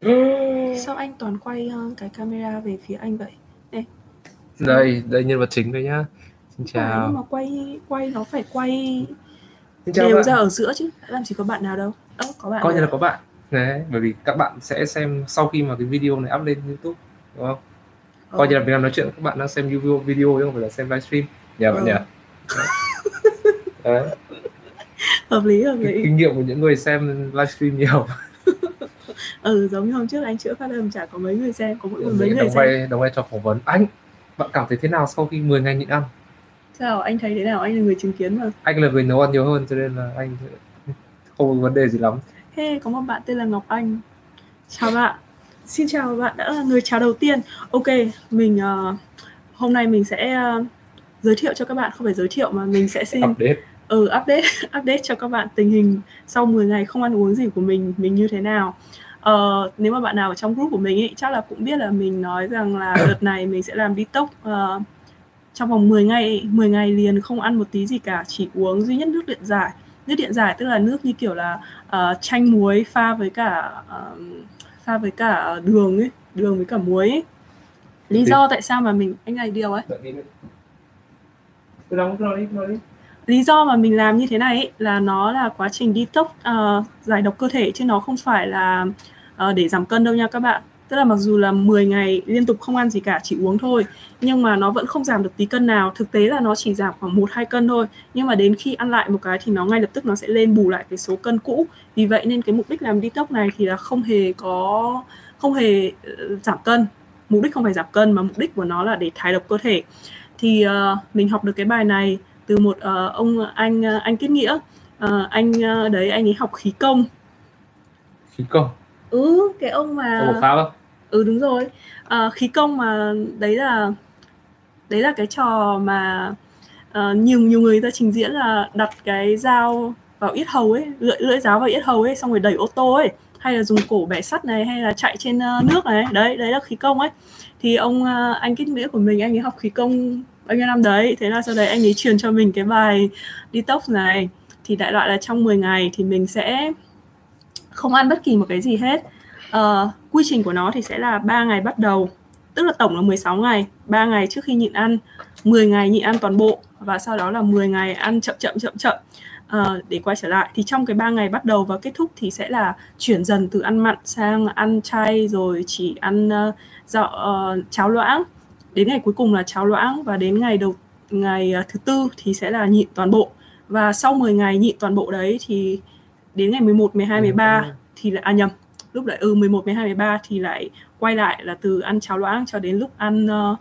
Sao anh toàn quay, ơ, cái camera về phía anh vậy? Đây. Đây, đây nhân vật chính đây nhá. Xin Phải, nhưng chào. mà quay quay nó phải quay Xin chào đều bạn. ra ở giữa chứ, làm gì có bạn nào đâu. Ơ, có bạn Coi như là có bạn. Đấy, bởi vì các bạn sẽ xem sau khi mà cái video này up lên YouTube, đúng không? Coi như là Ờ. mình đang nói chuyện các bạn đang xem video video chứ không phải là xem livestream. Nhờ bạn Ờ. nhỉ? Đấy. Hợp lý, hợp lý. kinh nghiệm của những người xem livestream nhiều. Ừ, giống như hôm trước anh chữa phát âm chả có mấy người xem, có mỗi mấy Để người xem. vai đóng vai trò phỏng vấn. Anh, bạn cảm thấy thế nào sau khi 10 ngày nhịn ăn? Sao? Anh thấy thế nào? Anh là người chứng kiến mà. Anh là người nấu ăn nhiều hơn cho nên là anh không có vấn đề gì lắm. Hey, có một bạn tên là Ngọc Anh. Chào bạn. Xin chào bạn đã là người chào đầu tiên. Ok, mình ờ, hôm nay mình sẽ ờ, giới thiệu cho các bạn không phải giới thiệu mà mình sẽ xin Update. ừ update update cho các bạn tình hình sau 10 ngày không ăn uống gì của mình mình như thế nào. Ờ, nếu mà bạn nào ở trong group của mình ấy chắc là cũng biết là mình nói rằng là đợt này mình sẽ làm detox ờ, trong vòng 10 ngày 10 ngày liền không ăn một tí gì cả, chỉ uống duy nhất nước điện giải. Nước điện giải tức là nước như kiểu là ờ, chanh muối pha với cả ờ, pha với cả đường ấy, đường với cả muối ấy. Lý do tại sao mà mình anh này điều ấy cứ nói đi, nói đi lý do mà mình làm như thế này ấy, là nó là quá trình detox uh, giải độc cơ thể chứ nó không phải là uh, để giảm cân đâu nha các bạn. Tức là mặc dù là 10 ngày liên tục không ăn gì cả chỉ uống thôi nhưng mà nó vẫn không giảm được tí cân nào. Thực tế là nó chỉ giảm khoảng một hai cân thôi nhưng mà đến khi ăn lại một cái thì nó ngay lập tức nó sẽ lên bù lại cái số cân cũ. Vì vậy nên cái mục đích làm detox này thì là không hề có không hề ờ, giảm cân. Mục đích không phải giảm cân mà mục đích của nó là để thải độc cơ thể. Thì uh, mình học được cái bài này từ một ờ, ông anh ờ, anh kết nghĩa. Ờ, anh đấy anh ấy học khí công. Khí công. ừ cái ông mà một pháo không? ừ đúng rồi. Ờ, khí công mà đấy là đấy là cái trò mà ờ, nhiều nhiều người ta trình diễn là đặt cái dao vào yết hầu ấy lưỡi lưỡi giáo vào yết hầu ấy xong rồi đẩy ô tô ấy hay là dùng cổ bẻ sắt này hay là chạy trên ờ, nước này đấy đấy là khí công ấy. Thì ông ờ, anh kết nghĩa của mình anh ấy học khí công bao nhiêu năm đấy. Thế là sau đấy anh ấy truyền cho mình cái bài detox này. Thì đại loại là trong 10 ngày thì mình sẽ không ăn bất kỳ một cái gì hết. Uh, quy trình của nó thì sẽ là 3 ngày bắt đầu tức là tổng là 16 ngày. 3 ngày trước khi nhịn ăn 10 ngày nhịn ăn toàn bộ và sau đó là 10 ngày ăn chậm chậm chậm chậm. Uh, để quay trở lại thì trong cái 3 ngày bắt đầu và kết thúc thì sẽ là chuyển dần từ ăn mặn sang ăn chay rồi chỉ ăn uh, dọ, uh, cháo loãng đến ngày cuối cùng là cháo loãng và đến ngày đầu ngày ờ, thứ tư thì sẽ là nhịn toàn bộ và sau 10 ngày nhịn toàn bộ đấy thì đến ngày 11, 12, 13 thì lại à nhầm lúc đấy ừ 11, 12, 13 thì lại quay lại là từ ăn cháo loãng cho đến lúc ăn ờ,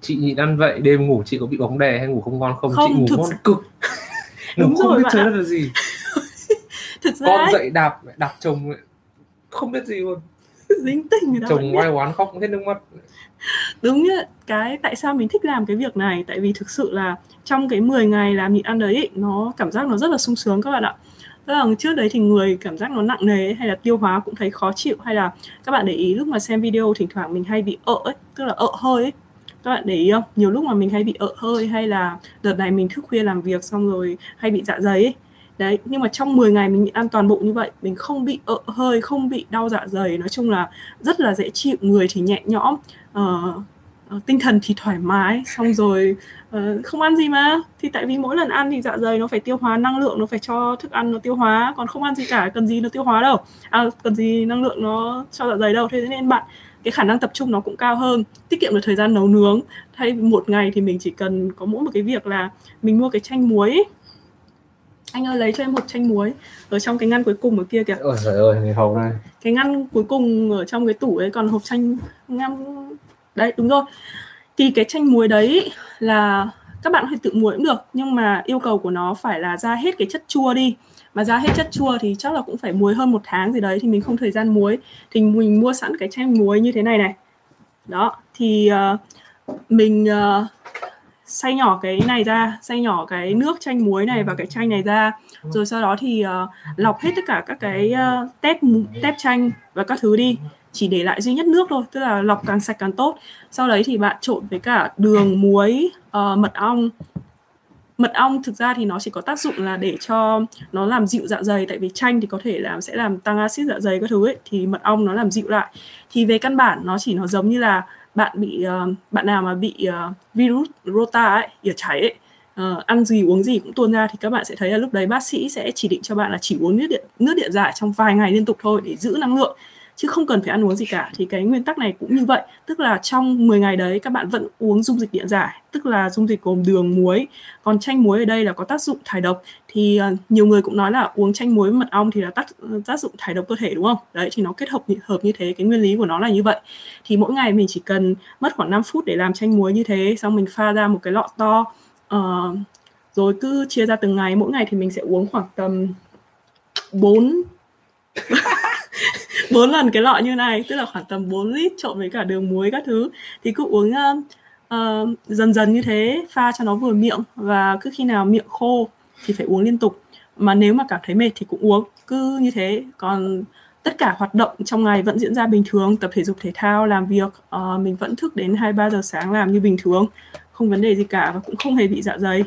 Chị nhịn ăn vậy, đêm ngủ chị có bị bóng đè hay ngủ không ngon không? Không, chị ngủ thực ngon cực. Đúng không rồi biết trời ạ. đất là gì. thực ra Con ấy, dậy đạp đạp chồng không biết gì luôn. dính tình Chồng oai oán khóc hết nước mắt đúng như cái tại sao mình thích làm cái việc này? Tại vì thực sự là trong cái 10 ngày làm nhịn ăn đấy ý, nó cảm giác nó rất là sung sướng các bạn ạ. Tức là trước đấy thì người cảm giác nó nặng nề ấy, hay là tiêu hóa cũng thấy khó chịu hay là các bạn để ý lúc mà xem video thỉnh thoảng mình hay bị ợ ấy tức là ợ hơi ấy. Các bạn để ý không? Nhiều lúc mà mình hay bị ợ hơi hay là đợt này mình thức khuya làm việc xong rồi hay bị dạ dày ấy đấy nhưng mà trong 10 ngày mình nhịn ăn toàn bộ như vậy mình không bị ợ hơi không bị đau dạ dày nói chung là rất là dễ chịu người thì nhẹ nhõm uh, tinh thần thì thoải mái xong rồi uh, không ăn gì mà thì tại vì mỗi lần ăn thì dạ dày nó phải tiêu hóa năng lượng nó phải cho thức ăn nó tiêu hóa còn không ăn gì cả cần gì nó tiêu hóa đâu à, cần gì năng lượng nó cho dạ dày đâu thế nên bạn cái khả năng tập trung nó cũng cao hơn tiết kiệm được thời gian nấu nướng thay một ngày thì mình chỉ cần có mỗi một cái việc là mình mua cái chanh muối ấy anh ơi lấy cho em hộp chanh muối ở trong cái ngăn cuối cùng ở kia kìa. Ôi trời ơi, người hầu này. cái ngăn cuối cùng ở trong cái tủ ấy còn hộp chanh ngăn. Đấy đúng rồi. Thì cái chanh muối đấy là các bạn có thể tự muối cũng được nhưng mà yêu cầu của nó phải là ra hết cái chất chua đi. Mà ra hết chất chua thì chắc là cũng phải muối hơn một tháng gì đấy thì mình không thời gian muối. Thì mình mua sẵn cái chanh muối như thế này này. Đó thì ờ, mình ờ, xay nhỏ cái này ra xay nhỏ cái nước chanh muối này và cái chanh này ra. Rồi sau đó thì uh, lọc hết tất cả các cái uh, tép tép chanh và các thứ đi. Chỉ để lại duy nhất nước thôi tức là lọc càng sạch càng tốt. Sau đấy thì bạn trộn với cả đường muối uh, mật ong. Mật ong thực ra thì nó chỉ có tác dụng là để cho nó làm dịu dạ dày tại vì chanh thì có thể làm sẽ làm tăng axit dạ dày các thứ ấy thì mật ong nó làm dịu lại. Thì về căn bản nó chỉ nó giống như là bạn bị uh, bạn nào mà bị uh, virus rota ấy ỉa chảy ấy uh, ăn gì uống gì cũng tuôn ra thì các bạn sẽ thấy là lúc đấy bác sĩ sẽ chỉ định cho bạn là chỉ uống nước điện nước điện giải trong vài ngày liên tục thôi để giữ năng lượng chứ không cần phải ăn uống gì cả. Thì cái nguyên tắc này cũng như vậy. Tức là trong 10 ngày đấy các bạn vẫn uống dung dịch điện giải. Tức là dung dịch gồm đường muối. Còn chanh muối ở đây là có tác dụng thải độc. Thì uh, nhiều người cũng nói là uống chanh muối mật ong thì là tác ờ, tác dụng thải độc cơ thể đúng không? Đấy thì nó kết hợp hợp như thế. Cái nguyên lý của nó là như vậy. Thì mỗi ngày mình chỉ cần mất khoảng 5 phút để làm chanh muối như thế xong mình pha ra một cái lọ to uh, rồi cứ chia ra từng ngày. Mỗi ngày thì mình sẽ uống khoảng tầm 4 bốn lần cái lọ như này tức là khoảng tầm 4 lít trộn với cả đường muối các thứ. Thì cứ uống uh, uh, dần dần như thế pha cho nó vừa miệng và cứ khi nào miệng khô thì phải uống liên tục. Mà nếu mà cảm thấy mệt thì cũng uống cứ như thế. Còn tất cả hoạt động trong ngày vẫn diễn ra bình thường tập thể dục thể thao làm việc uh, mình vẫn thức đến hai ba giờ sáng làm như bình thường không vấn đề gì cả và cũng không hề bị dạ dày.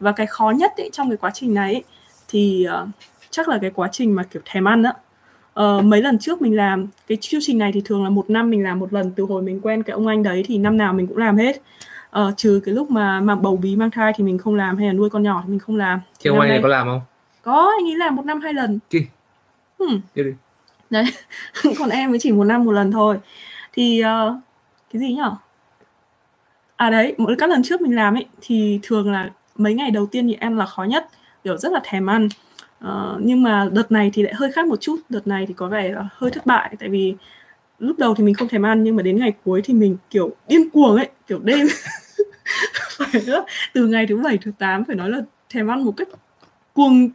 Và cái khó nhất ấy, trong cái quá trình này ấy, thì uh, chắc là cái quá trình mà kiểu thèm ăn á uh, mấy lần trước mình làm cái chương trình này thì thường là một năm mình làm một lần. Từ hồi mình quen cái ông anh đấy thì năm nào mình cũng làm hết. Uh, trừ cái lúc mà mà bầu bí mang thai thì mình không làm hay là nuôi con nhỏ thì mình không làm. Thì ông anh này có làm không? Có anh ấy làm một năm hai lần. Kì. hmm. đi. Đấy còn em mới chỉ một năm một lần thôi. Thì uh, cái gì nhở? À đấy mỗi các lần trước mình làm ấy thì thường là mấy ngày đầu tiên thì ăn là khó nhất. Kiểu rất là thèm ăn uh, nhưng mà đợt này thì lại hơi khác một chút. Đợt này thì có vẻ là hơi thất bại tại vì lúc đầu thì mình không thèm ăn nhưng mà đến ngày cuối thì mình kiểu điên cuồng ấy kiểu đêm. Phải nữa từ ngày thứ bảy thứ tám phải nói là thèm ăn một cách cuồng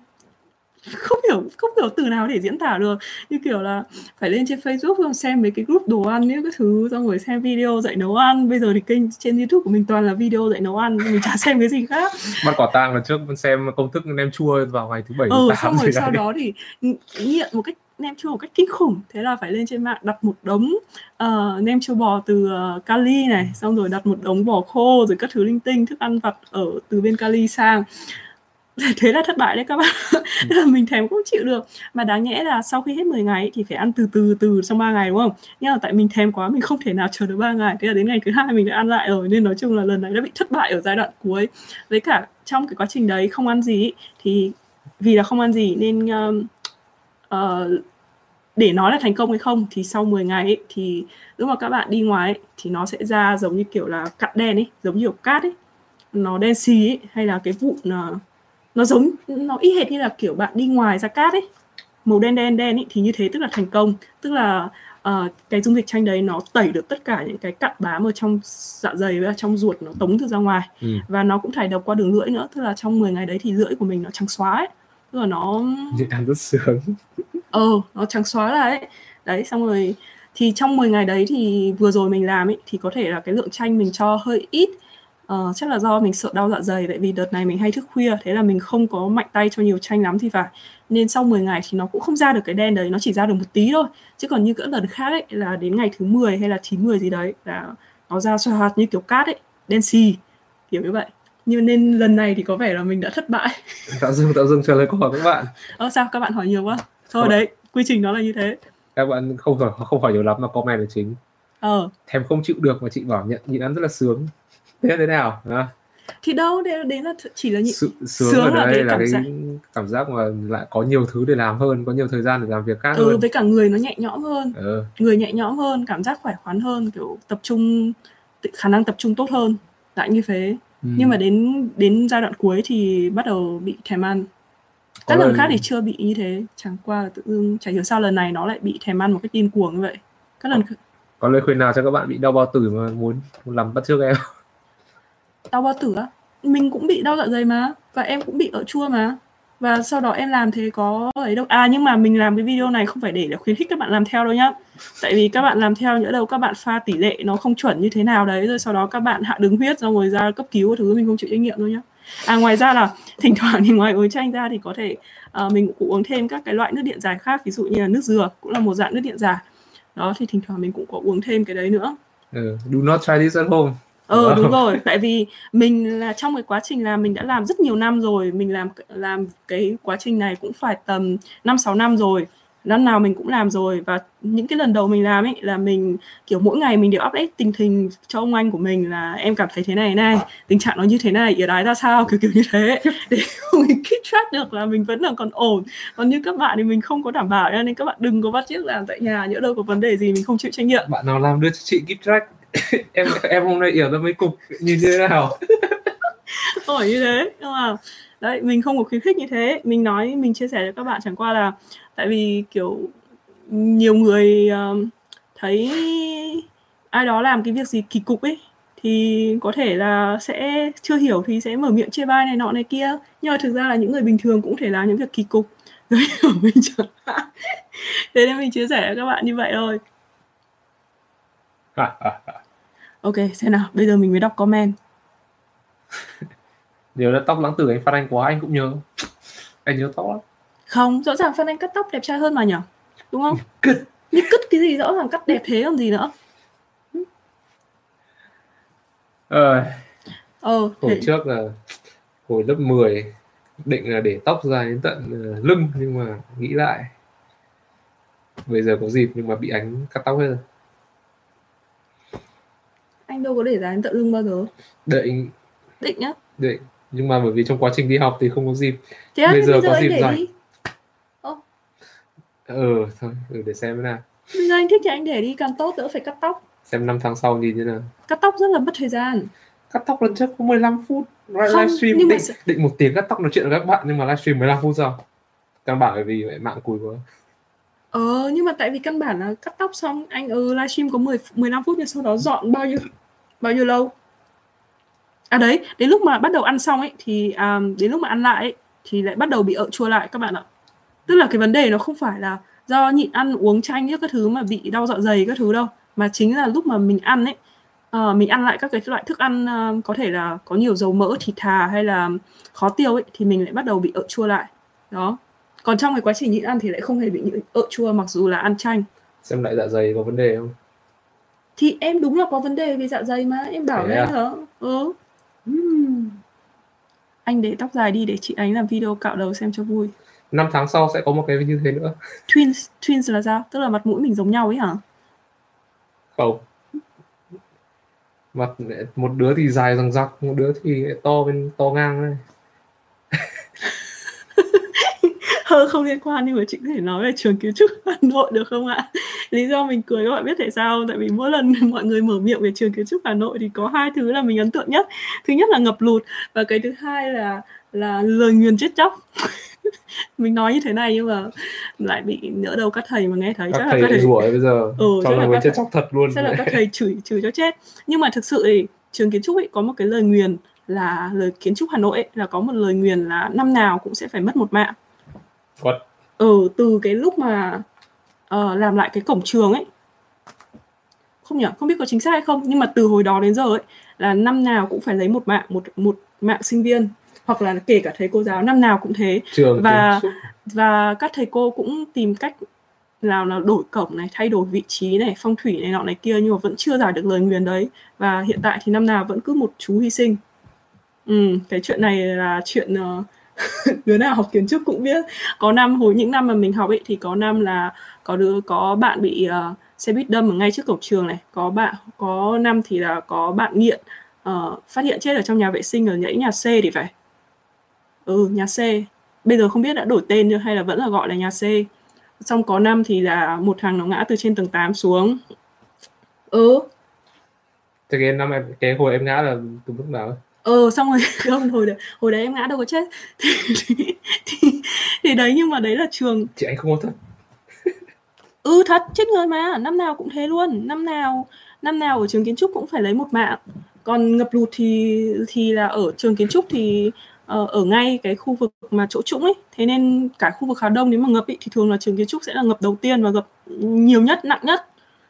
không hiểu không hiểu từ nào để diễn tả được. Như kiểu là phải lên trên Facebook xong xem mấy cái group đồ ăn những cái thứ xong rồi xem video dạy nấu ăn. Bây giờ thì kênh trên YouTube của mình toàn là video dạy nấu ăn mình chả xem cái gì khác. Bắt quả tang là trước xem công thức nem chua vào ngày thứ bảy ừ, xong rồi sau đó thì nghiện một cách nem chua một cách kinh khủng. Thế là phải lên trên mạng đặt một đống uh, nem chua bò từ uh, Cali này xong rồi đặt một đống bò khô rồi các thứ linh tinh thức ăn vặt ở từ bên Cali sang thế là thất bại đấy các bạn. Ừ. là mình thèm cũng chịu được. Mà đáng nhẽ là sau khi hết 10 ngày thì phải ăn từ từ từ trong 3 ngày đúng không? Nhưng mà tại mình thèm quá mình không thể nào chờ được 3 ngày. Thế là đến ngày thứ hai mình đã ăn lại rồi. Nên nói chung là lần này đã bị thất bại ở giai đoạn cuối. Với cả trong cái quá trình đấy không ăn gì thì vì là không ăn gì nên uh, uh, để nói là thành công hay không thì sau 10 ngày ấy, thì lúc mà các bạn đi ngoài ấy, thì nó sẽ ra giống như kiểu là cặn đen ấy giống như kiểu cát ấy. Nó đen xì ấy hay là cái vụn uh, nó giống nó y hệt như là kiểu bạn đi ngoài ra cát ấy. Màu đen đen đen ấy thì như thế tức là thành công. Tức là uh, cái dung dịch chanh đấy nó tẩy được tất cả những cái cặn bám ở trong dạ dày và trong ruột nó tống từ ra ngoài. Ừ. và nó cũng thải độc qua đường lưỡi nữa tức là trong 10 ngày đấy thì lưỡi của mình nó trắng xóa ấy. Tức là nó ăn rất sướng. Ờ nó trắng xóa lại ấy. Đấy xong rồi thì trong 10 ngày đấy thì vừa rồi mình làm ấy thì có thể là cái lượng chanh mình cho hơi ít Ờ, chắc là do mình sợ đau dạ dày tại vì đợt này mình hay thức khuya thế là mình không có mạnh tay cho nhiều chanh lắm thì phải. Nên sau 10 ngày thì nó cũng không ra được cái đen đấy nó chỉ ra được một tí thôi. Chứ còn như các lần khác ấy là đến ngày thứ 10 hay là 9 10 gì đấy là nó ra xoa hoạt như kiểu cát ấy đen xì kiểu như vậy. Nhưng nên lần này thì có vẻ là mình đã thất bại. Tạo dừng tạo dừng trả lời câu hỏi các bạn. Ờ sao? Các bạn hỏi nhiều quá. Thôi đấy quy trình nó là như thế. Các bạn không hỏi không hỏi nhiều lắm mà comment là chính. Ờ. Thèm không chịu được mà chị bảo nhận nhịn ăn rất là sướng thế thế nào? À? thì đâu đấy, đấy là chỉ là nhị... sướng, sướng ở đây là, là cái giác. cảm giác mà lại có nhiều thứ để làm hơn có nhiều thời gian để làm việc khác ừ, hơn. với cả người nó nhẹ nhõm hơn. Ừ. người nhẹ nhõm hơn cảm giác khỏe khoắn hơn kiểu tập trung khả năng tập trung tốt hơn. Lại như thế. Ừ. nhưng mà đến đến giai đoạn cuối thì bắt đầu bị thèm ăn. Các lần khác thì chưa bị như thế. Chẳng qua là tự dưng chả hiểu sao lần này nó lại bị thèm ăn một cách điên cuồng như vậy. Các lần có lời khuyên nào cho các bạn bị đau bao tử mà muốn làm bắt trước em đau bao tử á. Mình cũng bị đau dạ dày mà và em cũng bị ở chua mà. Và sau đó em làm thế có ấy đâu. À nhưng mà mình làm cái video này không phải để, để khuyến khích các bạn làm theo đâu nhá. Tại vì các bạn làm theo nhỡ đâu các bạn pha tỷ lệ nó không chuẩn như thế nào đấy rồi sau đó các bạn hạ đứng huyết xong rồi ra cấp cứu thứ mình không chịu trách nhiệm đâu nhá. À ngoài ra là thỉnh thoảng thì ngoài uống chanh ra thì có thể uh, mình cũng uống thêm các cái loại nước điện giải khác ví dụ như là nước dừa cũng là một dạng nước điện giải. Đó thì thỉnh thoảng mình cũng có uống thêm cái đấy nữa. Ừ, do not try this at home ờ đúng rồi. Tại vì mình là trong cái quá trình làm mình đã làm rất nhiều năm rồi. Mình làm làm cái quá trình này cũng phải tầm năm sáu năm rồi. Năm nào mình cũng làm rồi. Và những cái lần đầu mình làm ấy là mình kiểu mỗi ngày mình đều update tình hình cho ông anh của mình là em cảm thấy thế này này tình trạng nó như thế này ỉa đái ra sao? Kiểu kiểu như thế. Để mình keep track được là mình vẫn là còn ổn. Còn như các bạn thì mình không có đảm bảo nên các bạn đừng có bắt chước làm tại nhà nhỡ đâu có vấn đề gì mình không chịu trách nhiệm. Bạn nào làm đưa cho chị keep track em em hôm nay yểu ra mấy cục như thế nào? Hỏi như thế. Nhưng mà đấy mình không có khuyến khích như thế. Mình nói mình chia sẻ cho các bạn chẳng qua là tại vì kiểu nhiều người um, thấy ai đó làm cái việc gì kỳ cục ấy thì có thể là sẽ chưa hiểu thì sẽ mở miệng chê bai này nọ này kia. Nhưng mà thực ra là những người bình thường cũng thể làm những việc kỳ cục. Rồi hiểu mình chẳng hạn. Thế nên mình chia sẻ với các bạn như vậy thôi. ok xem nào. Bây giờ mình mới đọc comment. Nếu là tóc lãng tử anh phát anh quá anh cũng nhớ. Anh nhớ tóc lắm. Không rõ ràng Phan Anh cắt tóc đẹp trai hơn mà nhở đúng không? Cứt như cứt cái gì rõ ràng cắt đẹp thế còn gì nữa? Ờ ờ hồi thế... trước là hồi lớp 10 định là để tóc dài đến tận uh, lưng nhưng mà nghĩ lại. Bây giờ có dịp nhưng mà bị ánh cắt tóc hết rồi anh đâu có để dài đến tận lưng bao giờ. Định. Định nhá định. Nhưng mà bởi vì trong quá trình đi học thì không có dịp. Thế bây, giờ bây giờ có dịp dài ừ thôi ừ, để xem thế nào. Bây giờ anh thích thì anh để đi càng tốt đỡ phải cắt tóc. Xem năm tháng sau nhìn như nào. Cắt tóc rất là mất thời gian. Cắt tóc lần trước có 15 phút. Livestream định, mà... định một tiếng cắt tóc nói chuyện với các bạn nhưng mà livestream 15 phút sao căn bản bởi vì mạng cùi quá ờ nhưng mà tại vì căn bản là cắt tóc xong anh ừ livestream có 10 15 phút nhưng sau đó dọn bao nhiêu bao nhiêu lâu? À đấy đến lúc mà bắt đầu ăn xong ấy thì um, đến lúc mà ăn lại ấy, thì lại bắt đầu bị ợ chua lại các bạn ạ. Tức là cái vấn đề nó không phải là do nhịn ăn uống chanh những cái thứ mà bị đau dạ dày các thứ đâu mà chính là lúc mà mình ăn ấy uh, mình ăn lại các cái loại thức ăn uh, có thể là có nhiều dầu mỡ thịt thà hay là khó tiêu ấy thì mình lại bắt đầu bị ợ chua lại. Đó. Còn trong cái quá trình nhịn ăn thì lại không hề bị ợ chua mặc dù là ăn chanh. Xem lại dạ dày có vấn đề không? Thì em đúng là có vấn đề về dạ dày mà em bảo đấy à? hả ừ anh để tóc dài đi để chị ánh làm video cạo đầu xem cho vui. Năm tháng sau sẽ có một cái như thế nữa. Twins twins là sao? Tức là mặt mũi mình giống nhau ấy hả? Không. Mặt một đứa thì dài rằng rặc một đứa thì to bên to ngang này hơi không liên quan nhưng mà chị có thể nói về trường kiến trúc Hà Nội được không ạ? Lý do mình cười các bạn biết tại sao? Tại vì mỗi lần mọi người mở miệng về trường kiến trúc Hà Nội thì có hai thứ là mình ấn tượng nhất. Thứ nhất là ngập lụt và cái thứ hai là là lời nguyền chết chóc mình nói như thế này nhưng mà lại bị nhỡ đâu các thầy mà nghe thấy các chắc thầy là các thầy rủa bây giờ ừ, cho là chết chóc thật luôn chắc là các thầy chửi chửi cho chết nhưng mà thực sự thì trường kiến trúc ấy có một cái lời nguyền là lời kiến trúc Hà Nội ấy, là có một lời nguyền là năm nào cũng sẽ phải mất một mạng What? ừ từ cái lúc mà uh, làm lại cái cổng trường ấy. Không nhỉ? Không biết có chính xác hay không nhưng mà từ hồi đó đến giờ ấy là năm nào cũng phải lấy một mạng một một mạng sinh viên hoặc là kể cả thầy cô giáo năm nào cũng thế. Trường và và các thầy cô cũng tìm cách nào là đổi cổng này thay đổi vị trí này phong thủy này nọ này kia nhưng mà vẫn chưa giải được lời nguyền đấy. Và hiện tại thì năm nào vẫn cứ một chú hy sinh. Ừ, cái chuyện này là chuyện uh, đứa nào học kiến trúc cũng biết. Có năm hồi những năm mà mình học ấy thì có năm là có đứa có bạn bị uh, xe buýt đâm ở ngay trước cổng trường này. Có bạn có năm thì là có bạn nghiện uh, phát hiện chết ở trong nhà vệ sinh ở nhảy nhà C thì phải. Ừ nhà C. Bây giờ không biết đã đổi tên chưa hay là vẫn là gọi là nhà C. Xong có năm thì là một thằng nó ngã từ trên tầng 8 xuống. Ừ. Thế cái năm em cái hồi em ngã là từ lúc nào ờ xong rồi không hồi đấy hồi đấy em ngã đâu có chết. Thì, thì, thì, thì đấy nhưng mà đấy là trường chị anh không có thật. Ừ thật chết người mà năm nào cũng thế luôn. Năm nào năm nào ở trường kiến trúc cũng phải lấy một mạng. Còn ngập lụt thì thì là ở trường kiến trúc thì uh, ở ngay cái khu vực mà chỗ trũng ấy. Thế nên cả khu vực Hà Đông nếu mà ngập ý, thì thường là trường kiến trúc sẽ là ngập đầu tiên và ngập nhiều nhất nặng nhất.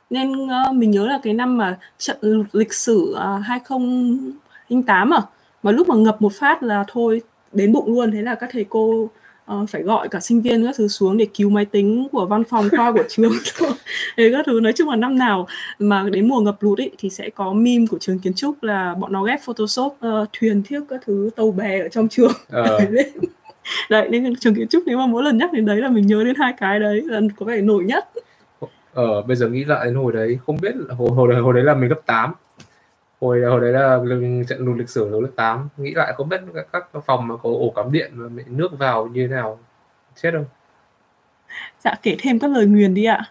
Nên uh, mình nhớ là cái năm mà trận lịch sử uh, 2008 à? Mà lúc mà ngập một phát là thôi đến bụng luôn. Thế là các thầy cô uh, phải gọi cả sinh viên các thứ xuống để cứu máy tính của văn phòng khoa của trường. Để các thứ nói chung là năm nào mà đến mùa ngập lụt ấy, thì sẽ có meme của trường kiến trúc là bọn nó ghép photoshop uh, thuyền thiếc các thứ tàu bè ở trong trường. Ờ. đấy nên trường kiến trúc nếu mà mỗi lần nhắc đến đấy là mình nhớ đến hai cái đấy là có vẻ nổi nhất. Ờ bây giờ nghĩ lại đến hồi đấy không biết hồi hồi đấy, hồi đấy là mình lớp 8 hồi hồi đấy là trận lụt lịch sử lớp 8 nghĩ lại không biết các, các phòng mà có ổ cắm điện mà nước vào như thế nào. Chết không? Dạ kể thêm các lời nguyền đi ạ.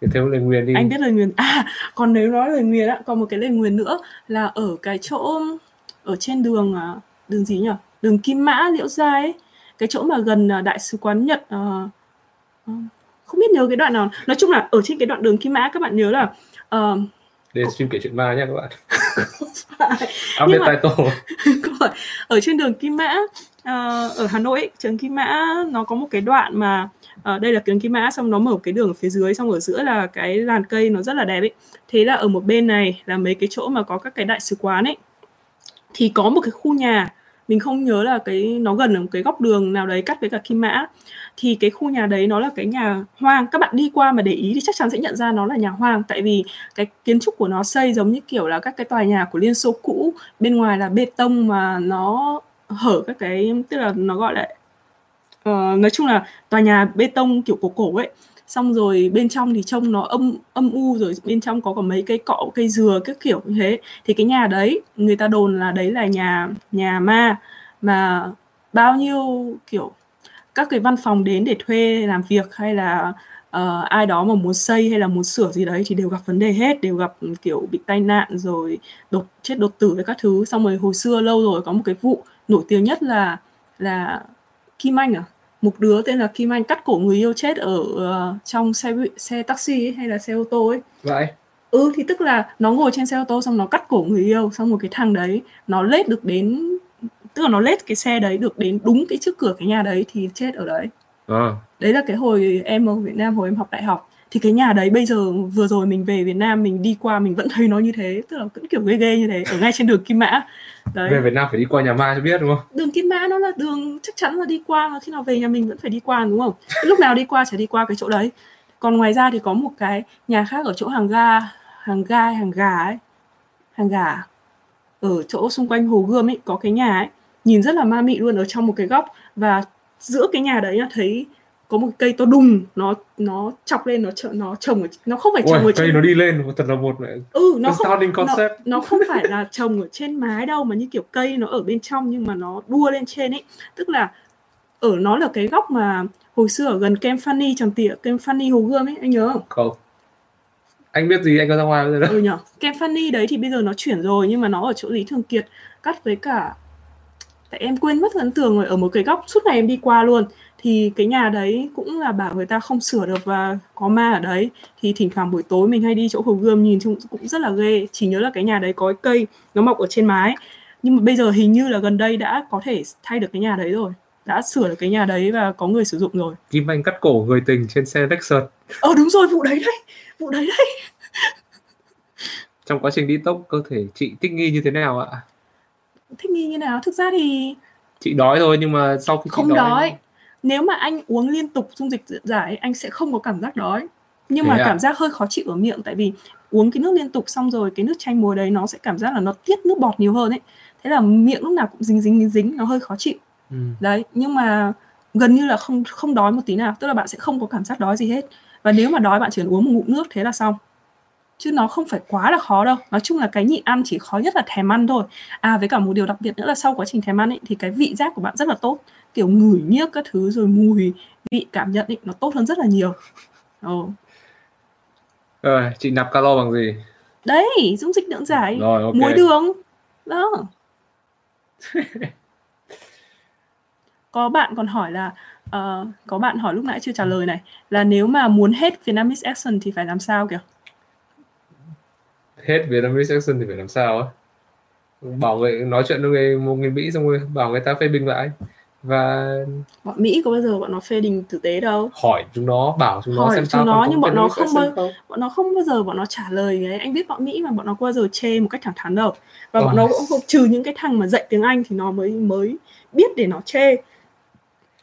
Kể thêm lời nguyền đi. Anh biết lời nguyền. À còn nếu nói lời nguyền á còn một cái lời nguyền nữa là ở cái chỗ ở trên đường à, đường gì nhỉ đường kim mã liễu giai ấy. Cái chỗ mà gần à, đại sứ quán nhật uh, không biết nhớ cái đoạn nào. Nói chung là ở trên cái đoạn đường kim mã các bạn nhớ là uh, để stream kể chuyện ma nha các bạn. Update mà, title. Ở trên đường Kim Mã uh, ở Hà Nội trường Kim Mã nó có một cái đoạn mà uh, đây là đường Kim Mã xong nó mở cái đường ở phía dưới xong ở giữa là cái làn cây nó rất là đẹp ấy. Thế là ở một bên này là mấy cái chỗ mà có các cái đại sứ quán ấy. Thì có một cái khu nhà mình không nhớ là cái nó gần ở một cái góc đường nào đấy cắt với cả Kim Mã. Thì cái khu nhà đấy nó là cái nhà hoang. Các bạn đi qua mà để ý thì chắc chắn sẽ nhận ra nó là nhà hoang. Tại vì cái kiến trúc của nó xây giống như kiểu là các cái tòa nhà của Liên Xô cũ. Bên ngoài là bê tông mà nó hở các cái tức là nó gọi là uh, ờ, nói chung là tòa nhà bê tông kiểu cổ cổ ấy xong rồi bên trong thì trông nó âm âm u rồi bên trong có cả mấy cây cọ cây dừa các kiểu như thế. Thì cái nhà đấy người ta đồn là đấy là nhà nhà ma mà bao nhiêu kiểu các cái văn phòng đến để thuê làm việc hay là uh, ai đó mà muốn xây hay là muốn sửa gì đấy thì đều gặp vấn đề hết đều gặp kiểu bị tai nạn rồi đột chết đột tử với các thứ. Xong rồi hồi xưa lâu rồi có một cái vụ nổi tiếng nhất là là Kim Anh à? Một đứa tên là Kim Anh cắt cổ người yêu chết ở uh, trong xe xe taxi ấy, hay là xe ô tô ấy. Vậy? Ừ thì tức là nó ngồi trên xe ô tô xong nó cắt cổ người yêu xong một cái thằng đấy. Nó lết được đến tức là nó lết cái xe đấy được đến đúng cái trước cửa cái nhà đấy thì chết ở đấy. À. đấy là cái hồi em ở Việt Nam hồi em học đại học. Thì cái nhà đấy bây giờ vừa rồi mình về Việt Nam mình đi qua mình vẫn thấy nó như thế tức là vẫn kiểu ghê ghê như thế ở ngay trên đường Kim Mã đấy. Về Việt Nam phải đi qua nhà ma cho biết đúng không? Đường Kim Mã nó là đường chắc chắn là đi qua mà khi nào về nhà mình vẫn phải đi qua đúng không? Lúc nào đi qua sẽ đi qua cái chỗ đấy. Còn ngoài ra thì có một cái nhà khác ở chỗ hàng ga hàng gai hàng gà ấy. Hàng gà. Ở chỗ xung quanh hồ gươm ấy có cái nhà ấy. Nhìn rất là ma mị luôn ở trong một cái góc. Và giữa cái nhà đấy thấy có một cây to đùng nó nó chọc lên nó nó trồng ở nó không phải trồng Ôi, ở cây trên... nó đi lên thật là một ừ nó không concept. nó, nó không phải là trồng ở trên mái đâu mà như kiểu cây nó ở bên trong nhưng mà nó đua lên trên ấy. Tức là ở nó là cái góc mà hồi xưa ở gần kem Fanny tràng tỉa kem Fanny hồ gươm ấy anh nhớ không? Không. Anh biết gì anh có ra ngoài bây giờ đâu. Ừ nhở kem Fanny đấy thì bây giờ nó chuyển rồi nhưng mà nó ở chỗ lý thường kiệt cắt với cả tại em quên mất ấn tường rồi ở một cái góc suốt ngày em đi qua luôn thì cái nhà đấy cũng là bảo người ta không sửa được và có ma ở đấy. Thì thỉnh thoảng buổi tối mình hay đi chỗ hồ gươm nhìn chung cũng rất là ghê. Chỉ nhớ là cái nhà đấy có cái cây nó mọc ở trên mái. Nhưng mà bây giờ hình như là gần đây đã có thể thay được cái nhà đấy rồi. Đã sửa được cái nhà đấy và có người sử dụng rồi. Kim Anh cắt cổ người tình trên xe Lexus. Ờ đúng rồi vụ đấy đấy. Vụ đấy đấy. Trong quá trình đi tốc cơ thể chị thích nghi như thế nào ạ? Thích nghi như nào? Thực ra thì chị đói thôi nhưng mà sau khi không đói, đói nếu mà anh uống liên tục dung dịch giải anh sẽ không có cảm giác đói nhưng mà à? cảm giác hơi khó chịu ở miệng tại vì uống cái nước liên tục xong rồi cái nước chanh muối đấy nó sẽ cảm giác là nó tiết nước bọt nhiều hơn ấy. Thế là miệng lúc nào cũng dính dính dính dính nó hơi khó chịu. Ừ. đấy nhưng mà gần như là không không đói một tí nào tức là bạn sẽ không có cảm giác đói gì hết. Và nếu mà đói bạn chỉ cần uống một ngụm nước thế là xong. Chứ nó không phải quá là khó đâu. Nói chung là cái nhịn ăn chỉ khó nhất là thèm ăn thôi. À với cả một điều đặc biệt nữa là sau quá trình thèm ăn ấy, thì cái vị giác của bạn rất là tốt kiểu ngửi nhiếc các thứ rồi mùi vị cảm nhận ấy, nó tốt hơn rất là nhiều Ồ. Rồi, chị nạp calo bằng gì? Đấy, dung dịch dưỡng giải, rồi, okay. muối đường. Đó. có bạn còn hỏi là uh, có bạn hỏi lúc nãy chưa trả lời này là nếu mà muốn hết Vietnamese action thì phải làm sao kìa? hết Vietnamese action thì phải làm sao á? Bảo người nói chuyện với người một người Mỹ xong rồi bảo người ta phê bình lại và bọn Mỹ có bao giờ bọn nó phê bình tử tế đâu? hỏi chúng nó bảo chúng nó hỏi xem chúng nó nhưng bọn nó không bao không? bọn nó không bao giờ bọn nó trả lời ấy anh biết bọn Mỹ mà bọn nó bao giờ chê một cách thẳng thắn đâu. Và oh. bọn nó cũng trừ những cái thằng mà dạy tiếng Anh thì nó mới mới biết để nó chê.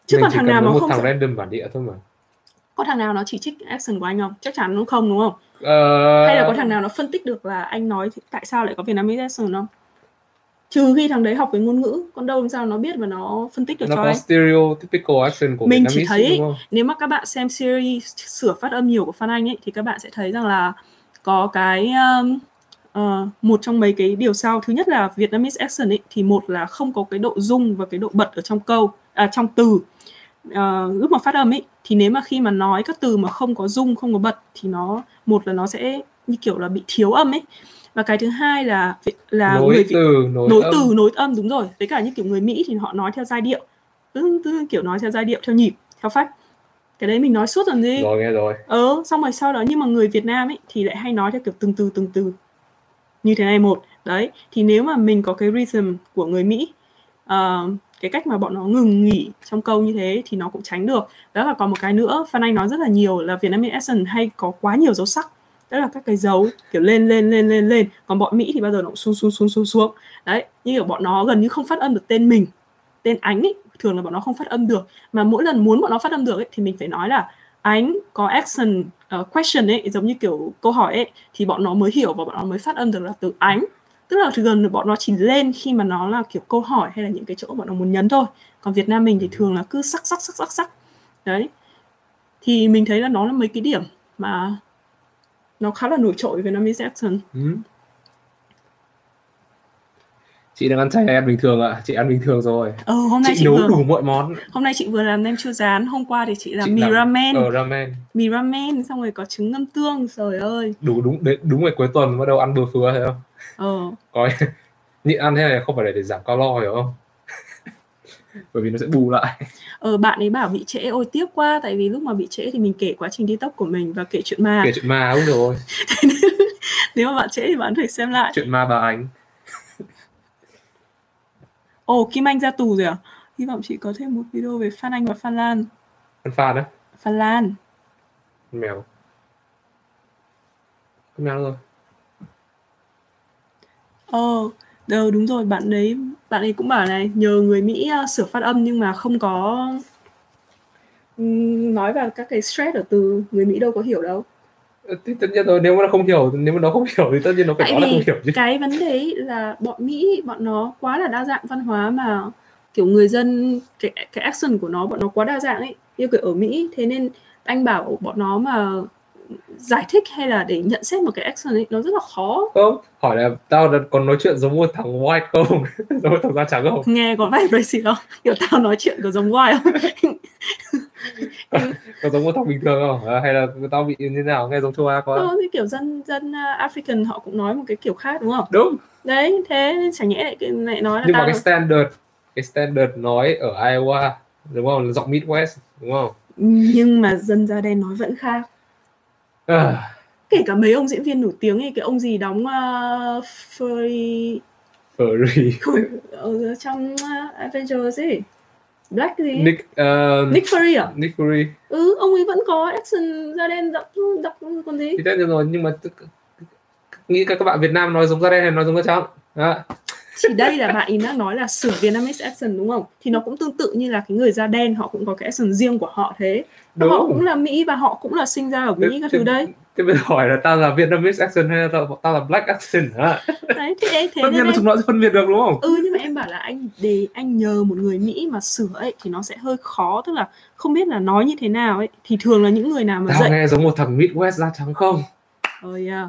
Chứ còn thằng nào mà một không thằng random bản địa thôi mà. Có thằng nào nó chỉ trích action của anh không? Chắc chắn nó không đúng không? Uh... hay là có thằng nào nó phân tích được là anh nói tại sao lại có Vietnamese action không trừ khi thằng đấy học về ngôn ngữ còn đâu làm sao nó biết và nó phân tích được nó cho có anh stereotypical action của mình chỉ thấy nếu mà các bạn xem series sửa phát âm nhiều của Phan Anh ấy thì các bạn sẽ thấy rằng là có cái um, uh, một trong mấy cái điều sau. Thứ nhất là Vietnamese accent ấy thì một là không có cái độ rung và cái độ bật ở trong câu à, trong từ. Uh, lúc mà phát âm ấy thì nếu mà khi mà nói các từ mà không có rung không có bật thì nó một là nó sẽ như kiểu là bị thiếu âm ấy và cái thứ hai là là nối người từ nối, nối âm. từ nối âm đúng rồi. Với cả như kiểu người Mỹ thì họ nói theo giai điệu. Tức, tức kiểu nói theo giai điệu theo nhịp theo phách. Cái đấy mình nói suốt rồi gì rồi nghe rồi. Ờ xong rồi sau đó nhưng mà người Việt Nam ấy thì lại hay nói theo kiểu từng từ từng từ. Như thế này một. Đấy thì nếu mà mình có cái rhythm của người Mỹ uh, cái cách mà bọn nó ngừng nghỉ trong câu như thế thì nó cũng tránh được. Đó là còn một cái nữa Phan Anh nói rất là nhiều là Vietnamese accent hay có quá nhiều dấu sắc đó là các cái dấu kiểu lên lên lên lên lên. Còn bọn Mỹ thì bao giờ nó cũng xuống xuống xuống xuống xuống. Đấy như kiểu bọn nó gần như không phát âm được tên mình tên ánh ấy thường là bọn nó không phát âm được. Mà mỗi lần muốn bọn nó phát âm được ấy, thì mình phải nói là ánh có action uh, ờ, question ấy giống như kiểu câu hỏi ấy. Thì bọn nó mới hiểu và bọn nó mới phát âm được là từ ánh. Tức là gần bọn nó chỉ lên khi mà nó là kiểu câu hỏi hay là những cái chỗ bọn nó muốn nhấn thôi. Còn Việt Nam mình thì thường là cứ sắc sắc sắc sắc sắc. Đấy. Thì mình thấy là nó là mấy cái điểm mà nó khá là nổi trội với Vietnamese accent ừ. chị đang ăn chay hay ăn bình thường ạ? Chị ăn bình thường rồi. Ừ, hôm nay chị, chị nấu vừa đủ mọi món. hôm nay chị vừa làm nem chua rán hôm qua thì chị làm chị mì làm, ramen. ờ, ramen. Mì ramen xong rồi có trứng ngâm tương trời ơi. Đủ đúng đấy, đúng ngày cuối tuần bắt đầu ăn bữa phứa thấy không? Ờ. Có nhịn ăn thế này không phải là để giảm calo hiểu không? Bởi vì nó sẽ bù lại ờ bạn ấy bảo bị trễ ôi tiếc quá tại vì lúc mà bị trễ thì mình kể quá trình đi tóc của mình và kể chuyện ma. Kể chuyện ma đúng rồi. Nếu mà bạn trễ thì bạn phải xem lại. Chuyện ma bà ánh. Ồ Kim Anh ra tù rồi à? Hy vọng chị có thêm một video về Phan Anh và Phan Lan. Phan Phan á? Phan Lan. Mèo. Con mèo rồi. Ờ Ờ, đúng rồi, bạn ấy bạn ấy cũng bảo này, nhờ người Mỹ, a, sửa phát âm nhưng mà không có nói vào các cái stress ở từ, người Mỹ đâu có hiểu đâu. Ờ, thì tất nhiên rồi, nếu mà nó không hiểu nếu mà nó không hiểu thì tất nhiên nó phải Tại nói là không hiểu chứ. cái vấn đề ấy là bọn Mỹ, bọn nó quá là đa dạng văn hóa mà, kiểu, người dân cái cái accent của nó bọn nó quá đa dạng ấy, như kiểu ở Mỹ, thế nên anh bảo bọn nó mà giải thích hay là để nhận xét một cái action ấy nó rất là khó. Không hỏi là tao còn nói chuyện giống một thằng white không? Giống một thằng da trắng không? Nghe có vẻ racist không kiểu tao nói chuyện có giống white không? Có, có giống một thằng bình thường không? À, hay là tao bị như thế nào? Nghe giống châu Á có ờ, thì kiểu dân dân uh, African họ cũng nói một cái kiểu khác đúng không? Đúng. Đấy thế nên chả nhẽ lại, lại nói là nhưng mà cái standard cái standard nói ở Iowa đúng không? Giọng Midwest đúng không? Nhưng mà dân da đen nói vẫn khác à, kể cả mấy ông diễn viên nổi tiếng ấy cái ông gì đóng uh, Fury Furry ở trong uh, Avengers ấy. Black gì ấy? Nick uh, Nick Fury à? Nick Fury. Ừ ông ấy vẫn có action da đen đậm đậm còn gì. Thì tất nhiên rồi nhưng mà nghĩ các bạn Việt Nam nói giống da đen hay nói giống da trắng à, chỉ đây là bạn ý đang nói là sửa Vietnamese accent đúng không? Thì nó cũng tương tự như là cái người da đen họ cũng có cái accent riêng của họ thế. Đúng. họ cũng là Mỹ và họ cũng là sinh ra ở Mỹ Thế- các thứ đây thế bây giờ hỏi là tao là Vietnamese accent hay là tao, tao là Black accent hả? Đấy thế, thế tất nhiên là em chúng nó sẽ phân biệt được đúng không? Ừ nhưng mà em bảo là anh để anh nhờ một người Mỹ mà sửa ấy thì nó sẽ hơi khó tức là không biết là nói như thế nào ấy. Thì thường là những người nào mà tao dạy nghe giống một thằng Midwest da trắng không? Oh yeah.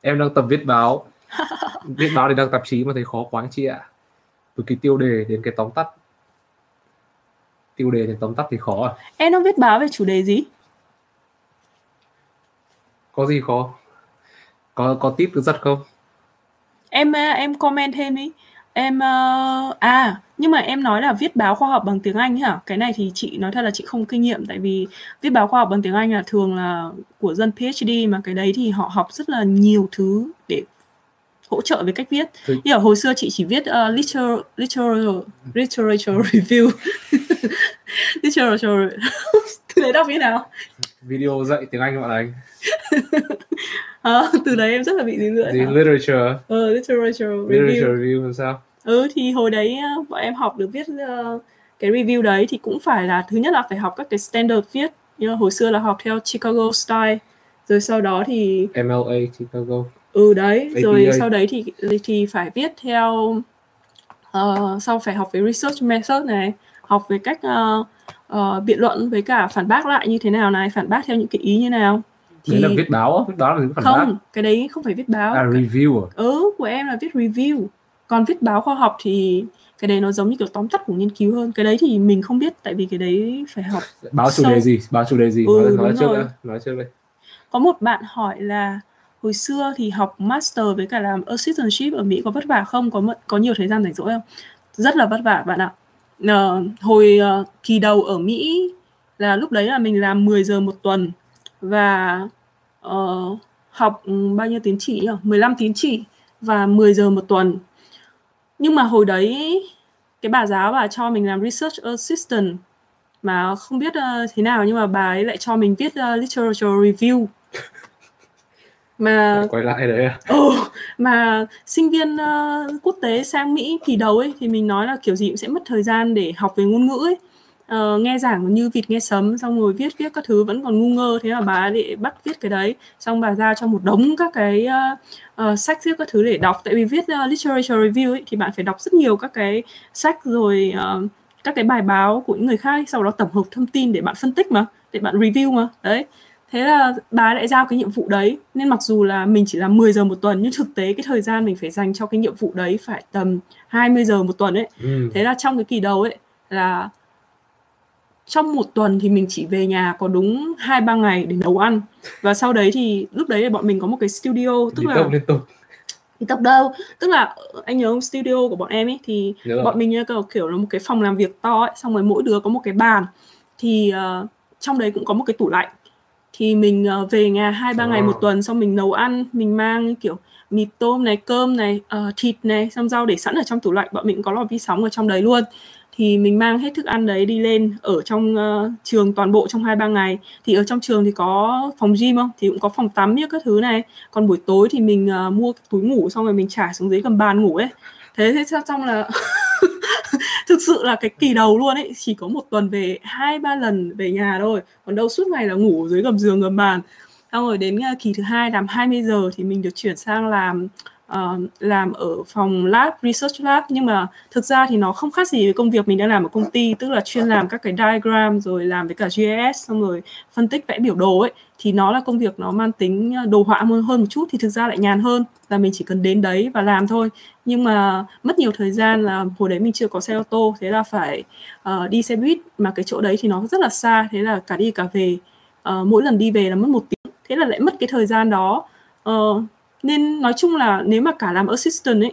em đang tập viết báo viết báo thì đang tạp chí mà thấy khó quá anh chị ạ. Từ cái tiêu đề đến cái tóm tắt. Tiêu đề đến tóm tắt thì khó à. Em đang viết báo về chủ đề gì? Có gì khó? Có có tip được rất không? Em à, em comment thêm đi. Em ờ, à nhưng mà em nói là viết báo khoa học bằng tiếng Anh hả? Cái này thì chị nói thật là chị không kinh nghiệm tại vì viết báo khoa học bằng tiếng Anh là thường là của dân PhD mà cái đấy thì họ học rất là nhiều thứ để hỗ trợ về cách viết. Thì- như ở hồi xưa chị chỉ viết uh, literal, literal, literature review. Literature từ đấy đọc như nào? Video dạy tiếng Anh bạn anh Ờ, từ đấy em rất là bị gì nữa gì? literature. Ờ, literature review. Literature review làm sao? Ừ thì hồi đấy ờ, bọn em học được viết ờ, cái review đấy thì cũng phải là thứ nhất là phải học các cái standard viết. Như hồi xưa là học theo Chicago style. Rồi sau đó thì MLA Chicago ừ đấy APA. rồi sau đấy thì thì phải viết theo uh, sau phải học về research method này học về cách uh, uh, biện luận với cả phản bác lại như thế nào này phản bác theo những cái ý như nào thì đấy là viết báo viết báo là phản không bác. cái đấy không phải viết báo à, review à? ừ của em là viết review còn viết báo khoa học thì cái đấy nó giống như kiểu tóm tắt của nghiên cứu hơn cái đấy thì mình không biết tại vì cái đấy phải học báo chủ đề gì báo chủ đề gì ừ, nói, nói trước rồi. nói trước đây có một bạn hỏi là hồi xưa thì học master với cả làm assistantship ở Mỹ có vất vả không? Có có nhiều thời gian rảnh rỗi không? Rất là vất vả bạn ạ. Uh, hồi uh, kỳ đầu ở Mỹ là lúc đấy là mình làm 10 giờ một tuần và uh, học ừ, bao nhiêu tín chỉ nhỉ? 15 tín chỉ và 10 giờ một tuần. Nhưng mà hồi đấy cái bà giáo bà cho mình làm research assistant mà không biết uh, thế nào nhưng mà bà ấy lại cho mình viết uh, literature review mà quay lại đấy à? ừ, mà sinh viên uh, quốc tế sang Mỹ kỳ đầu ấy thì mình nói là kiểu gì cũng sẽ mất thời gian để học về ngôn ngữ ấy. Uh, nghe giảng như vịt nghe sấm xong rồi viết viết các thứ vẫn còn ngu ngơ thế là bà để bắt viết cái đấy. Xong bà ra cho một đống các cái uh, uh, sách viết các thứ để đọc. Tại vì viết uh, literature review ấy, thì bạn phải đọc rất nhiều các cái sách rồi uh, các cái bài báo của những người khác sau đó tổng hợp thông tin để bạn phân tích mà để bạn review mà đấy thế là bà lại giao cái nhiệm vụ đấy. Nên mặc dù là mình chỉ làm 10 giờ một tuần nhưng thực tế cái thời gian mình phải dành cho cái nhiệm vụ đấy phải tầm 20 giờ một tuần ấy. Ừ. thế là trong cái kỳ đầu ấy là trong một tuần thì mình chỉ về nhà có đúng hai ba ngày để nấu ăn. Và sau đấy thì lúc đấy bọn mình có một cái studio tức là liên tục. Thì tập đâu? Tức là anh nhớ không? Studio của bọn em ấy thì Được bọn mình như kiểu là một cái phòng làm việc to ấy xong rồi mỗi đứa có một cái bàn. Thì uh, trong đấy cũng có một cái tủ lạnh thì mình uh, về nhà hai ba ngày một tuần xong mình nấu ăn mình mang kiểu mì tôm này cơm này uh, thịt này xong rau để sẵn ở trong tủ lạnh. Bọn mình cũng có lò vi sóng ở trong đấy luôn. Thì mình mang hết thức ăn đấy đi lên ở trong uh, trường toàn bộ trong hai ba ngày. Thì ở trong trường thì có phòng gym không? Thì cũng có phòng tắm như các thứ này. Còn buổi tối thì mình uh, mua túi ngủ xong rồi mình trải xuống dưới gầm bàn ngủ ấy. Thế thế xong là thực sự là cái kỳ đầu luôn ấy chỉ có một tuần về hai ba lần về nhà thôi. Còn đâu suốt ngày là ngủ dưới gầm giường gầm bàn. Xong rồi đến à, kỳ thứ hai làm 20 giờ thì mình được chuyển sang làm uh, làm ở phòng lab research lab. Nhưng mà thực ra thì nó không khác gì với công việc mình đang làm ở công ty tức là chuyên làm các cái diagram rồi làm với cả GIS xong rồi phân tích vẽ biểu đồ ấy thì nó là công việc nó mang tính ờ, đồ họa hơn hơn một chút thì thực ra lại nhàn hơn là mình chỉ cần đến đấy và làm thôi. Nhưng mà mất nhiều thời gian là hồi đấy mình chưa có xe ô tô thế là phải uh, đi xe buýt. Mà cái chỗ đấy thì nó rất là xa thế là cả đi cả về uh, mỗi lần đi về là mất một tiếng thế là lại mất cái thời gian đó. Uh, nên nói chung là nếu mà cả làm assistant ấy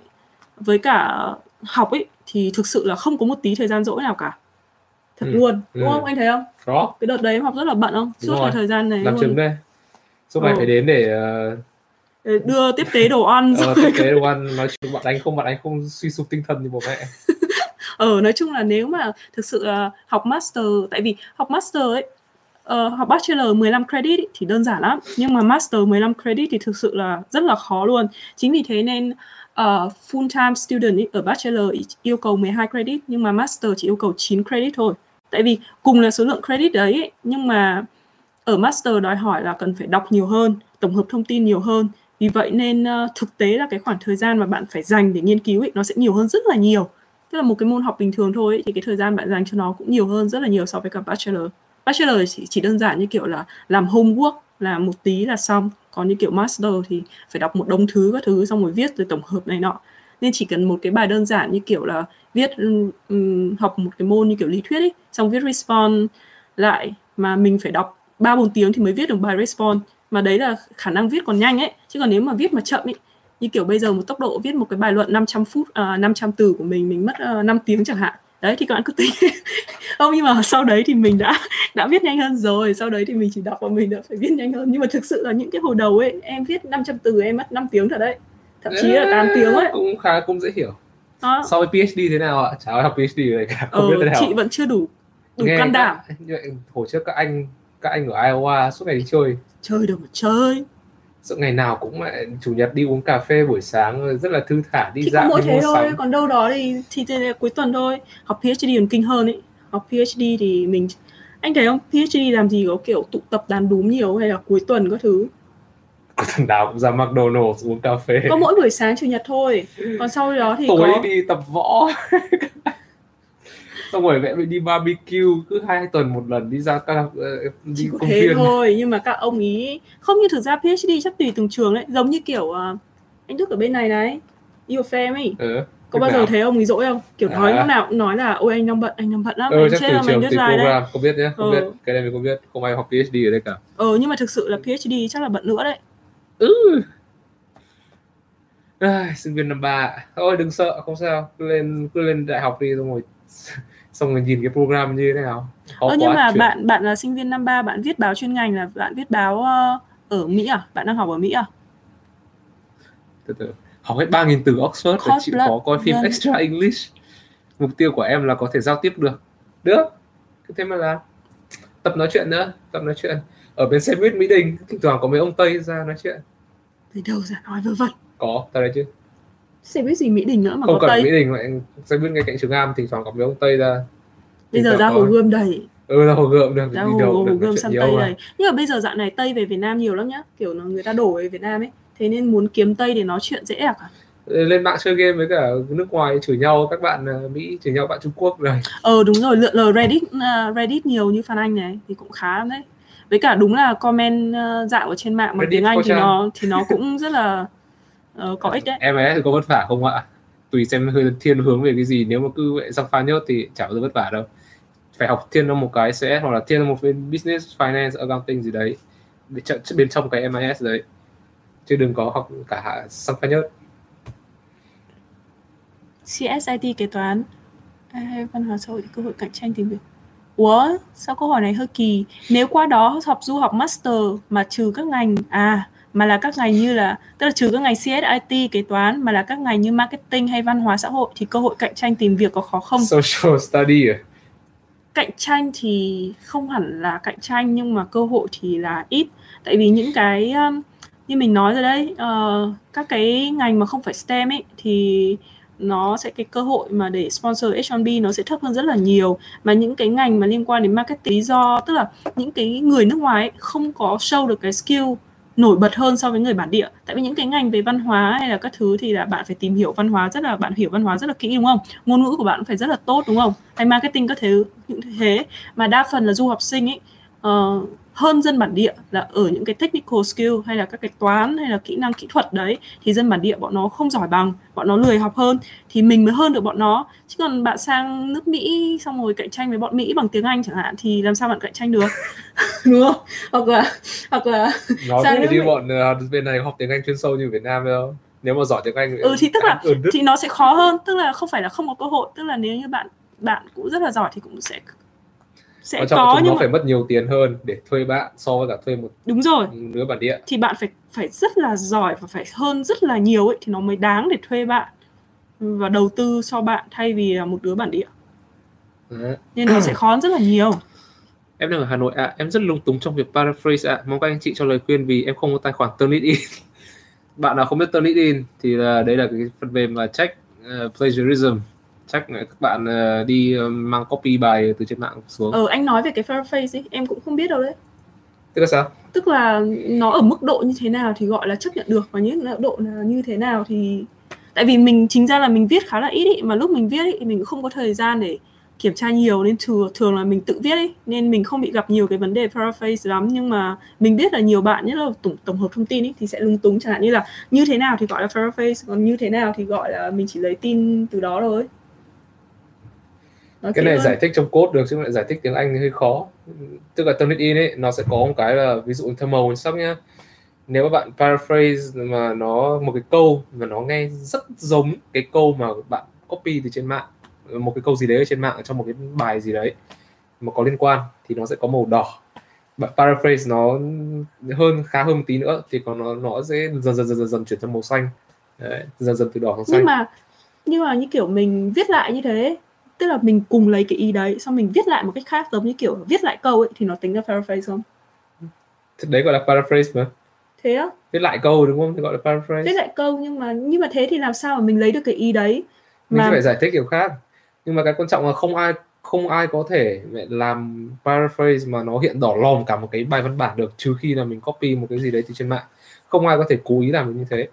với cả học ấy thì thực sự là không có một tí thời gian rỗi nào cả thật ừ. luôn. Đúng ừ. không? Anh thấy không? Có. Cái đợt đấy em học rất là bận không? Suốt cái thời gian này làm chứng đây. Suốt ngày ừ. phải đến để uh... đưa tiếp tế đồ ăn ờ, tiếp tế đồ ăn. Nói chung bạn anh không bạn anh không suy sụp tinh thần như bố mẹ. Ờ nói chung là nếu mà thực sự uh, học master tại vì học master ấy uh, học bachelor 15 credit thì đơn giản lắm. Nhưng mà master 15 credit thì thực sự là rất là khó luôn. Chính vì thế nên uh, full time student ý, ở bachelor yêu cầu 12 credit nhưng mà master chỉ yêu cầu 9 credit thôi tại vì cùng là số lượng credit đấy nhưng mà ở master đòi hỏi là cần phải đọc nhiều hơn tổng hợp thông tin nhiều hơn. Vì vậy nên uh, thực tế là cái khoảng thời gian mà bạn phải dành để nghiên cứu ấy, nó sẽ nhiều hơn rất là nhiều. Tức là một cái môn học bình thường thôi ấy, thì cái thời gian bạn dành cho nó cũng nhiều hơn rất là nhiều so với cả bachelor. Bachelor chỉ, chỉ đơn giản như kiểu là làm homework là một tí là xong. Còn như kiểu master thì phải đọc một đống thứ các thứ xong rồi viết rồi tổng hợp này nọ nên chỉ cần một cái bài đơn giản như kiểu là viết um, học một cái môn như kiểu lý thuyết ấy xong viết response lại mà mình phải đọc ba bốn tiếng thì mới viết được bài response mà đấy là khả năng viết còn nhanh ấy chứ còn nếu mà viết mà chậm ấy như kiểu bây giờ một tốc độ viết một cái bài luận 500 phút uh, à, 500 từ của mình mình mất ờ, uh, 5 tiếng chẳng hạn. Đấy thì các bạn cứ tính. Không nhưng mà sau đấy thì mình đã đã viết nhanh hơn rồi. Sau đấy thì mình chỉ đọc và mình đã phải viết nhanh hơn. Nhưng mà thực sự là những cái hồi đầu ấy em viết 500 từ em mất 5 tiếng thật đấy thậm chí là 8 tiếng ấy. Cũng khá cũng dễ hiểu. Đó. so với PhD thế nào ạ? Chả học PhD này cả không ừ, biết thế nào. chị vẫn chưa đủ đủ Nghe can đảm. như vậy hồi trước các anh các anh ở Iowa suốt ngày đi chơi. Chơi được mà chơi. Sợ ngày nào cũng lại chủ nhật đi uống cà phê buổi sáng rất là thư thả đi thì dạo mỗi thế thôi còn đâu đó thì thì, thì cuối tuần thôi. Học PhD còn kinh hơn ấy. Học PhD thì mình anh thấy không? PhD làm gì có kiểu tụ tập đàn đúng nhiều hay là cuối tuần các thứ thằng nào cũng ra McDonald's uống cà phê. Có mỗi buổi sáng chủ nhật thôi. Còn sau đó thì tối có... đi tập võ. Xong rồi mẹ mình đi barbecue. Cứ hai tuần một lần đi ra các ờ, đi Chỉ công thế viên. thôi nhưng mà các ông ý không như thực ra PhD chắc tùy từng trường đấy. Giống như kiểu uh, anh Đức ở bên này đấy yêu phê ấy. Ừ, có bao nào? giờ thấy ông ấy dỗi không? Kiểu nói à. lúc nào cũng nói là ôi anh đang bận anh đang bận lắm ừ, anh chết là mình deadline đấy. không biết nhé không ừ. biết. Cái này mình không biết. Không ai học PhD ở đây cả. Ừ nhưng mà thực sự là PhD chắc là bận nữa đấy ừ. À, sinh viên năm ba. Thôi đừng sợ không sao. Cứ lên cứ lên đại học đi xong rồi xong rồi nhìn cái program như thế nào. Khó ờ, nhưng mà chuyện. bạn bạn là sinh viên năm ba bạn viết báo chuyên ngành là bạn viết báo uh, ở Mỹ à? Bạn đang học ở Mỹ à? Từ từ. Học hết ba nghìn từ Oxford để chịu khó coi phim extra English. Mục tiêu của em là có thể giao tiếp được. Được. Thế mà là tập nói chuyện nữa tập nói chuyện ở bên xe buýt Mỹ Đình thỉnh thoảng có mấy ông Tây ra nói chuyện. Từ đâu ra nói vớ vẩn? Có tao đấy chứ. Xe buýt gì Mỹ Đình nữa mà không có cần Mỹ Đình mà xe buýt ngay cạnh trường Am thỉnh thoảng có mấy ông Tây ra. Bây giờ ra Hồ Gươm đầy ừ ra Hồ Gươm được ra Hồ, Hồ Gươm sang Tây đầy nhưng mà bây giờ dạo này Tây về Việt Nam nhiều lắm nhá. Kiểu là người ta đổ về Việt Nam ấy. Thế nên muốn kiếm Tây để nói chuyện dễ à? Lên mạng chơi game với cả nước ngoài chửi nhau các bạn ờ, Mỹ chửi nhau bạn Trung Quốc rồi ờ đúng rồi lượn lờ Reddit uh, Reddit nhiều như Phan Anh này thì cũng khá lắm đấy với cả đúng là comment uh, dạo ở trên mạng bằng tiếng Anh thì nó thì nó cũng rất là uh, có ích đấy. Em ấy có vất vả không ạ? Tùy xem hơi thiên hướng về cái gì nếu mà cứ vậy sang pha nhớt thì chả bao giờ vất vả đâu. Phải học thiên một cái CS hoặc là thiên một bên business finance accounting gì đấy bên trong cái MIS đấy. Chứ đừng có học cả sang pha nhớt CSIT kế toán hay văn hóa xã hội cơ hội cạnh tranh tìm việc Ủa, sao câu hỏi này hơi kỳ? Nếu qua đó học du học master mà trừ các ngành à mà là các ngành như là tức là trừ các ngành CSIT kế toán mà là các ngành như marketing hay văn hóa xã hội thì cơ hội cạnh tranh tìm việc có khó không? Social study à? Cạnh tranh thì không hẳn là cạnh tranh nhưng mà cơ hội thì là ít. Tại vì những cái um, như mình nói rồi đấy, uh, các cái ngành mà không phải STEM ấy thì nó sẽ cái cơ hội mà để sponsor H1B nó sẽ thấp hơn rất là nhiều. Mà những cái ngành mà liên quan đến marketing lý do tức là những cái người nước ngoài ấy, không có show được cái skill nổi bật hơn so với người bản địa. Tại vì những cái ngành về văn hóa hay là các thứ thì là bạn phải tìm hiểu văn hóa rất là bạn hiểu văn hóa rất là kỹ đúng không? Ngôn ngữ của bạn phải rất là tốt đúng không? Hay marketing các thứ những thế. Mà đa phần là du học sinh ấy uh, hơn dân bản địa là ở những cái technical skill hay là các cái toán hay là kỹ năng kỹ thuật đấy thì dân bản địa bọn nó không giỏi bằng bọn nó lười học hơn thì mình mới hơn được bọn nó. Chứ còn bạn sang nước Mỹ xong rồi cạnh tranh với bọn Mỹ bằng tiếng Anh chẳng hạn thì làm sao bạn cạnh tranh được? Đúng không? Hoặc là hoặc là nó sang nước đi bọn uh, bên này học tiếng Anh chuyên sâu như Việt Nam đâu nếu mà giỏi tiếng Anh ừ thì tức là thì nó sẽ khó hơn tức là không phải là không có cơ hội. Tức là nếu như bạn bạn cũng rất là giỏi thì cũng sẽ sẽ Quan có nhưng nó mà... phải mất nhiều tiền hơn để thuê bạn so với cả thuê một đúng rồi. đứa bản địa. Thì bạn phải phải rất là giỏi và phải hơn rất là nhiều ấy thì nó mới đáng để thuê bạn và đầu tư cho bạn thay vì là một đứa bản địa. Đấy. nên nó sẽ khó rất là nhiều. Em đang ở Hà Nội ạ. À, em rất lung túng trong việc paraphrase ạ. À. mong các anh chị cho lời khuyên vì em không có tài khoản Turnitin. Bạn nào không biết Turnitin thì là đây là cái phần mềm mà check uh, plagiarism chắc các bạn uh, đi uh, mang copy bài từ trên mạng xuống. Ờ anh nói về cái Fireface ấy em cũng không biết đâu đấy. Tức là sao? Tức là nó ở mức độ như thế nào thì gọi là chấp nhận được và những độ là như thế nào thì tại vì mình chính ra là mình viết khá là ít ý, mà lúc mình viết ý, mình cũng không có thời gian để kiểm tra nhiều nên thường thường là mình tự viết ấy nên mình không bị gặp nhiều cái vấn đề paraphrase lắm. Nhưng mà mình biết là nhiều bạn nhất là tổng tổng hợp thông tin ấy thì sẽ lung túng. Chẳng hạn như là như thế nào thì gọi là paraphrase còn như thế nào thì gọi là mình chỉ lấy tin từ đó thôi nó cái này hơn. giải thích trong code được chứ lại giải thích tiếng Anh thì hơi khó. Tức là Turnitin ấy nó sẽ có một cái là ví dụ theo màu sắc nhá. Nếu mà bạn paraphrase mà nó một cái câu mà nó nghe rất giống cái câu mà bạn copy từ trên mạng một cái câu gì đấy ở trên mạng trong một cái bài gì đấy mà có liên quan thì nó sẽ có màu đỏ. Bạn paraphrase nó hơn khá hơn một tí nữa thì còn nó nó sẽ dần dần dần dần, dần chuyển sang màu xanh. Đấy, dần dần từ đỏ sang xanh. nhưng mà nhưng mà như kiểu mình viết lại như thế tức là mình cùng lấy cái ý đấy xong mình viết lại một cách khác giống như kiểu viết lại câu ấy thì nó tính là paraphrase không? Thì đấy gọi là paraphrase mà. Thế á? Viết lại câu đúng không? Thì gọi là paraphrase. Viết lại câu nhưng mà nhưng mà thế thì làm sao mà mình lấy được cái ý đấy? Mình mà... phải giải thích kiểu khác. Nhưng mà cái quan trọng là không ai không ai có thể làm paraphrase mà nó hiện đỏ lòm cả một cái bài văn bản được trừ khi là mình copy một cái gì đấy từ trên mạng. Không ai có thể cố ý làm được như thế.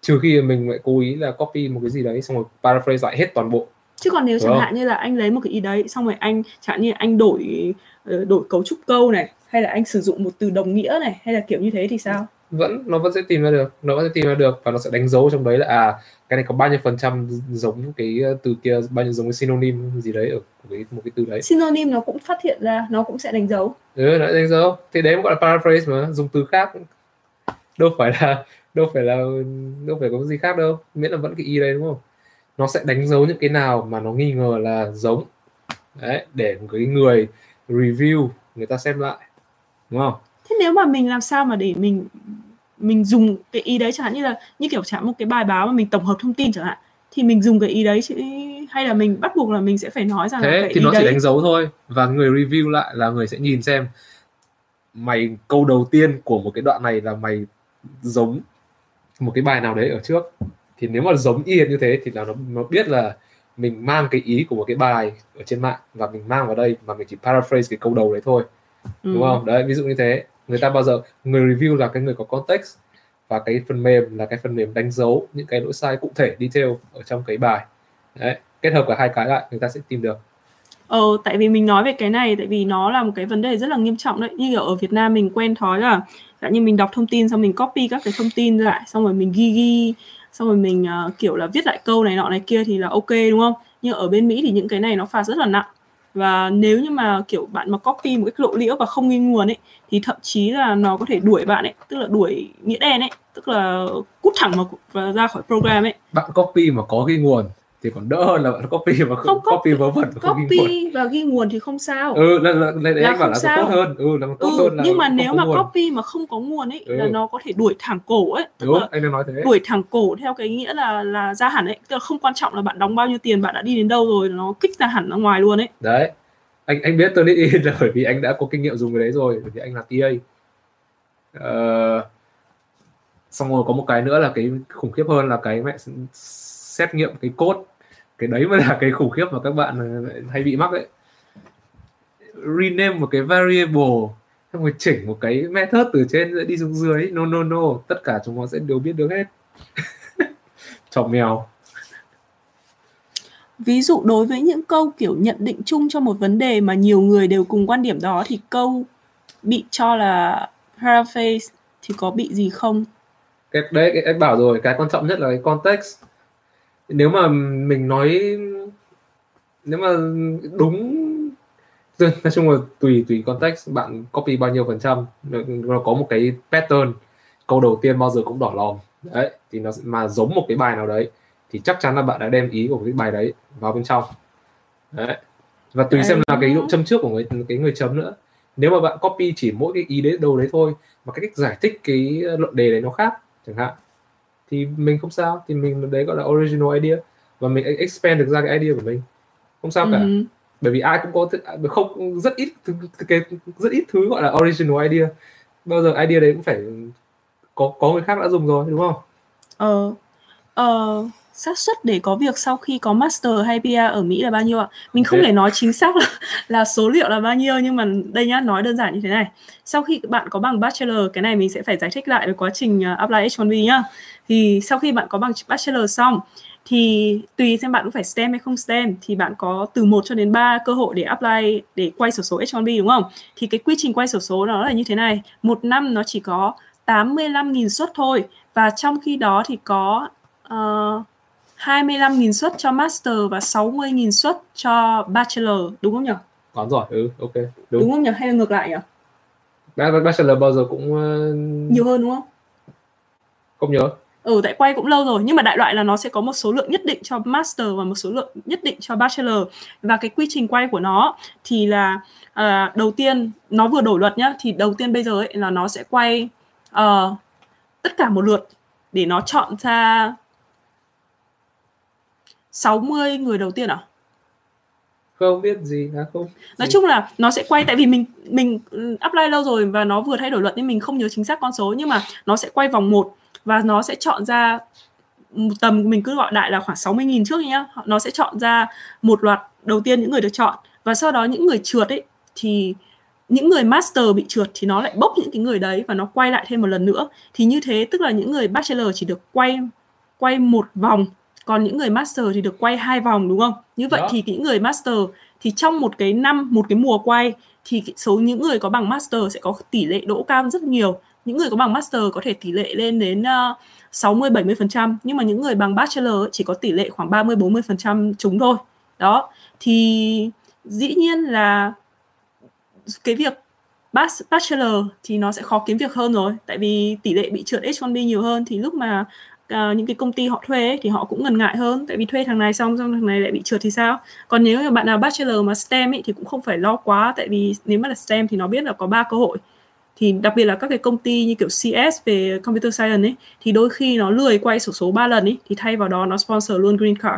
Trừ khi mình lại cố ý là copy một cái gì đấy xong rồi paraphrase lại hết toàn bộ chứ còn nếu chẳng hạn như là anh lấy một cái ý đấy xong rồi anh chẳng hạn như anh đổi ờ, đổi cấu trúc câu này hay là anh sử dụng một từ đồng nghĩa này hay là kiểu như thế thì sao? Vẫn nó vẫn sẽ tìm ra được nó vẫn sẽ tìm ra được và nó sẽ đánh dấu trong đấy là à cái này có bao nhiêu phần trăm giống cái ờ, từ kia bao nhiêu giống cái synonym gì đấy ở cái một cái từ đấy. Synonym nó cũng phát hiện ra nó cũng sẽ đánh dấu. Ừ nó đánh dấu. Thì đấy gọi là paraphrase mà dùng từ khác đâu phải là đâu phải là đâu phải có gì khác đâu. Miễn là vẫn cái ý đấy đúng không nó sẽ đánh dấu những cái nào mà nó nghi ngờ là giống. Đấy để cái người review người ta xem lại. Đúng không? Thế nếu mà mình làm sao mà để mình mình dùng cái ý đấy chẳng hạn như là như kiểu chẳng một cái bài báo mà mình tổng hợp thông tin chẳng hạn thì mình dùng cái ý đấy chứ hay là mình bắt buộc là mình sẽ phải nói rằng thế cái thì nó đấy... chỉ đánh dấu thôi và người review lại là người sẽ nhìn xem. Mày câu đầu tiên của một cái đoạn này là mày giống một cái bài nào đấy ở trước thì nếu mà giống y như thế thì là nó nó biết là mình mang cái ý của một cái bài ở trên mạng và mình mang vào đây mà mình chỉ paraphrase cái câu đầu đấy thôi. Ừ. đúng không? Đấy ví dụ như thế. Người ta bao giờ người review là cái người có context và cái phần mềm là cái phần mềm đánh dấu những cái lỗi sai cụ thể detail ở trong cái bài. Đấy kết hợp cả hai cái lại người ta sẽ tìm được. Ờ, tại vì mình nói về cái này tại vì nó là một cái vấn đề rất là nghiêm trọng đấy. Như kiểu ở Việt Nam mình quen thói là dạng như mình đọc thông tin xong mình copy các cái thông tin lại xong rồi mình ghi ghi xong rồi mình uh, kiểu là viết lại câu này nọ này kia thì là ok đúng không? Nhưng ở bên Mỹ thì những cái này nó phạt rất là nặng và nếu như mà kiểu bạn mà copy một cách lộ liễu và không ghi nguồn ấy thì thậm chí là nó có thể đuổi bạn ấy tức là đuổi nghĩa đen ấy tức là cút thẳng mà ra khỏi program ấy bạn copy mà có ghi nguồn thì còn đỡ hơn là bạn copy mà không, không copy vớ vẩn không copy ghi nguồn. và ghi nguồn thì không sao. Ừ là, là, là, là anh bảo là sao. tốt hơn. Ừ là tốt ừ, hơn là nhưng mà nếu mà nguồn. copy mà không có nguồn ấy ừ. là nó có thể đuổi thẳng cổ ấy. Tức Đúng, là anh đang nói thế. đuổi thẳng cổ theo cái nghĩa là là ra hẳn ấy. Tức là không quan trọng là bạn đóng bao nhiêu tiền bạn đã đi đến đâu rồi nó kích ra hẳn ra ngoài luôn ấy. Đấy. Anh anh biết Turnitin là bởi vì anh đã có kinh nghiệm dùng cái đấy rồi bởi vì anh là TA. Uh, xong rồi có một cái nữa là cái khủng khiếp hơn là cái mẹ xét nghiệm cái code cái đấy mới là cái khủng khiếp mà các bạn hay bị mắc đấy rename một cái variable xong rồi chỉnh một cái method từ trên đi xuống dưới. No no no tất cả chúng nó sẽ đều biết được hết. Chọc mèo. Ví dụ đối với những câu kiểu nhận định chung cho một vấn đề mà nhiều người đều cùng quan điểm đó thì câu bị cho là paraphrase thì có bị gì không? Cái đấy cái, anh bảo rồi cái quan trọng nhất là cái context nếu mà mình nói nếu mà đúng nói chung là tùy tùy context bạn copy bao nhiêu phần trăm nó có một cái pattern. Câu đầu tiên bao giờ cũng đỏ lòm. Đấy thì nó mà giống một cái bài nào đấy thì chắc chắn là bạn đã đem ý của cái bài đấy vào bên trong. Đấy và tùy xem là cái độ châm trước của người cái người chấm nữa. Nếu mà bạn copy chỉ mỗi cái ý đấy đầu đấy thôi mà cái cách giải thích cái luận đề đấy nó khác chẳng hạn thì mình không sao. Thì mình đấy gọi là original idea. Và mình expand được ra cái idea của mình. Không sao cả. Ừ. bởi vì ai cũng có không rất ít cái rất ít thứ gọi là original idea. Bao giờ idea đấy cũng phải có có người khác đã dùng rồi đúng không? Ờ. Ờ xác suất để có việc sau khi có master hay PR ở Mỹ là bao nhiêu ạ? Mình không thể nói chính xác là, là số liệu là bao nhiêu nhưng mà đây nhá, nói đơn giản như thế này. Sau khi bạn có bằng bachelor, cái này mình sẽ phải giải thích lại về quá trình uh, apply H1B nhá. Thì sau khi bạn có bằng bachelor xong thì tùy xem bạn có phải STEM hay không STEM thì bạn có từ 1 cho đến 3 cơ hội để apply để quay sổ số H1B đúng không? Thì cái quy trình quay sổ số nó là như thế này. Một năm nó chỉ có 85.000 suất thôi và trong khi đó thì có uh, 25.000 suất cho master và 60.000 suất cho bachelor đúng không nhỉ? Có rồi, ừ, ok. Đúng, đúng không nhỉ? Hay là ngược lại nhỉ? Bachelor bao giờ cũng uh... nhiều hơn đúng không? Không nhớ. Ừ, tại quay cũng lâu rồi nhưng mà đại loại là nó sẽ có một số lượng nhất định cho master và một số lượng nhất định cho bachelor và cái quy trình quay của nó thì là uh, đầu tiên nó vừa đổi luật nhá thì đầu tiên bây giờ ấy là nó sẽ quay uh, tất cả một lượt để nó chọn ra 60 người đầu tiên à? Không biết gì à không. Nói chung là nó sẽ quay tại vì mình mình ừ, apply lâu rồi và nó vừa thay đổi luật nên mình không nhớ chính xác con số nhưng mà nó sẽ quay vòng 1 và nó sẽ chọn ra tầm mình cứ gọi đại là khoảng 60.000 trước nhá. Nó sẽ chọn ra một loạt đầu tiên những người được chọn và sau đó những người trượt ấy thì những người master bị trượt thì nó lại bốc những cái người đấy và nó quay lại thêm một lần nữa thì như thế tức là những người bachelor chỉ được quay quay một vòng còn những người master thì được quay hai vòng đúng không như vậy Đó. thì những người master thì trong một cái năm một cái mùa quay thì số những người có bằng master sẽ có tỷ lệ đỗ cao rất nhiều những người có bằng master có thể tỷ lệ lên đến uh, 60 70% nhưng mà những người bằng bachelor chỉ có tỷ lệ khoảng 30 40% chúng thôi. Đó. Thì dĩ nhiên là cái việc bachelor thì nó sẽ khó kiếm việc hơn rồi tại vì tỷ lệ bị trượt H1B nhiều hơn thì lúc mà uh, những cái công ty họ thuê ấy, thì họ cũng ngần ngại hơn tại vì thuê thằng này xong xong thằng này lại bị trượt thì sao? Còn nếu như bạn nào bachelor mà STEM ấy thì cũng không phải lo quá tại vì nếu mà là STEM thì nó biết là có ba cơ hội. Thì đặc biệt là các cái công ty như kiểu CS về computer science ấy thì đôi khi nó lười quay sổ số 3 lần ấy thì thay vào đó nó sponsor luôn green card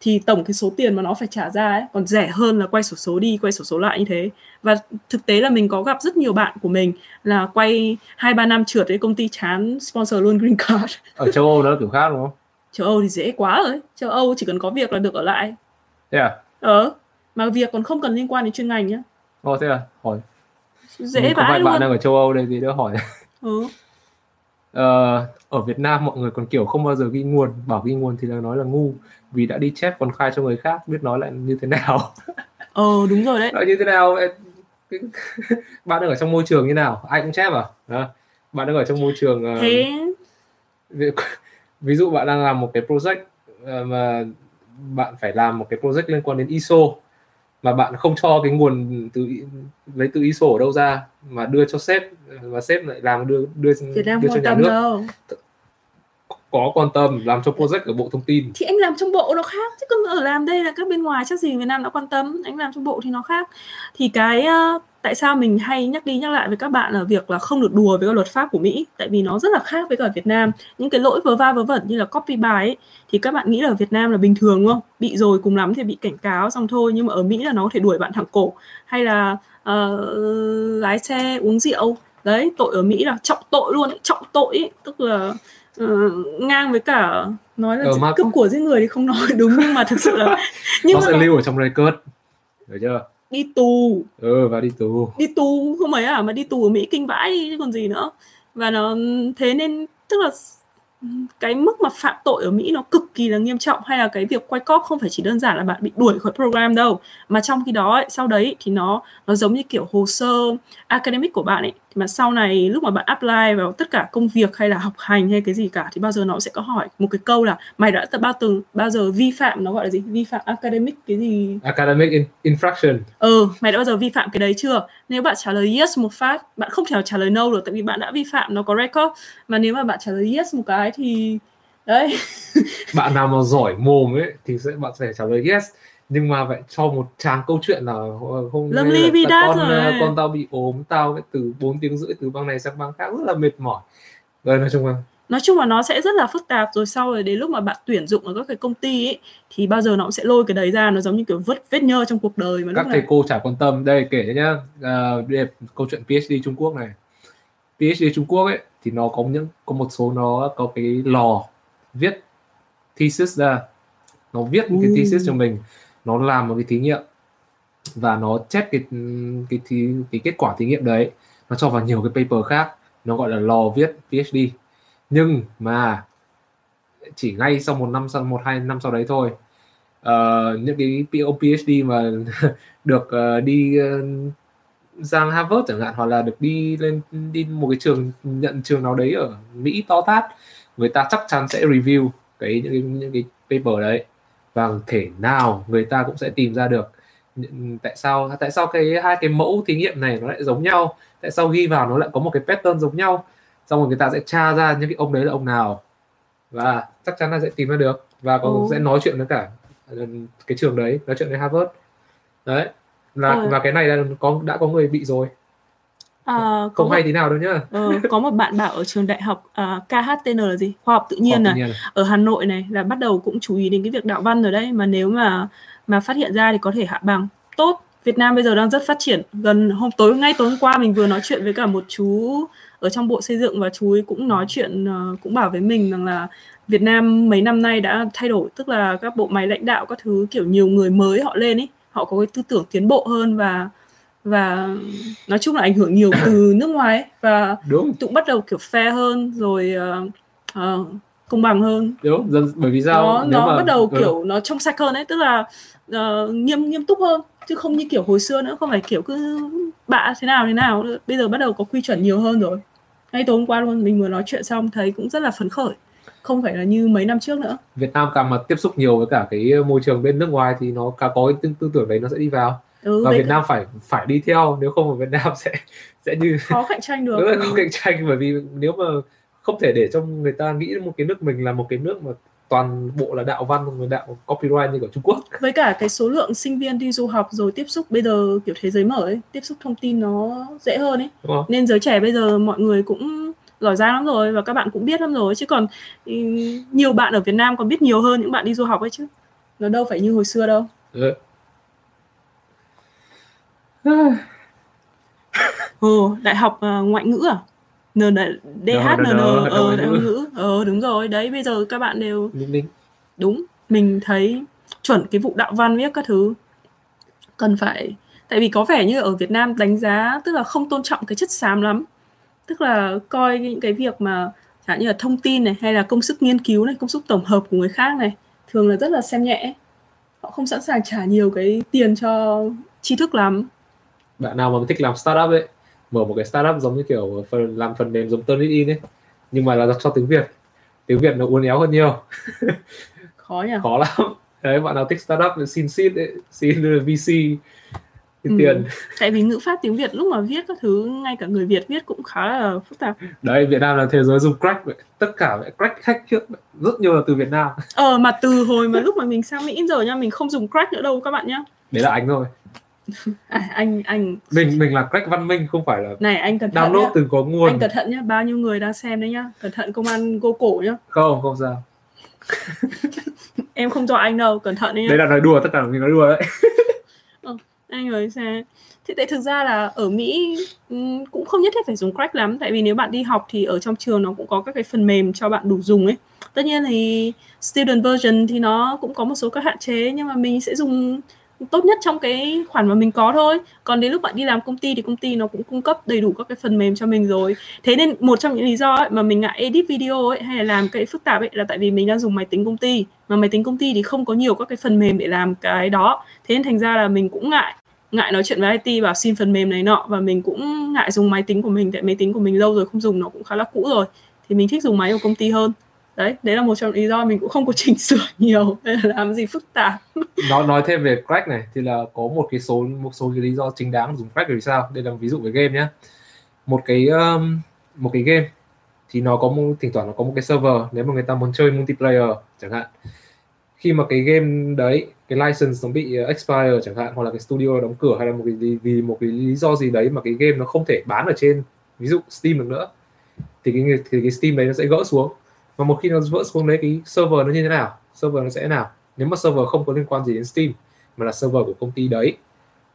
thì tổng cái số tiền mà nó phải trả ra ấy còn rẻ hơn là quay sổ số đi quay sổ số lại như thế. Và thực tế là mình có gặp rất nhiều bạn của mình là quay hai ba năm trượt với công ty chán sponsor luôn green card. Ở châu Âu nó là kiểu khác đúng không? Châu Âu thì dễ quá rồi châu Âu chỉ cần có việc là được ở lại. Thế à? Ờ mà việc còn không cần liên quan đến chuyên ngành nhá. Ồ thế à? Hỏi. Dễ vãi luôn bạn đang ở châu Âu đây thì đỡ hỏi. Ừ. ờ, ở Việt Nam mọi người còn kiểu không bao giờ ghi nguồn bảo ghi nguồn thì là nói là ngu vì đã đi chép còn khai cho người khác biết nói lại như thế nào. Ờ đúng rồi đấy. Nói như thế nào bạn đang ở trong môi trường như nào? Ai cũng chép à? Đó. bạn đang ở trong môi trường ờ, thế. ví, ví dụ bạn đang làm một cái project ờ, mà bạn phải làm một cái project liên quan đến ISO mà bạn không cho cái nguồn từ lấy từ ISO ở đâu ra mà đưa cho sếp và sếp lại làm đưa đưa đưa cho nhà nước. đâu có quan tâm làm cho project ở bộ thông tin. Thì anh làm trong bộ nó khác chứ còn ở làm đây là các bên ngoài chắc gì Việt Nam đã quan tâm anh làm trong bộ thì nó khác. Thì cái uh, tại sao mình hay nhắc đi nhắc lại với các bạn là việc là không được đùa với các luật pháp của Mỹ? Tại vì nó rất là khác với cả Việt Nam. Những cái lỗi vớ va vớ vẩn như là copy bài ấy, thì các bạn nghĩ là ở Việt Nam là bình thường đúng không? Bị rồi cùng lắm thì bị cảnh cáo xong thôi nhưng mà ở Mỹ là nó có thể đuổi bạn thẳng cổ. Hay là uh, lái xe uống rượu. Đấy tội ở Mỹ là trọng tội luôn trọng tội ấy. tức là uh, ngang với cả nói là ờ, cướp của giết người thì không nói đúng nhưng mà thực sự là nhưng nó mà sẽ lưu ở trong record được chưa? Đi tù. Ừ và đi tù. Đi tù không mấy à mà đi tù ở mỹ kinh vãi chứ còn gì nữa. Và nó thế nên tức là cái mức mà phạm tội ở Mỹ nó cực kỳ là nghiêm trọng hay là cái việc quay cóp không phải chỉ đơn giản là bạn bị đuổi khỏi program đâu mà trong khi đó ấy, sau đấy thì nó nó giống như kiểu hồ sơ academic của bạn ấy thì mà sau này lúc mà bạn apply vào tất cả công việc hay là học hành hay cái gì cả thì bao giờ nó sẽ có hỏi một cái câu là mày đã bao từng bao giờ vi phạm nó gọi là gì? Vi phạm academic cái gì? Academic in, infraction. Ừ mày đã bao giờ vi phạm cái đấy chưa? Nếu bạn trả lời yes một phát bạn không thể nào trả lời no được tại vì bạn đã vi phạm nó có record. Mà nếu mà bạn trả lời yes một cái thì đấy. Bạn nào mà giỏi mồm ấy thì sẽ bạn sẽ trả lời yes nhưng mà vậy cho một tràng câu chuyện là không Lâm ly bi con rồi. con tao bị ốm tao từ 4 tiếng rưỡi từ bang này sang bang khác rất là mệt mỏi. Rồi nói chung là nói chung là nó sẽ rất là phức tạp rồi sau rồi đến lúc mà bạn tuyển dụng ở các cái công ty ấy thì bao giờ nó cũng sẽ lôi cái đấy ra nó giống như kiểu vết vết nhơ trong cuộc đời mà các thầy cô chả quan tâm đây kể nhá à, đây, câu chuyện PhD Trung Quốc này. PhD Trung Quốc ấy thì nó có những có một số nó có cái lò viết thesis ra. Nó viết ừ. cái thesis cho mình nó làm một cái thí nghiệm và nó chép cái cái thí, cái kết quả thí nghiệm đấy nó cho vào nhiều cái paper khác nó gọi là lò viết PhD nhưng mà chỉ ngay sau một năm sau một hai năm sau đấy thôi uh, những cái PhD mà được uh, đi uh, sang Harvard chẳng hạn hoặc là được đi lên đi một cái trường nhận trường nào đấy ở Mỹ to tát người ta chắc chắn sẽ review cái những cái, những cái paper đấy và thể nào người ta cũng sẽ tìm ra được. Tại sao tại sao cái hai cái mẫu thí nghiệm này nó lại giống nhau? Tại sao ghi vào nó lại có một cái pattern giống nhau? Xong rồi người ta sẽ tra ra những cái ông đấy là ông nào. Và chắc chắn là sẽ tìm ra được. Và còn sẽ nói chuyện với cả ừ, cái trường đấy nói chuyện với Harvard. Đấy. Là ừ. và cái này là có đã có người bị rồi À, không một, hay tí nào đâu nhá. Uh, có một bạn bảo ở trường đại học uh, à, KHTN là gì? Khoa học tự nhiên này. Ở Hà Nội này là bắt đầu cũng chú ý đến cái việc đạo văn rồi đấy mà nếu mà mà phát hiện ra thì có thể hạ bằng. Tốt. Việt Nam bây giờ đang rất phát triển. Gần hôm tối ngay tối hôm qua mình vừa nói chuyện với cả một chú ở trong bộ xây dựng và chú ấy cũng nói chuyện uh, cũng bảo với mình rằng là Việt Nam mấy năm nay đã thay đổi tức là các bộ máy lãnh đạo các thứ kiểu nhiều người mới họ lên ấy họ có cái tư tưởng tiến bộ hơn và và nói chung là ảnh hưởng nhiều từ nước ngoài ấy. và đúng. tụng bắt đầu kiểu fair hơn rồi uh, uh, công bằng hơn. Đúng dần bởi vì sao? Nó nó mà, bắt đầu ừ, kiểu nó trong sạch hơn ấy tức là uh, nghiêm nghiêm túc hơn chứ không như kiểu hồi xưa nữa không phải kiểu cứ bạ thế nào thế nào. Bây giờ bắt đầu có quy chuẩn nhiều hơn rồi. Ngay tối hôm qua luôn mình vừa nói chuyện xong thấy cũng rất là phấn khởi. Không phải là như mấy năm trước nữa. Việt Nam càng mà tiếp xúc nhiều với cả cái môi trường bên nước ngoài thì nó càng có cái tư, tư tưởng đấy nó sẽ đi vào ừ, và Việt Nam phải phải đi theo nếu không ở Việt Nam sẽ sẽ như khó cạnh tranh được. Rất là không cạnh tranh bởi vì nếu mà không thể để cho người ta nghĩ một cái nước mình là một cái nước mà toàn bộ là đạo văn người đạo copyright như của Trung Quốc. Với cả cái số lượng sinh viên đi du học rồi tiếp xúc bây giờ kiểu thế giới mở ấy tiếp xúc thông tin nó dễ hơn ấy. Nên giới trẻ bây giờ mọi người cũng giỏi giang lắm rồi và các bạn cũng biết lắm rồi chứ còn ừ, nhiều bạn ở Việt Nam còn biết nhiều hơn những bạn đi du học ấy chứ. Nó đâu phải như hồi xưa đâu. Ừ. Ồ, đại học ờ, ngoại ngữ à? N D D H N N NN, ờ ngoại đại học ngữ. Ờ đúng rồi, đấy bây giờ các bạn đều đúng, mình thấy chuẩn cái vụ đạo văn viết các thứ cần phải tại vì có vẻ như ở Việt Nam đánh giá tức là không tôn trọng cái chất xám lắm. Tức là coi những cái việc mà chẳng như là thông tin này hay là công sức nghiên cứu này, công sức tổng hợp của người khác này thường là rất là xem nhẹ. Họ không sẵn sàng trả nhiều cái tiền cho tri thức lắm. Bạn nào mà thích làm startup ấy mở một cái startup giống như kiểu phần làm phần mềm giống Turnitin ấy nhưng mà là cho tiếng Việt tiếng Việt nó uốn éo hơn nhiều Khó nhỉ? khó lắm đấy bạn nào thích startup thì xin seed ấy, xin VC Ừ. ừ. tiền Tại vì ngữ pháp tiếng Việt lúc mà viết các thứ ngay cả người Việt viết cũng khá là phức tạp. đấy Việt Nam là thế giới dùng crack vậy tất cả vậy crack hack trước rất nhiều là từ Việt Nam Ờ mà từ hồi mà lúc mà mình sang Mỹ rồi nha, mình không dùng crack nữa đâu các bạn nhá. đấy là anh thôi À, anh anh mình mình là crack văn minh không phải là này anh cẩn thận download nhá. từ có nguồn Anh cẩn thận nhá, bao nhiêu người đang xem đấy nhá. Cẩn thận công an gô cổ nhá. không không sao Em không cho anh đâu, cẩn thận đấy nhá. đấy là nói đùa tất cả mình nói đùa đấy anh ơi xe thì tại thực ra là ở Mỹ ừm, cũng không nhất thiết phải dùng crack lắm tại vì nếu bạn đi học thì ở trong trường nó cũng có các cái phần mềm cho bạn đủ dùng ấy tất nhiên thì student version thì nó cũng có một số các hạn chế nhưng mà mình sẽ dùng tốt nhất trong cái khoản mà mình có thôi. Còn đến lúc bạn đi làm công ty thì công ty nó cũng cung cấp đầy đủ các cái phần mềm cho mình rồi. Thế nên một trong những lý do ấy, mà mình ngại edit video ấy hay là làm cái phức tạp ấy là tại vì mình đang dùng máy tính công ty. Mà máy tính công ty thì không có nhiều các cái phần mềm để làm cái đó. Thế nên thành ra là mình cũng ngại ngại nói chuyện với IT bảo xin phần mềm này nọ. Và mình cũng ngại dùng máy tính của mình tại máy tính của mình lâu rồi không dùng nó cũng khá là cũ rồi. Thì mình thích dùng máy của công ty hơn đấy đấy là một trong lý do mình cũng không có chỉnh sửa nhiều hay là làm gì phức tạp. Nói nói thêm về crack này thì là có một cái số một số cái lý do chính đáng dùng crack vì sao? Đây là ví dụ về game nhé một cái um, một cái game thì nó có một thỉnh thoảng nó có một cái server nếu mà người ta muốn chơi multiplayer chẳng hạn. Khi mà cái game đấy cái license nó bị uh, expire chẳng hạn hoặc là cái studio đóng cửa hay là một cái vì một cái lý do gì đấy mà cái game nó không thể bán ở trên ví dụ Steam được nữa thì cái thì cái Steam đấy nó sẽ gỡ xuống và một khi nó vỡ xuống đấy cái server nó như thế nào? Server nó sẽ thế nào? Nếu mà server không có liên quan gì đến Steam mà là server của công ty đấy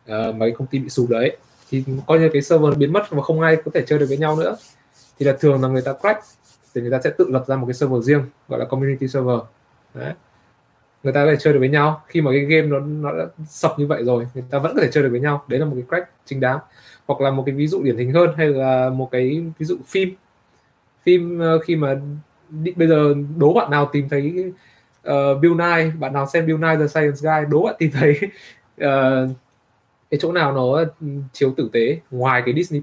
uh, mà cái công ty bị sụp đấy thì coi như cái server nó biến mất và không ai có thể chơi được với nhau nữa. Thì là thường là người ta crack thì người ta sẽ tự lập ra một cái server riêng gọi là community server. Đấy. Người ta có thể chơi được với nhau. Khi mà cái game nó nó đã sập như vậy rồi người ta vẫn có thể chơi được với nhau. Đấy là một cái crack chính đáng. Hoặc là một cái ví dụ điển hình hơn hay là một cái ví dụ phim. Phim ờ, khi mà bây giờ đố bạn nào tìm thấy uh, Bill Nye bạn nào xem Bill Nye the Science Guy đố bạn tìm thấy uh, cái chỗ nào nó ừ, chiếu tử tế. Ngoài cái Disney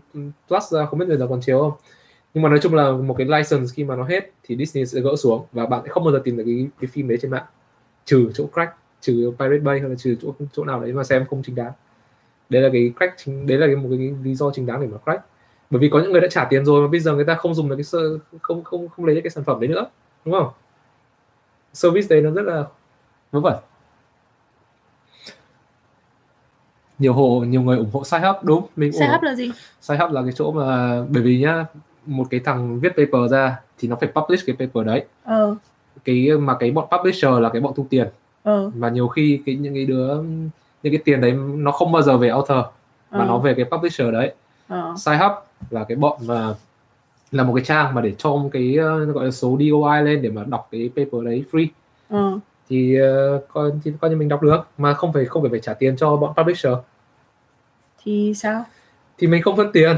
Plus ra không biết bây giờ còn chiếu không? Nhưng mà nói chung là một cái license khi mà nó hết thì Disney sẽ gỡ xuống và bạn sẽ không bao giờ tìm được cái, cái phim đấy trên mạng. Trừ chỗ crack trừ Pirate Bay hay là trừ chỗ chỗ nào đấy mà xem không chính đáng. Đấy là cái crack chính đấy là cái, một cái lý do chính đáng để mà crack bởi vì có những người đã trả tiền rồi mà bây giờ người ta không dùng được cái không không không lấy cái sản phẩm đấy nữa đúng không? Service đấy nó rất là vớ vẩn. Nhiều hộ nhiều người ủng hộ side hub đúng mình Side hub là gì? side hub là cái chỗ mà bởi vì nhá một cái thằng viết paper ra thì nó phải publish cái paper đấy. Ờ, cái mà cái bọn publisher là cái bọn thu tiền. Ờ, mà nhiều khi cái những cái đứa những cái tiền đấy nó không bao giờ về author mà ờ, nó về cái publisher đấy. Ờ, side hub là cái bọn mà là một cái trang mà để cho cái uh, gọi là số DOI lên để mà đọc cái paper đấy free. Ờ, thì uh, coi thì coi như mình đọc được mà không phải không phải phải trả tiền cho bọn publisher. Thì sao? Thì mình không phân tiền.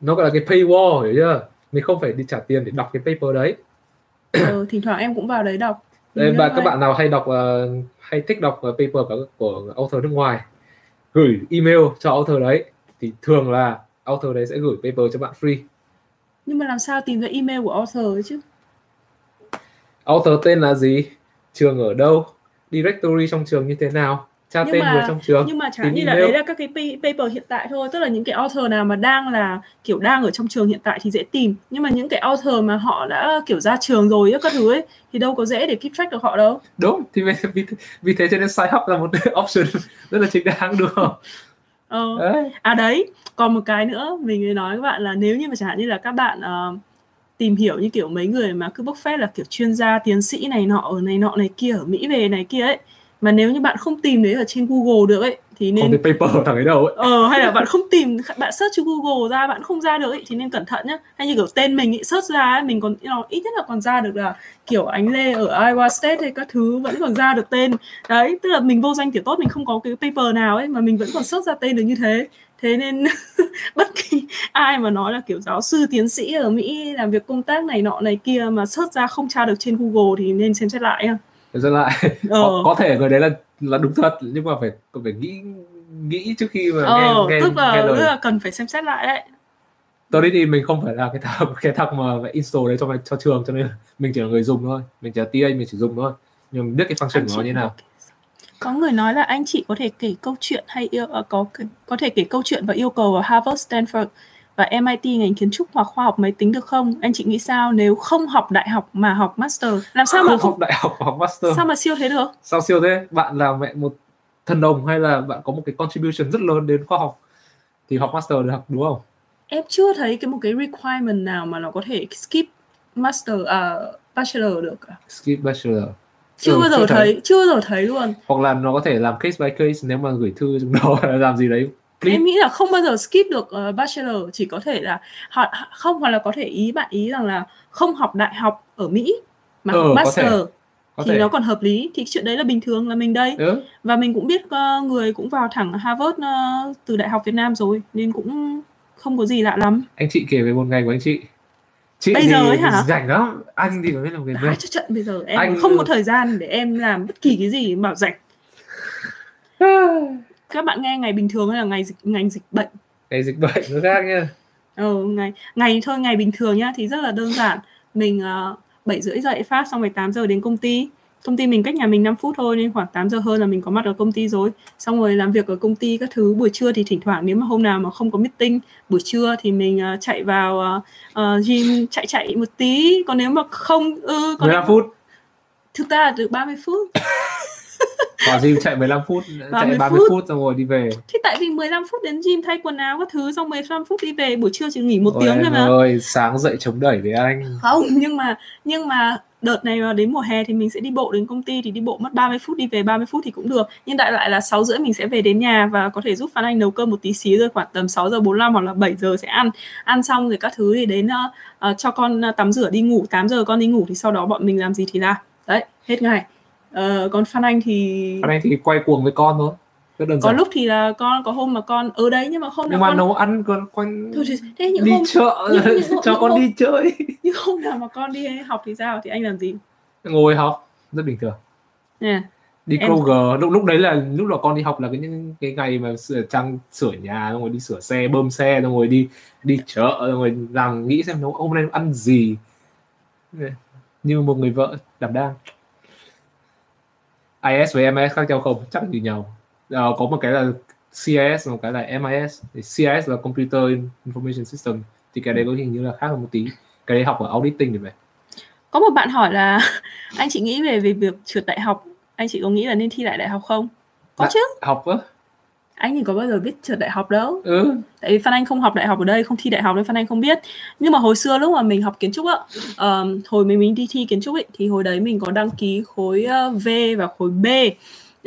Nó gọi là cái paywall hiểu chưa? Mình không phải đi trả tiền để đọc cái paper đấy. Ừ, thỉnh thoảng em cũng vào đấy đọc. Đây, và các bạn nào hay đọc uh, hay thích đọc uh, paper của, của author nước ngoài gửi email cho author đấy thì thường là author đấy sẽ gửi paper cho bạn free. Nhưng mà làm sao tìm ra email của author chứ? Author tên là gì? Trường ở đâu? Directory trong trường như thế nào? Tra nhưng tên mà, người trong trường? nhưng mà chẳng như là đấy là các cái paper hiện tại thôi. Tức là những cái author nào mà đang là kiểu đang ở trong trường hiện tại thì dễ tìm. Nhưng mà những cái author mà họ đã kiểu ra trường rồi các thứ ấy thì đâu có dễ để keep track được họ đâu. Đúng thì vì, vì thế cho nên side hub là một option rất là chính đáng đúng không ờ. đấy. à đấy còn một cái nữa mình mới nói các bạn là nếu như mà chẳng hạn như là các bạn uh, tìm hiểu như kiểu mấy người mà cứ bốc phét là kiểu chuyên gia tiến sĩ này nọ ở này nọ này kia ở Mỹ về này kia ấy mà nếu như bạn không tìm đấy ở trên Google được ấy thì nên không paper thằng ấy đâu ấy. Ờ hay là bạn không tìm bạn search trên Google ra bạn không ra được ấy thì nên cẩn thận nhá. Hay như kiểu tên mình ấy search ra ấy, mình còn you know, ít nhất là còn ra được là kiểu ánh lê ở Iowa State hay các thứ vẫn còn ra được tên. Đấy tức là mình vô danh tiểu tốt mình không có cái paper nào ấy mà mình vẫn còn search ra tên được như thế. Thế nên bất kỳ ai mà nói là kiểu giáo sư tiến sĩ ở Mỹ làm việc công tác này nọ này kia mà search ra không tra được trên Google thì nên xem xét lại xem lại. Ờ. có, có thể người đấy là là đúng thật nhưng mà phải phải nghĩ nghĩ trước khi mà ờ, nghe nghe tức là, nghe lời. là cần phải xem xét lại đấy. Tôi đi thì mình không phải là cái thằng cái thằng mà phải install đấy cho cho trường cho nên mình chỉ là người dùng thôi. Mình chỉ là TA mình chỉ dùng thôi. Nhưng mình biết cái function của nó như nào. Có người nói là anh chị có thể kể câu chuyện hay yêu uh, có có thể kể câu chuyện và yêu cầu ở Harvard, Stanford và MIT ngành kiến trúc hoặc khoa học máy tính được không? Anh chị nghĩ sao nếu không học đại học mà học master? Làm sao không mà không học đại học học master? Sao mà siêu thế được? Sao siêu thế? Bạn là mẹ một thần đồng hay là bạn có một cái contribution rất lớn đến khoa học thì học master được đúng không? Em chưa thấy cái một cái requirement nào mà nó có thể skip master à uh, bachelor được cả. Skip bachelor chưa ừ, bao giờ thấy. thấy chưa bao giờ thấy luôn hoặc là nó có thể làm case by case nếu mà gửi thư trong đó làm gì đấy Please. em nghĩ là không bao giờ skip được uh, bachelor chỉ có thể là họ không hoặc là có thể ý bạn ý rằng là không học đại học ở Mỹ mà ừ, học master có thể. Có thì thể. nó còn hợp lý thì chuyện đấy là bình thường là mình đây ừ. và mình cũng biết uh, người cũng vào thẳng Harvard uh, từ đại học Việt Nam rồi nên cũng không có gì lạ lắm anh chị kể về một ngày của anh chị chị bây giờ ấy hả rảnh lắm anh thì mới làm người Nói cho trận bây giờ em anh... không có thời gian để em làm bất kỳ cái gì bảo rảnh các bạn nghe ngày bình thường hay là ngày dịch ngành dịch bệnh? Ngày dịch bệnh nó khác nha ừ ngày ngày thôi ngày bình thường nhá thì rất là đơn giản. Mình uh, bảy rưỡi dậy phát xong rồi 8 giờ đến công ty. Công ty mình cách nhà mình 5 phút thôi nên khoảng 8 giờ hơn là mình có mặt ở công ty rồi. Xong rồi làm việc ở công ty các thứ buổi trưa thì thỉnh thoảng nếu mà hôm nào mà không có meeting buổi trưa thì mình uh, chạy vào uh, gym chạy chạy một tí. Còn nếu mà không ừ, còn 15 phút. Thực ra là được 30 phút vào gym chạy 15 phút 30 chạy 30 phút. phút xong rồi đi về. Thì tại vì 15 phút đến gym thay quần áo các thứ xong 15 phút đi về buổi trưa chỉ nghỉ một Ôi tiếng thôi mà. ơi sáng dậy chống đẩy với anh. Không nhưng mà nhưng mà đợt này đến mùa hè thì mình sẽ đi bộ đến công ty thì đi bộ mất 30 phút đi về 30 phút thì cũng được. Nhưng đại lại là 6 rưỡi mình sẽ về đến nhà và có thể giúp Phan Anh nấu cơm một tí xíu rồi khoảng tầm 6 giờ 45 hoặc là 7 giờ sẽ ăn. Ăn xong rồi các thứ thì đến uh, uh, cho con tắm rửa đi ngủ. 8 giờ con đi ngủ thì sau đó bọn mình làm gì thì làm đấy hết ngày uh, còn Phan Anh thì Phan Anh thì quay cuồng với con thôi. Đơn có lúc thì là con có hôm mà con ở đấy nhưng mà hôm nhưng mà con... nấu ăn còn quanh Thôi thế những đi hôm... chợ những, những, cho những con hôm... đi chơi. Nhưng hôm nào mà con đi học thì sao? Thì anh làm gì? Ngồi học. Rất bình thường. Yeah. đi em... Kroger. lúc lúc đấy là lúc là con đi học là cái những cái ngày mà sửa trang sửa nhà xong rồi đi sửa xe bơm xe xong rồi đi đi chợ xong rồi làm nghĩ xem nấu hôm nay ăn gì. Như một người vợ đảm đang IS với MS khác nhau không? Chắc như nhau uh, có một cái là CIS một cái là MIS thì CIS là Computer Information System. Thì cái đấy có hình như là khác hơn một tí. Cái đấy học ở auditing thì phải. Có một bạn hỏi là anh chị nghĩ về về việc trượt đại học anh chị có nghĩ là nên thi lại đại học không? Có Đã, chứ. học á anh thì có bao giờ biết trượt đại học đâu. Ừ. tại vì phan anh không học đại học ở đây không thi đại học nên phan anh không biết. Nhưng mà hồi xưa lúc mà mình học kiến trúc á um, hồi mình mình đi thi kiến trúc ấy thì hồi đấy mình có đăng ký khối V và khối B.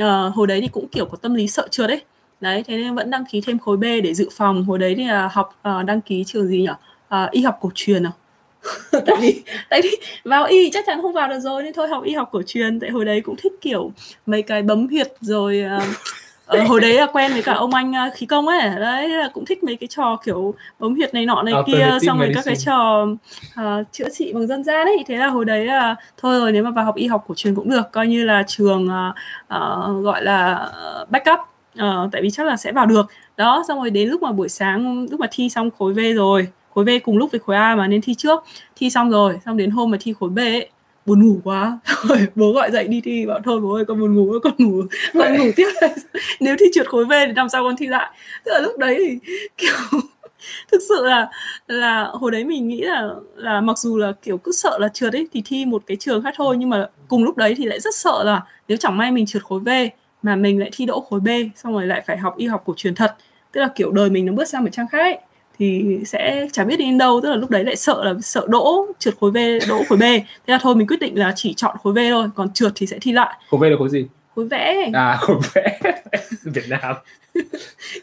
Uh, hồi đấy thì cũng kiểu có tâm lý sợ trượt ấy. Đấy thế nên vẫn đăng ký thêm khối B để dự phòng. Hồi đấy thì uh, học uh, đăng ký trường gì nhỉ uh, y học cổ truyền à? Tại vì tại vì vào y chắc chắn không vào được rồi nên thôi học y học cổ truyền. Tại hồi đấy cũng thích kiểu mấy cái bấm huyệt rồi uh, ở hồi đấy là quen với cả ông anh uh, khí công ấy. Đấy là cũng thích mấy cái trò kiểu bấm huyệt này nọ này kia xong rồi các cái trò uh, chữa trị bằng dân gian ấy. Thế là hồi đấy là thôi rồi nếu mà vào học y học cổ truyền cũng được. Coi như là trường uh, uh, gọi là backup uh, tại vì chắc là sẽ vào được. Đó xong rồi đến lúc mà buổi sáng lúc mà thi xong khối V rồi. Khối B cùng lúc với khối A mà nên thi trước. Thi xong rồi xong đến hôm mà thi khối B ấy, buồn ngủ quá. Rồi bố gọi dậy đi thi, bảo, thôi bố ơi, con buồn ngủ con ngủ con ngủ tiếp. Nếu thi trượt khối V thì làm sao con thi lại? Tức là lúc đấy thì, kiểu, thực sự là là hồi đấy mình nghĩ là là mặc dù là, kiểu, cứ sợ là trượt ấy, thì thi một cái trường khác thôi, nhưng mà cùng lúc đấy thì lại rất sợ là nếu chẳng may mình trượt khối V mà mình lại thi đỗ khối B, xong rồi lại phải học y học cổ truyền thật. Tức là, kiểu, đời mình nó bước sang một trang khác ấy thì sẽ chả biết đi đến đâu tức là lúc đấy lại sợ là sợ đỗ trượt khối V đỗ khối B. Thế là thôi mình quyết định là chỉ chọn khối V thôi còn trượt thì sẽ thi lại. Khối V là khối gì? Khối vẽ. À khối vẽ. Việt Nam.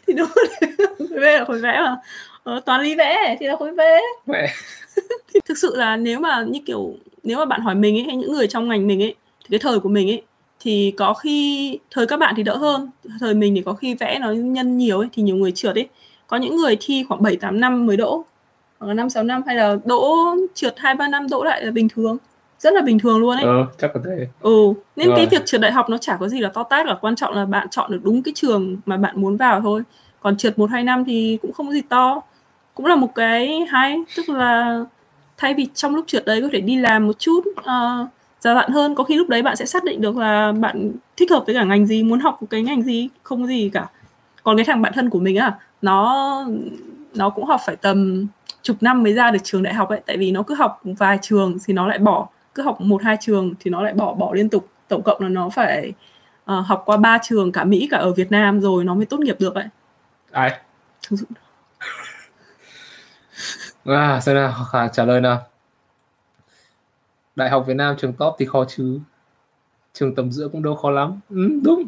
Thì đúng khối V là khối vẽ mà. Ờ, toán lý vẽ thì là khối V. Vẽ. Thì thực sự là nếu mà như kiểu nếu mà bạn hỏi mình ấy hay những người trong ngành mình ấy thì cái thời của mình ấy thì có khi thời các bạn thì đỡ hơn. Thời mình thì có khi vẽ nó nhân nhiều ấy thì nhiều người trượt ấy có những người thi khoảng 7 8 năm mới đỗ hoặc là 5 6 năm hay là đỗ trượt 2 3 năm đỗ lại là bình thường rất là bình thường luôn ấy. Ờ, chắc có thể. Ừ, nên Rồi. cái việc trượt đại học nó chả có gì là to tát cả, quan trọng là bạn chọn được đúng cái trường mà bạn muốn vào thôi. Còn trượt 1 2 năm thì cũng không có gì to. Cũng là một cái hay, tức là thay vì trong lúc trượt đấy có thể đi làm một chút uh, giai đoạn hơn, có khi lúc đấy bạn sẽ xác định được là bạn thích hợp với cả ngành gì, muốn học cái ngành gì, không có gì cả. Còn cái thằng bạn thân của mình á, nó nó cũng học phải tầm chục năm mới ra được trường đại học ấy. Tại vì nó cứ học vài trường thì nó lại bỏ cứ học một hai trường thì nó lại bỏ bỏ liên tục. Tổng cộng là nó phải uh, học qua ba trường cả Mỹ cả ở Việt Nam rồi nó mới tốt nghiệp được ấy. Ai? À, xem nào khả trả lời nào. Đại học Việt Nam trường top thì khó chứ. Trường tầm giữa cũng đâu khó lắm. Ừ, đúng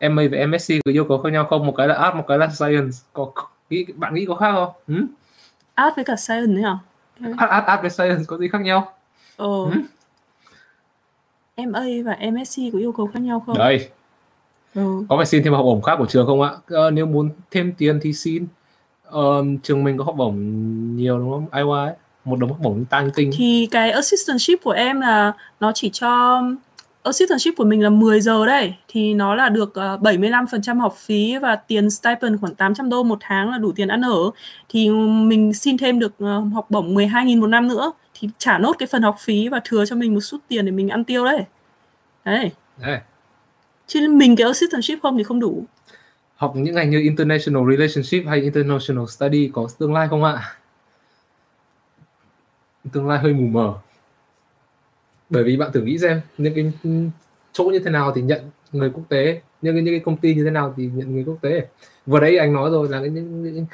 MA và MSc có yêu cầu khác nhau không? Một cái là art một cái là science. Có nghĩ bạn nghĩ có khác không? Ừ? art với cả science đấy hả? Art, art, art với science có gì khác nhau? Ờ. Ừ? MA và MSc có yêu cầu khác nhau không? Đây. Ừ. có phải xin thêm học bổng khác của trường không ạ? Ờ, nếu muốn thêm tiền thì xin. Ờ, trường mình có học bổng nhiều đúng không? IY một đồng học bổng tăng tinh thì cái assistantship của em là nó chỉ cho assistantship của mình là 10 giờ đấy. Thì nó là được uh, ờ, 75% học phí và tiền stipend khoảng 800 đô một tháng là đủ tiền ăn ở. Thì mình xin thêm được uh, học bổng 12.000 một năm nữa. Thì trả nốt cái phần học phí và thừa cho mình một chút tiền để mình ăn tiêu đấy. Đấy, đấy. chứ mình cái assistantship không thì không đủ. Học những ngành như international relationship hay international study có tương lai không ạ? Tương lai hơi mù mờ bởi vì bạn thử nghĩ xem những cái chỗ như thế nào thì nhận người quốc tế những cái, những cái công ty như thế nào thì nhận người quốc tế. Vừa đấy anh nói rồi là những, những,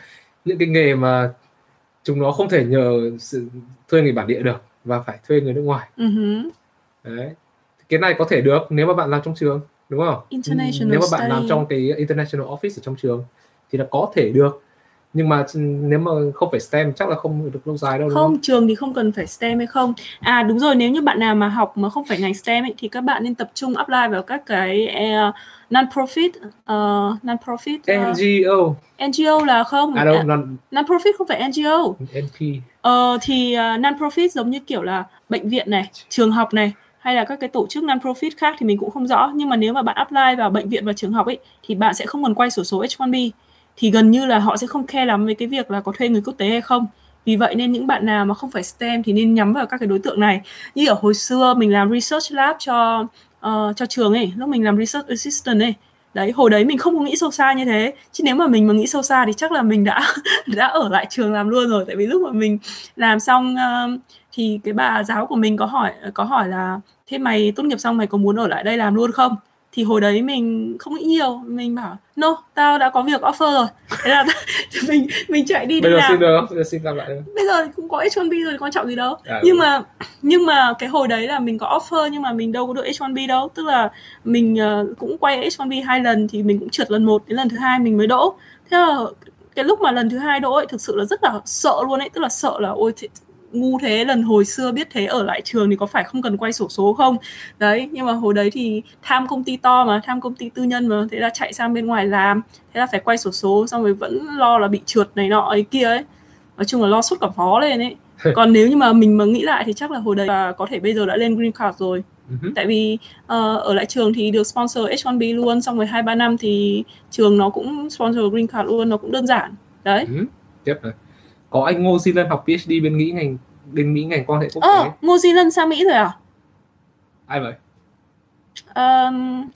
những, cái nghề mà chúng nó không thể nhờ sự thuê người bản địa được và phải thuê người nước ngoài. Uh-huh. đấy. Cái này có thể được nếu mà bạn làm trong trường đúng không? Nếu mà bạn study. làm trong cái international office ở trong trường thì là có thể được nhưng mà nếu mà không phải STEM chắc là không được lâu dài đâu không, không? trường thì không cần phải STEM hay không? À đúng rồi nếu như bạn nào mà học mà không phải ngành STEM ấy, thì các bạn nên tập trung apply vào các cái uh, non-profit uh, non-profit uh, NGO NGO là không. À đâu non non-profit không phải NGO NP ờ thì uh, non-profit giống như kiểu là bệnh viện này trường học này hay là các cái tổ chức non-profit khác thì mình cũng không rõ. Nhưng mà nếu mà bạn apply vào bệnh viện và trường học ấy thì bạn sẽ không cần quay sổ số H1B thì gần như là họ sẽ không care lắm với cái việc là có thuê người quốc tế hay không. Vì vậy nên những bạn nào mà không phải STEM thì nên nhắm vào các cái đối tượng này. Như ở hồi xưa mình làm research lab cho uh, cho trường ấy lúc mình làm research assistant ấy. Đấy hồi đấy mình không có nghĩ sâu xa như thế. Chứ nếu mà mình mà nghĩ sâu xa thì chắc là mình đã đã ở lại trường làm luôn rồi. Tại vì lúc mà mình làm xong uh, thì cái bà giáo của mình có hỏi có hỏi là thế mày tốt nghiệp xong mày có muốn ở lại đây làm luôn không? Thì hồi đấy mình không nghĩ nhiều. Mình bảo no tao đã có việc offer rồi. Thế là mình mình chạy đi bây giờ làm. xin được bây giờ xin làm lại được. bây giờ cũng có H1B rồi quan trọng gì đâu. À, nhưng mà nhưng mà cái hồi đấy là mình có offer nhưng mà mình đâu có được H1B đâu. Tức là mình uh, cũng quay H1B hai lần thì mình cũng trượt lần một đến lần thứ hai mình mới đỗ. Thế là cái lúc mà lần thứ hai đỗ ấy thực sự là rất là sợ luôn ấy. Tức là sợ là ôi ngu thế lần hồi xưa biết thế ở lại trường thì có phải không cần quay sổ số không? Đấy nhưng mà hồi đấy thì tham công ty to mà tham công ty tư nhân mà thế là chạy sang bên ngoài làm thế là phải quay sổ số xong rồi vẫn lo là bị trượt này nọ ấy kia ấy. Nói chung là lo suốt cả phó lên ấy. Còn nếu như mà mình mà nghĩ lại thì chắc là hồi đấy là có thể bây giờ đã lên green card rồi. Uh-huh. tại vì uh, ở lại trường thì được sponsor H1B luôn xong rồi hai ba năm thì trường nó cũng sponsor green card luôn nó cũng đơn giản. Đấy. Uh-huh. tiếp này có anh Ngô Di Lân học PhD bên Mỹ ngành bên Mỹ ngành quan hệ quốc tế. Ngô Di Lân sang Mỹ rồi à? Ai vậy? Um,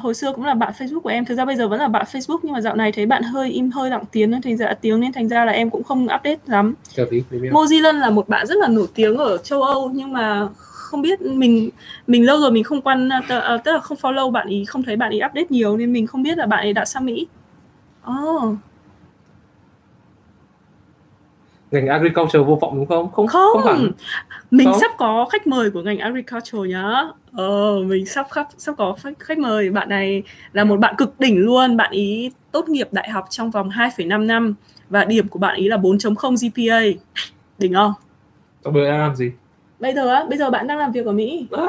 hồi xưa cũng là bạn Facebook của em thực ra bây giờ vẫn là bạn Facebook nhưng mà dạo này thấy bạn hơi im hơi lặng tiếng nên thành ra tiếng nên thành ra là em cũng không update lắm. Ngô Di Lân là một bạn rất là nổi tiếng ở châu Âu nhưng mà không biết mình mình lâu rồi mình không quan tức là không follow bạn ý không thấy bạn ý update nhiều nên mình không biết là bạn ấy đã sang Mỹ. Oh ngành agriculture vô vọng đúng không? Không không, không hẳn. Mình không? sắp có khách mời của ngành agriculture nhá. Ờ mình sắp sắp sắp có khách mời bạn này là một bạn cực đỉnh luôn, bạn ý tốt nghiệp đại học trong vòng 2,5 năm và điểm của bạn ý là 4.0 GPA. Đỉnh không? Bây giờ đang làm gì? Bây giờ á, bây giờ bạn đang làm việc ở Mỹ. À,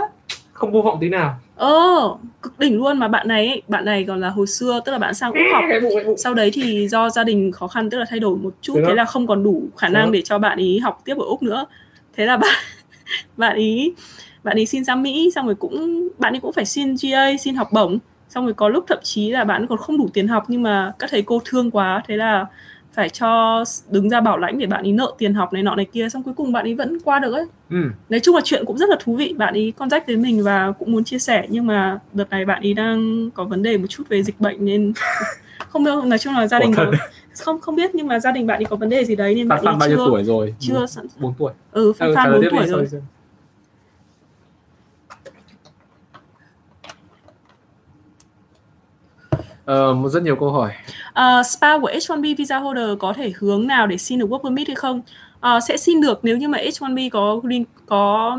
không vô vọng tí nào ờ cực đỉnh luôn. Mà bạn này ấy, bạn này còn là hồi xưa tức là bạn sang úc học. Sau đấy thì do gia đình khó khăn tức là thay đổi một chút thế, là không còn đủ khả năng để cho bạn ý học tiếp ở úc nữa. Thế là bạn bạn ý bạn ấy xin sang mỹ xong rồi cũng bạn ấy cũng phải xin GA xin học bổng. Xong rồi có lúc thậm chí là bạn còn không đủ tiền học nhưng mà các thầy cô thương quá thế là phải cho đứng ra bảo lãnh để bạn ấy nợ tiền học này nọ này kia xong cuối cùng bạn ấy vẫn qua được ấy. Ừ. nói chung là chuyện cũng rất là thú vị bạn ấy contact đến mình và cũng muốn chia sẻ nhưng mà đợt này bạn ấy đang có vấn đề một chút về dịch bệnh nên không biết nói chung là gia đình có, không không biết nhưng mà gia đình bạn ấy có vấn đề gì đấy nên bạn ấy bao chưa, nhiêu tuổi rồi? chưa sẵn bốn tuổi. Ừ Phan, ừ, Phan 4 tuổi rồi Uh, rất nhiều câu hỏi. Uh, spa của H1B visa holder có thể hướng nào để xin được work permit hay không? Uh, sẽ xin được nếu như mà H1B có green có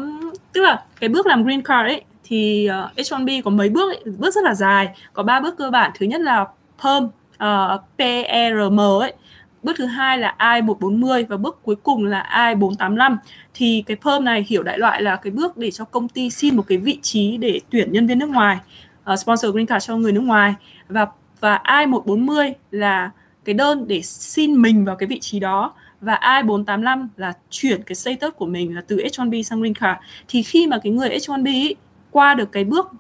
tức là cái bước làm green card ấy thì uh, H1B có mấy bước ấy, bước rất là dài, có ba bước cơ bản. Thứ nhất là perm uh, PRM ấy. Bước thứ hai là I140 và bước cuối cùng là I485. Thì cái perm này hiểu đại loại là cái bước để cho công ty xin một cái vị trí để tuyển nhân viên nước ngoài, uh, sponsor green card cho người nước ngoài và và I140 là cái đơn để xin mình vào cái vị trí đó. Và I485 là chuyển cái status của mình là từ H1B sang Green Card. Thì khi mà cái người H1B ý, qua được cái bước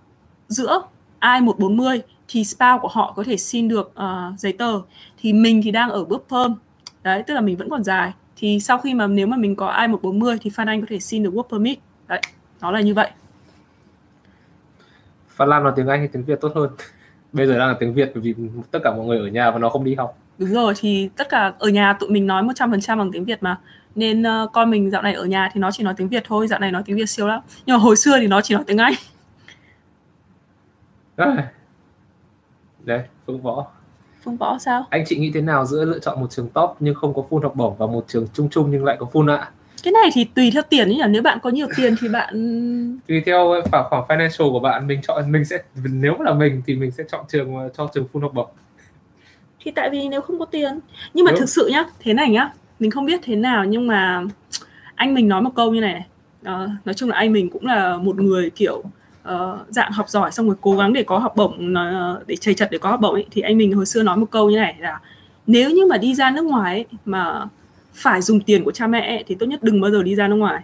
giữa I140 thì spouse của họ có thể xin được uh, giấy tờ. Thì mình thì đang ở bước perm đấy tức là mình vẫn còn dài. Thì sau khi mà nếu mà mình có I140 thì Phan Anh có thể xin được work permit. Đấy nó là như vậy. Phan Lan nói tiếng Anh hay tiếng Việt tốt hơn? Bây giờ đang là tiếng Việt vì tất cả mọi người ở nhà và nó không đi học. Đúng rồi thì tất cả ở nhà tụi mình nói 100% bằng tiếng Việt mà. Nên uh, con mình dạo này ở nhà thì nó chỉ nói tiếng Việt thôi dạo này nói tiếng Việt siêu lắm. Nhưng mà hồi xưa thì nó chỉ nói tiếng Anh. À. đấy Phương Võ. Phương Võ sao? Anh chị nghĩ thế nào giữa lựa chọn một trường top nhưng không có full học bổng và một trường trung trung nhưng lại có full ạ cái này thì tùy theo tiền nhỉ? Nếu bạn có nhiều tiền thì bạn tùy theo khoảng khoảng financial của bạn mình chọn mình sẽ nếu là mình thì mình sẽ chọn trường cho trường full học bổng. Thì tại vì nếu không có tiền nhưng mà Đúng. thực sự nhá thế này nhá mình không biết thế nào nhưng mà anh mình nói một câu như này uh, nói chung là anh mình cũng là một người kiểu uh, dạng học giỏi xong rồi cố gắng để có học bổng uh, để chầy chật để có học bổng ấy. Thì anh mình hồi xưa nói một câu như này là nếu như mà đi ra nước ngoài ấy, mà phải dùng tiền của cha mẹ thì tốt nhất đừng bao giờ đi ra nước ngoài.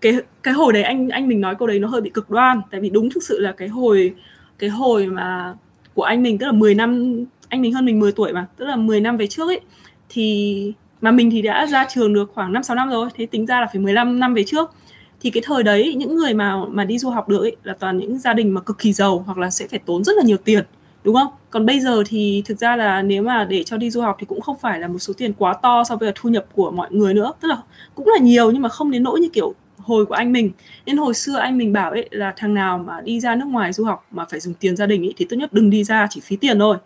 Cái cái hồi đấy anh anh mình nói câu đấy nó hơi bị cực đoan, tại vì đúng thực sự là cái hồi cái hồi mà của anh mình, tức là 10 năm, anh mình hơn mình 10 tuổi mà, tức là 10 năm về trước ấy, thì mà mình thì đã ra trường được khoảng 5 6 năm rồi, thế tính ra là phải 15 năm về trước. Thì cái thời đấy, những người mà mà đi du học được ấy, là toàn những gia đình mà cực kỳ giàu hoặc là sẽ phải tốn rất là nhiều tiền đúng không? Còn bây giờ thì thực ra là nếu mà để cho đi du học thì cũng không phải là một số tiền quá to so với là thu nhập của mọi người nữa. Tức là cũng là nhiều nhưng mà không đến nỗi như kiểu hồi của anh mình. Nên hồi xưa anh mình bảo ấy là thằng nào mà đi ra nước ngoài du học mà phải dùng tiền gia đình ấy thì tốt nhất đừng đi ra chỉ phí tiền thôi.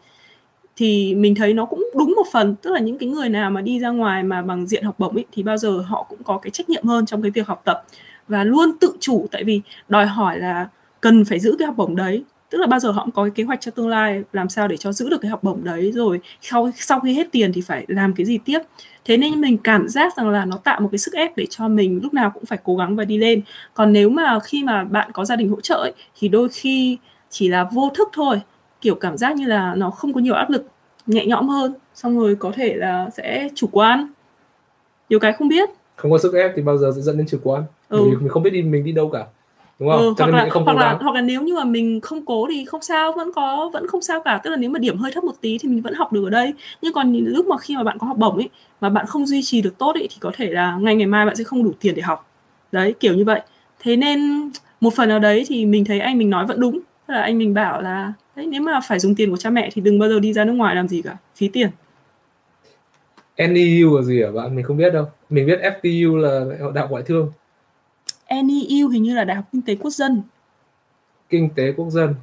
Thì mình thấy nó cũng đúng một phần. Tức là những cái người nào mà đi ra ngoài mà bằng diện học bổng ấy thì bao giờ họ cũng có cái trách nhiệm hơn trong cái việc học tập và luôn tự chủ. Tại vì đòi hỏi là cần phải giữ cái học bổng đấy tức là bao giờ họ cũng có cái kế hoạch cho tương lai làm sao để cho giữ được cái học bổng đấy rồi sau sau khi hết tiền thì phải làm cái gì tiếp. Thế nên mình cảm giác rằng là nó tạo một cái sức ép để cho mình lúc nào cũng phải cố gắng và đi lên. Còn nếu mà khi mà bạn có gia đình hỗ trợ ấy, thì đôi khi chỉ là vô thức thôi. Kiểu cảm giác như là nó không có nhiều áp lực nhẹ nhõm hơn xong rồi có thể là sẽ chủ quan. Nhiều cái không biết. Không có sức ép thì bao giờ sẽ dẫn đến chủ quan? Ừ. mình, mình không biết đi mình đi đâu cả đúng không? Ừ, hoặc là không hoặc là hoặc là nếu như mà mình không cố thì không sao vẫn có vẫn không sao cả. Tức là nếu mà điểm hơi thấp một tí thì mình vẫn học được ở đây. Nhưng còn lúc mà khi mà bạn có học bổng ấy mà bạn không duy trì được tốt ấy thì có thể là ngày ngày mai bạn sẽ không đủ tiền để học. Đấy kiểu như vậy. Thế nên một phần nào đấy thì mình thấy anh mình nói vẫn đúng. Tức là anh mình bảo là đấy nếu mà phải dùng tiền của cha mẹ thì đừng bao giờ đi ra nước ngoài làm gì cả. Phí tiền. NEU là gì hả bạn? Mình không biết đâu. Mình biết FTU là đại học ngoại thương NEU hình như là Đại học Kinh tế Quốc dân. Kinh tế Quốc dân,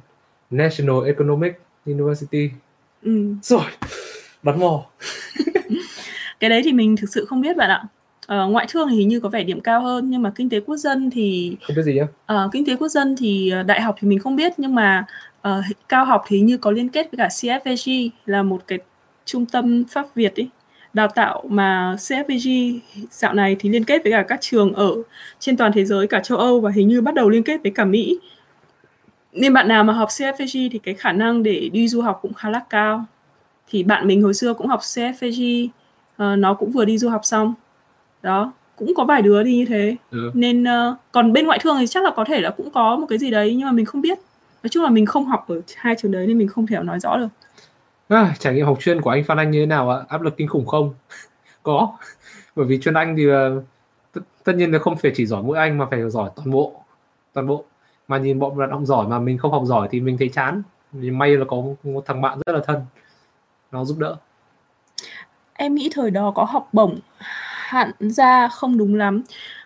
National Economic University. Ừ. Rồi, bắn mò. cái đấy thì mình thực sự không biết bạn ạ. Ờ, ngoại thương thì hình như có vẻ điểm cao hơn nhưng mà kinh tế quốc dân thì không biết gì nhá. Ờ, kinh tế quốc dân thì ờ, đại học thì mình không biết nhưng mà uh, cao học thì như có liên kết với cả CFVG là một cái trung tâm pháp Việt ấy đào tạo mà CFPG dạo này thì liên kết với cả các trường ở trên toàn thế giới cả châu Âu và hình như bắt đầu liên kết với cả Mỹ. Nên bạn nào mà học CFPG thì cái khả năng để đi du học cũng khá là cao. Thì bạn mình hồi xưa cũng học CFPG uh, ờ, nó cũng vừa đi du học xong. Đó cũng có vài đứa đi như thế. Ừ. nên uh, còn bên ngoại thương thì chắc là có thể là cũng có một cái gì đấy nhưng mà mình không biết. Nói chung là mình không học ở hai trường đấy nên mình không thể nói rõ được À, trải nghiệm học chuyên của anh Phan Anh như thế nào ạ? Áp lực kinh khủng không? có. Bởi vì chuyên Anh thì ờ, t- tất nhiên là không phải chỉ giỏi mỗi Anh mà phải giỏi toàn bộ. Toàn bộ. Mà nhìn bọn bạn học giỏi mà mình không học giỏi thì mình thấy chán. Vì may là có một thằng bạn rất là thân. Nó giúp đỡ. Em nghĩ thời đó có học bổng hạn ra không đúng lắm.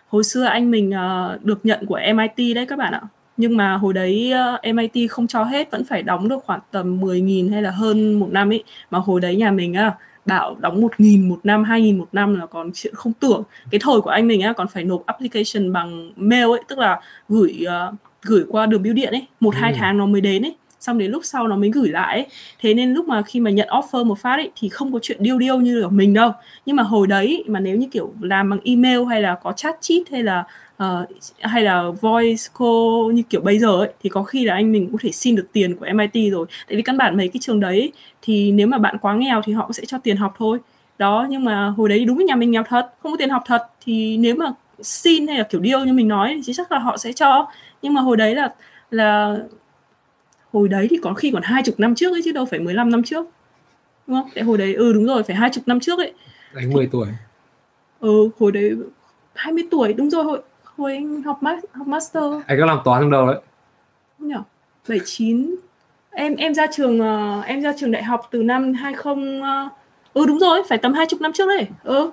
Hồi xưa anh mình uh, được nhận của MIT đấy các bạn ạ nhưng mà hồi đấy uh, ờ, MIT không cho hết vẫn phải đóng được khoảng tầm 10.000 hay là hơn một năm ấy. Mà hồi đấy nhà mình á uh, bảo đóng 1.000 một năm 2.000 một năm là còn chuyện không tưởng. Cái thời của anh mình á còn phải nộp application bằng mail ấy tức là gửi uh, gửi qua đường bưu điện ấy. Một ừ. hai tháng nó mới đến ấy. Xong đến lúc sau nó mới gửi lại ấy. thế nên lúc mà khi mà nhận offer một phát ấy thì không có chuyện điêu điêu như ở mình đâu. Nhưng mà hồi đấy mà nếu như kiểu làm bằng email hay là có chat chít hay là uh, hay là voice call như kiểu bây giờ ấy thì có khi là anh mình cũng có thể xin được tiền của MIT rồi. Tại vì căn bản mấy cái trường đấy thì nếu mà bạn quá nghèo thì họ sẽ cho tiền học thôi. Đó nhưng mà hồi đấy đúng với nhà mình nghèo thật không có tiền học thật. Thì nếu mà xin hay là kiểu điêu như mình nói thì chắc là họ sẽ cho. Nhưng mà hồi đấy là là hồi đấy thì có khi còn hai chục năm trước ấy chứ đâu phải 15 năm trước đúng không? Tại hồi đấy ừ đúng rồi phải hai chục năm trước ấy. Anh 10 tuổi. Ừ hồi đấy 20 tuổi đúng rồi hồi hồi anh học học master. Anh có làm toán trong đầu đấy. Không nhỉ 79 em em ra trường uh, em ra trường đại học từ năm 20 uh, ờ, ừ đúng rồi phải tầm hai chục năm trước đấy. Ừ.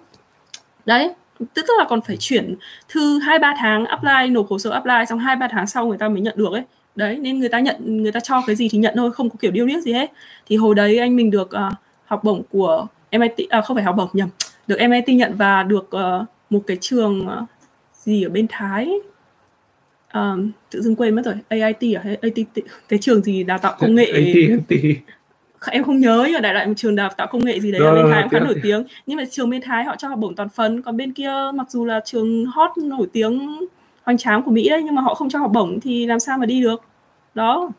Đấy tức là còn phải chuyển thư hai ba tháng apply nộp hồ sơ apply xong hai ba tháng sau người ta mới nhận được ấy. Đấy nên người ta nhận người ta cho cái gì thì nhận thôi không có kiểu điêu điếc gì hết. Thì hồi đấy anh mình được uh, học bổng của MIT à, không phải học bổng nhầm được MIT nhận và được uh, một cái trường uh, gì ở bên Thái. Um, tự dưng quên mất rồi AIT à? Hay ATT cái trường gì đào tạo công nghệ? Em không nhớ nhưng mà đại loại một trường đào tạo công nghệ gì đấy ở bên Thái cũng khá nổi tiếng. Nhưng mà trường bên Thái họ cho học bổng toàn phần còn bên kia mặc dù là trường hot nổi tiếng hoành tráng của Mỹ đấy nhưng mà họ không cho học bổng thì làm sao mà đi được? Đó.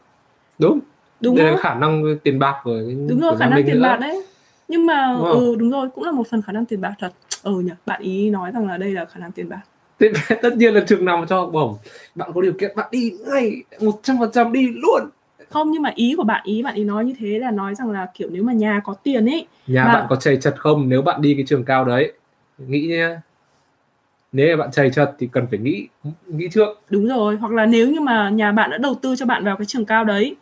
Đúng. Đúng Đây là khả năng tiền bạc rồi đúng rồi khả năng tiền nữa. bạc đấy. Nhưng mà đúng ừ đúng rồi cũng là một phần khả năng tiền bạc thật. Ừ nhỉ bạn ý nói rằng là đây là khả năng tiền bạc thế tất nhiên là trường nào mà cho học bổng. Bạn có điều kiện bạn đi ngay một trăm phần trăm đi luôn. Không nhưng mà ý của bạn ý bạn ý nói như thế là nói rằng là kiểu nếu mà nhà có tiền ấy nhà mà... bạn có chảy chật không? Nếu bạn đi cái trường cao đấy nghĩ nhá. Nếu mà bạn chảy chật thì cần phải nghĩ nghĩ trước. Đúng rồi hoặc là nếu như mà nhà bạn đã đầu tư cho bạn vào cái trường cao đấy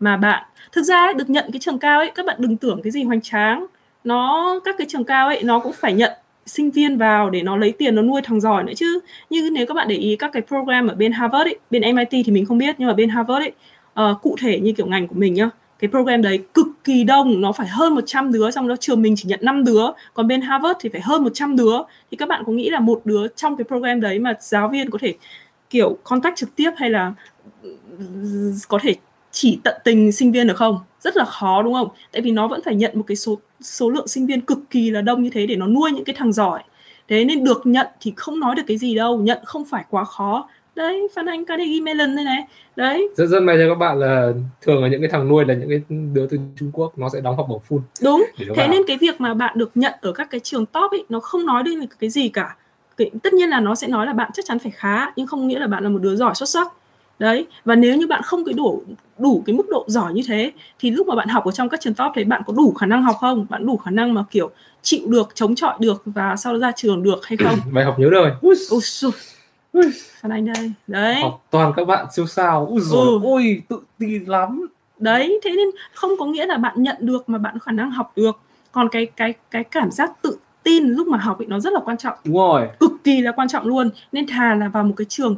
mà bạn thực ra ấy, được nhận cái trường cao ấy các bạn đừng tưởng cái gì hoành tráng. Nó các cái trường cao ấy nó cũng phải nhận sinh viên vào để nó lấy tiền nó nuôi thằng giỏi nữa chứ. Như nếu các bạn để ý các cái program ở bên Harvard ấy, bên MIT thì mình không biết nhưng mà bên Harvard ấy uh, cụ thể như kiểu ngành của mình nhá cái program đấy cực kỳ đông nó phải hơn 100 đứa xong đó trường mình chỉ nhận 5 đứa còn bên Harvard thì phải hơn 100 đứa. Thì các bạn có nghĩ là một đứa trong cái program đấy mà giáo viên có thể kiểu contact trực tiếp hay là ừ, ừ, có thể chỉ tận tình sinh viên được không? Rất là khó đúng không? Tại vì nó vẫn phải nhận một cái số số lượng sinh viên cực kỳ là đông như thế để nó nuôi những cái thằng giỏi. Thế nên được nhận thì không nói được cái gì đâu nhận không phải quá khó. Đấy Phan Anh Carnegie Mellon đây này. Đấy. Rất rất may cho các bạn là thường là những cái thằng nuôi là những cái đứa từ Trung Quốc nó sẽ đóng học bổng full. Đúng. Thế vào. nên cái việc mà bạn được nhận ở các cái trường top ấy nó không nói đến cái gì cả. Tất nhiên là nó sẽ nói là bạn chắc chắn phải khá nhưng không nghĩa là bạn là một đứa giỏi xuất sắc đấy và nếu như bạn không cái đủ đủ cái mức độ giỏi như thế thì lúc mà bạn học ở trong các trường top thì bạn có đủ khả năng học không? Bạn đủ khả năng mà kiểu chịu được chống chọi được và sau đó ra trường được hay không? Bài học nhớ đời. Ui. Phan Anh đây đấy. Học toàn các bạn siêu sao. Ui rồi ừ. ôi tự tin lắm. Đấy thế nên không có nghĩa là bạn nhận được mà bạn có khả năng học được. Còn cái cái cái cảm giác tự tin lúc mà học ấy nó rất là quan trọng. Đúng rồi. Cực kỳ là quan trọng luôn. Nên thà là vào một cái trường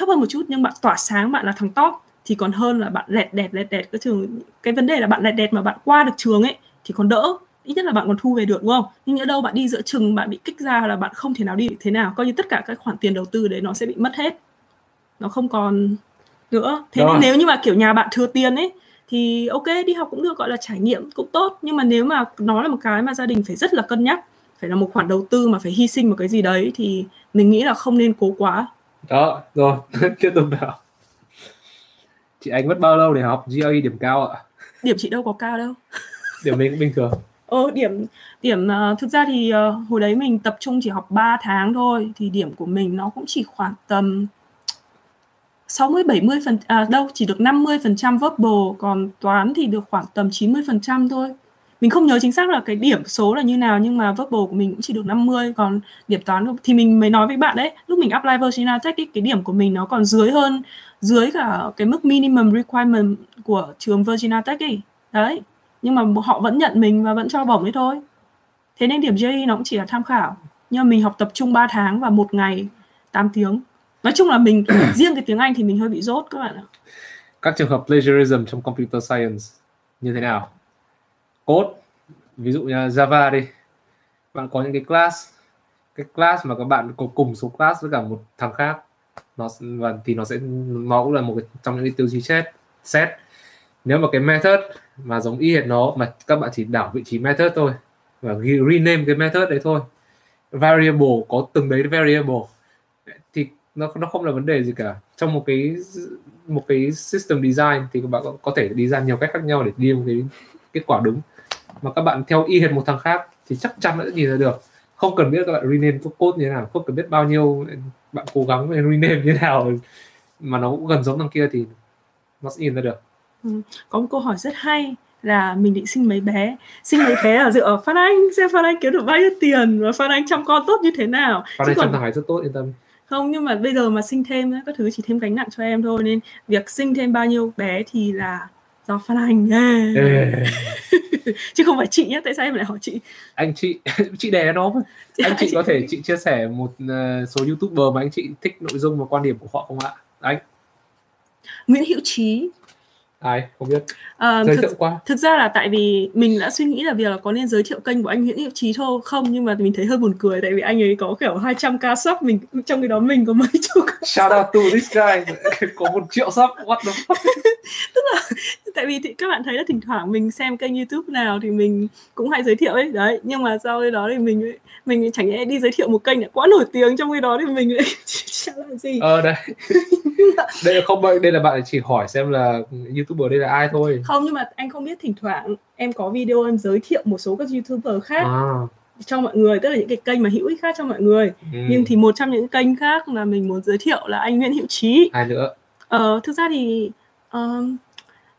thấp hơn một chút nhưng bạn tỏa sáng bạn là thằng top. Thì còn hơn là bạn lẹt đẹt lẹt đẹt. Cái trường cái vấn đề là bạn lẹt đẹt mà bạn qua được trường ấy thì còn đỡ. Ít nhất là bạn còn thu về được đúng không? Nhưng nhỡ đâu bạn đi giữa chừng bạn bị kích ra là bạn không thể nào đi thế nào. Coi như tất cả các khoản tiền đầu tư đấy nó sẽ bị mất hết. Nó không còn nữa. Thế nên nếu như mà kiểu nhà bạn thừa tiền ấy thì ok đi học cũng được gọi là trải nghiệm cũng tốt. Nhưng mà nếu mà nó là một cái mà gia đình phải rất là cân nhắc phải là một khoản đầu tư mà phải hy sinh một cái gì đấy thì mình nghĩ là không nên cố quá đó rồi tiếp tục nào chị anh mất bao lâu để học GRE điểm cao ạ? Điểm chị đâu có cao đâu. Điểm mình cũng bình thường. Ờ, điểm điểm uh, thực ra thì uh, hồi đấy mình tập trung chỉ học 3 tháng thôi thì điểm của mình nó cũng chỉ khoảng tầm 60 70 phần à đâu chỉ được 50% verbal còn toán thì được khoảng tầm 90% thôi. Mình không nhớ chính xác là cái điểm số là như nào nhưng mà verbal của mình cũng chỉ được 50 còn điểm toán thì mình mới nói với bạn đấy, lúc mình apply Virginia Tech ấy, cái điểm của mình nó còn dưới hơn dưới cả cái mức minimum requirement của trường Virginia Tech ấy. Đấy nhưng mà họ vẫn nhận mình và vẫn cho bổng đấy thôi. Thế nên điểm GRE nó cũng chỉ là tham khảo. Nhưng mà mình học tập trung 3 tháng và một ngày 8 tiếng. Nói chung là mình riêng cái tiếng Anh thì mình hơi bị rốt các bạn ạ. Các trường hợp plagiarism trong computer science như thế nào code. Ví dụ như Java đi. Bạn có những cái class cái class mà các bạn có cùng số class với cả một thằng khác nó và thì nó sẽ nó cũng là một cái, trong những cái tiêu chí set set. Nếu mà cái method mà giống y hệt nó mà các bạn chỉ đảo vị trí method thôi và rename cái method đấy thôi variable có từng đấy variable thì nó nó không là vấn đề gì cả. Trong một cái một cái system design thì các bạn có thể design nhiều cách khác nhau để đi một cái kết quả đúng mà các bạn theo y hệt một thằng khác thì chắc chắn đã nhìn ra được. Không cần biết các bạn rename code như thế nào không cần biết bao nhiêu bạn cố gắng rename như thế nào. Mà nó cũng gần giống thằng kia thì nó sẽ nhìn ra được. Có một câu hỏi rất hay là mình định sinh mấy bé? Sinh mấy bé là dựa ở Phan Anh xem Phan Anh kiếm được bao nhiêu tiền và Phan Anh chăm con tốt như thế nào? Phan Anh chăm thằng Hải rất tốt yên tâm. Không nhưng mà bây giờ mà sinh thêm các thứ chỉ thêm gánh nặng cho em thôi nên việc sinh thêm bao nhiêu bé thì là do Phan Anh Ê. chứ không phải chị nhé tại sao em lại hỏi chị? Anh chị chị đẻ nó anh chị có thể chị chia sẻ một uh, số youtuber mà anh chị thích nội dung và quan điểm của họ không ạ? Anh. Nguyễn Hữu Trí ai? Không biết. À, giới thực, thiệu qua. thực ra là tại vì mình đã suy nghĩ là việc là có nên giới thiệu kênh của anh Nguyễn Hữu Trí thôi không nhưng mà mình thấy hơi buồn cười tại vì anh ấy có kiểu 200 ca sub mình trong cái đó mình có mấy chục shout out to this guy. Có một triệu sub. What the fuck? Tức là tại vì thì các bạn thấy là thỉnh thoảng mình xem kênh YouTube nào thì mình cũng hay giới thiệu ấy. Đấy nhưng mà sau đó thì mình mình chẳng nhẽ đi giới thiệu một kênh lại quá nổi tiếng trong khi đó thì mình lại chẳng làm gì. Ờ đây đây là không đây là bạn chỉ hỏi xem là youtuber đây là ai thôi. Không nhưng mà anh không biết thỉnh thoảng em có video em giới thiệu một số các youtuber khác à. cho mọi người tức là những cái kênh mà hữu ích khác cho mọi người. Ừ. nhưng thì một trong những kênh khác là mình muốn giới thiệu là anh Nguyễn Hữu Trí. Ai nữa? Ờ, thực ra thì uh,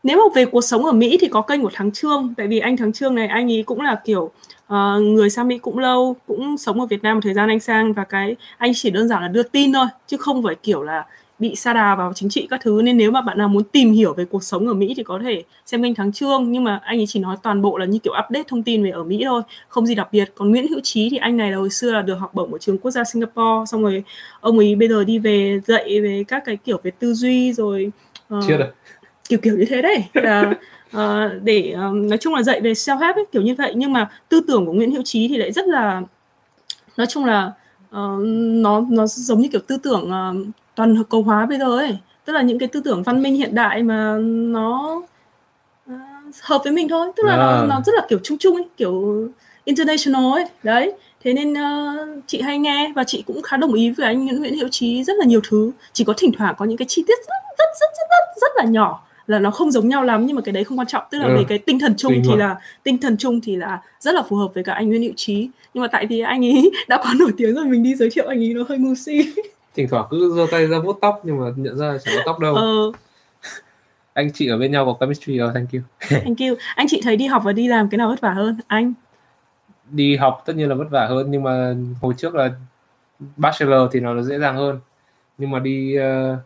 nếu mà về cuộc sống ở Mỹ thì có kênh của Thắng Trương. Tại vì anh Thắng Trương này anh ấy cũng là kiểu uh, người sang Mỹ cũng lâu cũng sống ở Việt Nam một thời gian anh sang và cái anh chỉ đơn giản là đưa tin thôi chứ không phải kiểu là bị sa đà vào chính trị các thứ. Nên nếu mà bạn nào muốn tìm hiểu về cuộc sống ở Mỹ thì có thể xem kênh Thắng Trương. Nhưng mà anh ấy chỉ nói toàn bộ là như kiểu update thông tin về ở Mỹ thôi không gì đặc biệt. Còn Nguyễn Hữu Trí thì anh này là hồi xưa là được học bổng ở trường quốc gia Singapore. Xong rồi ông ấy bây giờ đi về dạy về các cái kiểu về tư duy rồi uh, kiểu kiểu như thế đấy. Là uh, để uh, nói chung là dạy về self help ấy, kiểu như vậy. Nhưng mà tư tưởng của Nguyễn Hữu Trí thì lại rất là nói chung là uh, nó nó giống như kiểu tư tưởng uh, toàn cầu hóa bây giờ ấy. Tức là những cái tư tưởng văn minh hiện đại mà nó uh, hợp với mình thôi. Tức là à. nó, nó rất là kiểu chung chung ấy kiểu international ấy. Đấy. Thế nên uh, chị hay nghe và chị cũng khá đồng ý với anh Nguyễn Hữu Trí rất là nhiều thứ. Chỉ có thỉnh thoảng có những cái chi tiết rất rất rất rất rất, rất là nhỏ là nó không giống nhau lắm nhưng mà cái đấy không quan trọng. Tức là ừ. về cái tinh thần chung Tinh thì là tinh thần chung thì là rất là phù hợp với cả anh Nguyễn Hữu Trí nhưng mà tại vì anh ấy đã quá nổi tiếng rồi mình đi giới thiệu anh ấy nó hơi ngu si thỉnh thoảng cứ giơ tay ra vuốt tóc nhưng mà nhận ra chẳng có tóc đâu. Ừ. anh chị ở bên nhau có chemistry rồi thank you. Thank you. Anh chị thấy đi học và đi làm cái nào vất vả hơn? Anh? Đi học tất nhiên là vất vả hơn nhưng mà hồi trước là bachelor thì nó dễ dàng hơn. Nhưng mà đi uh,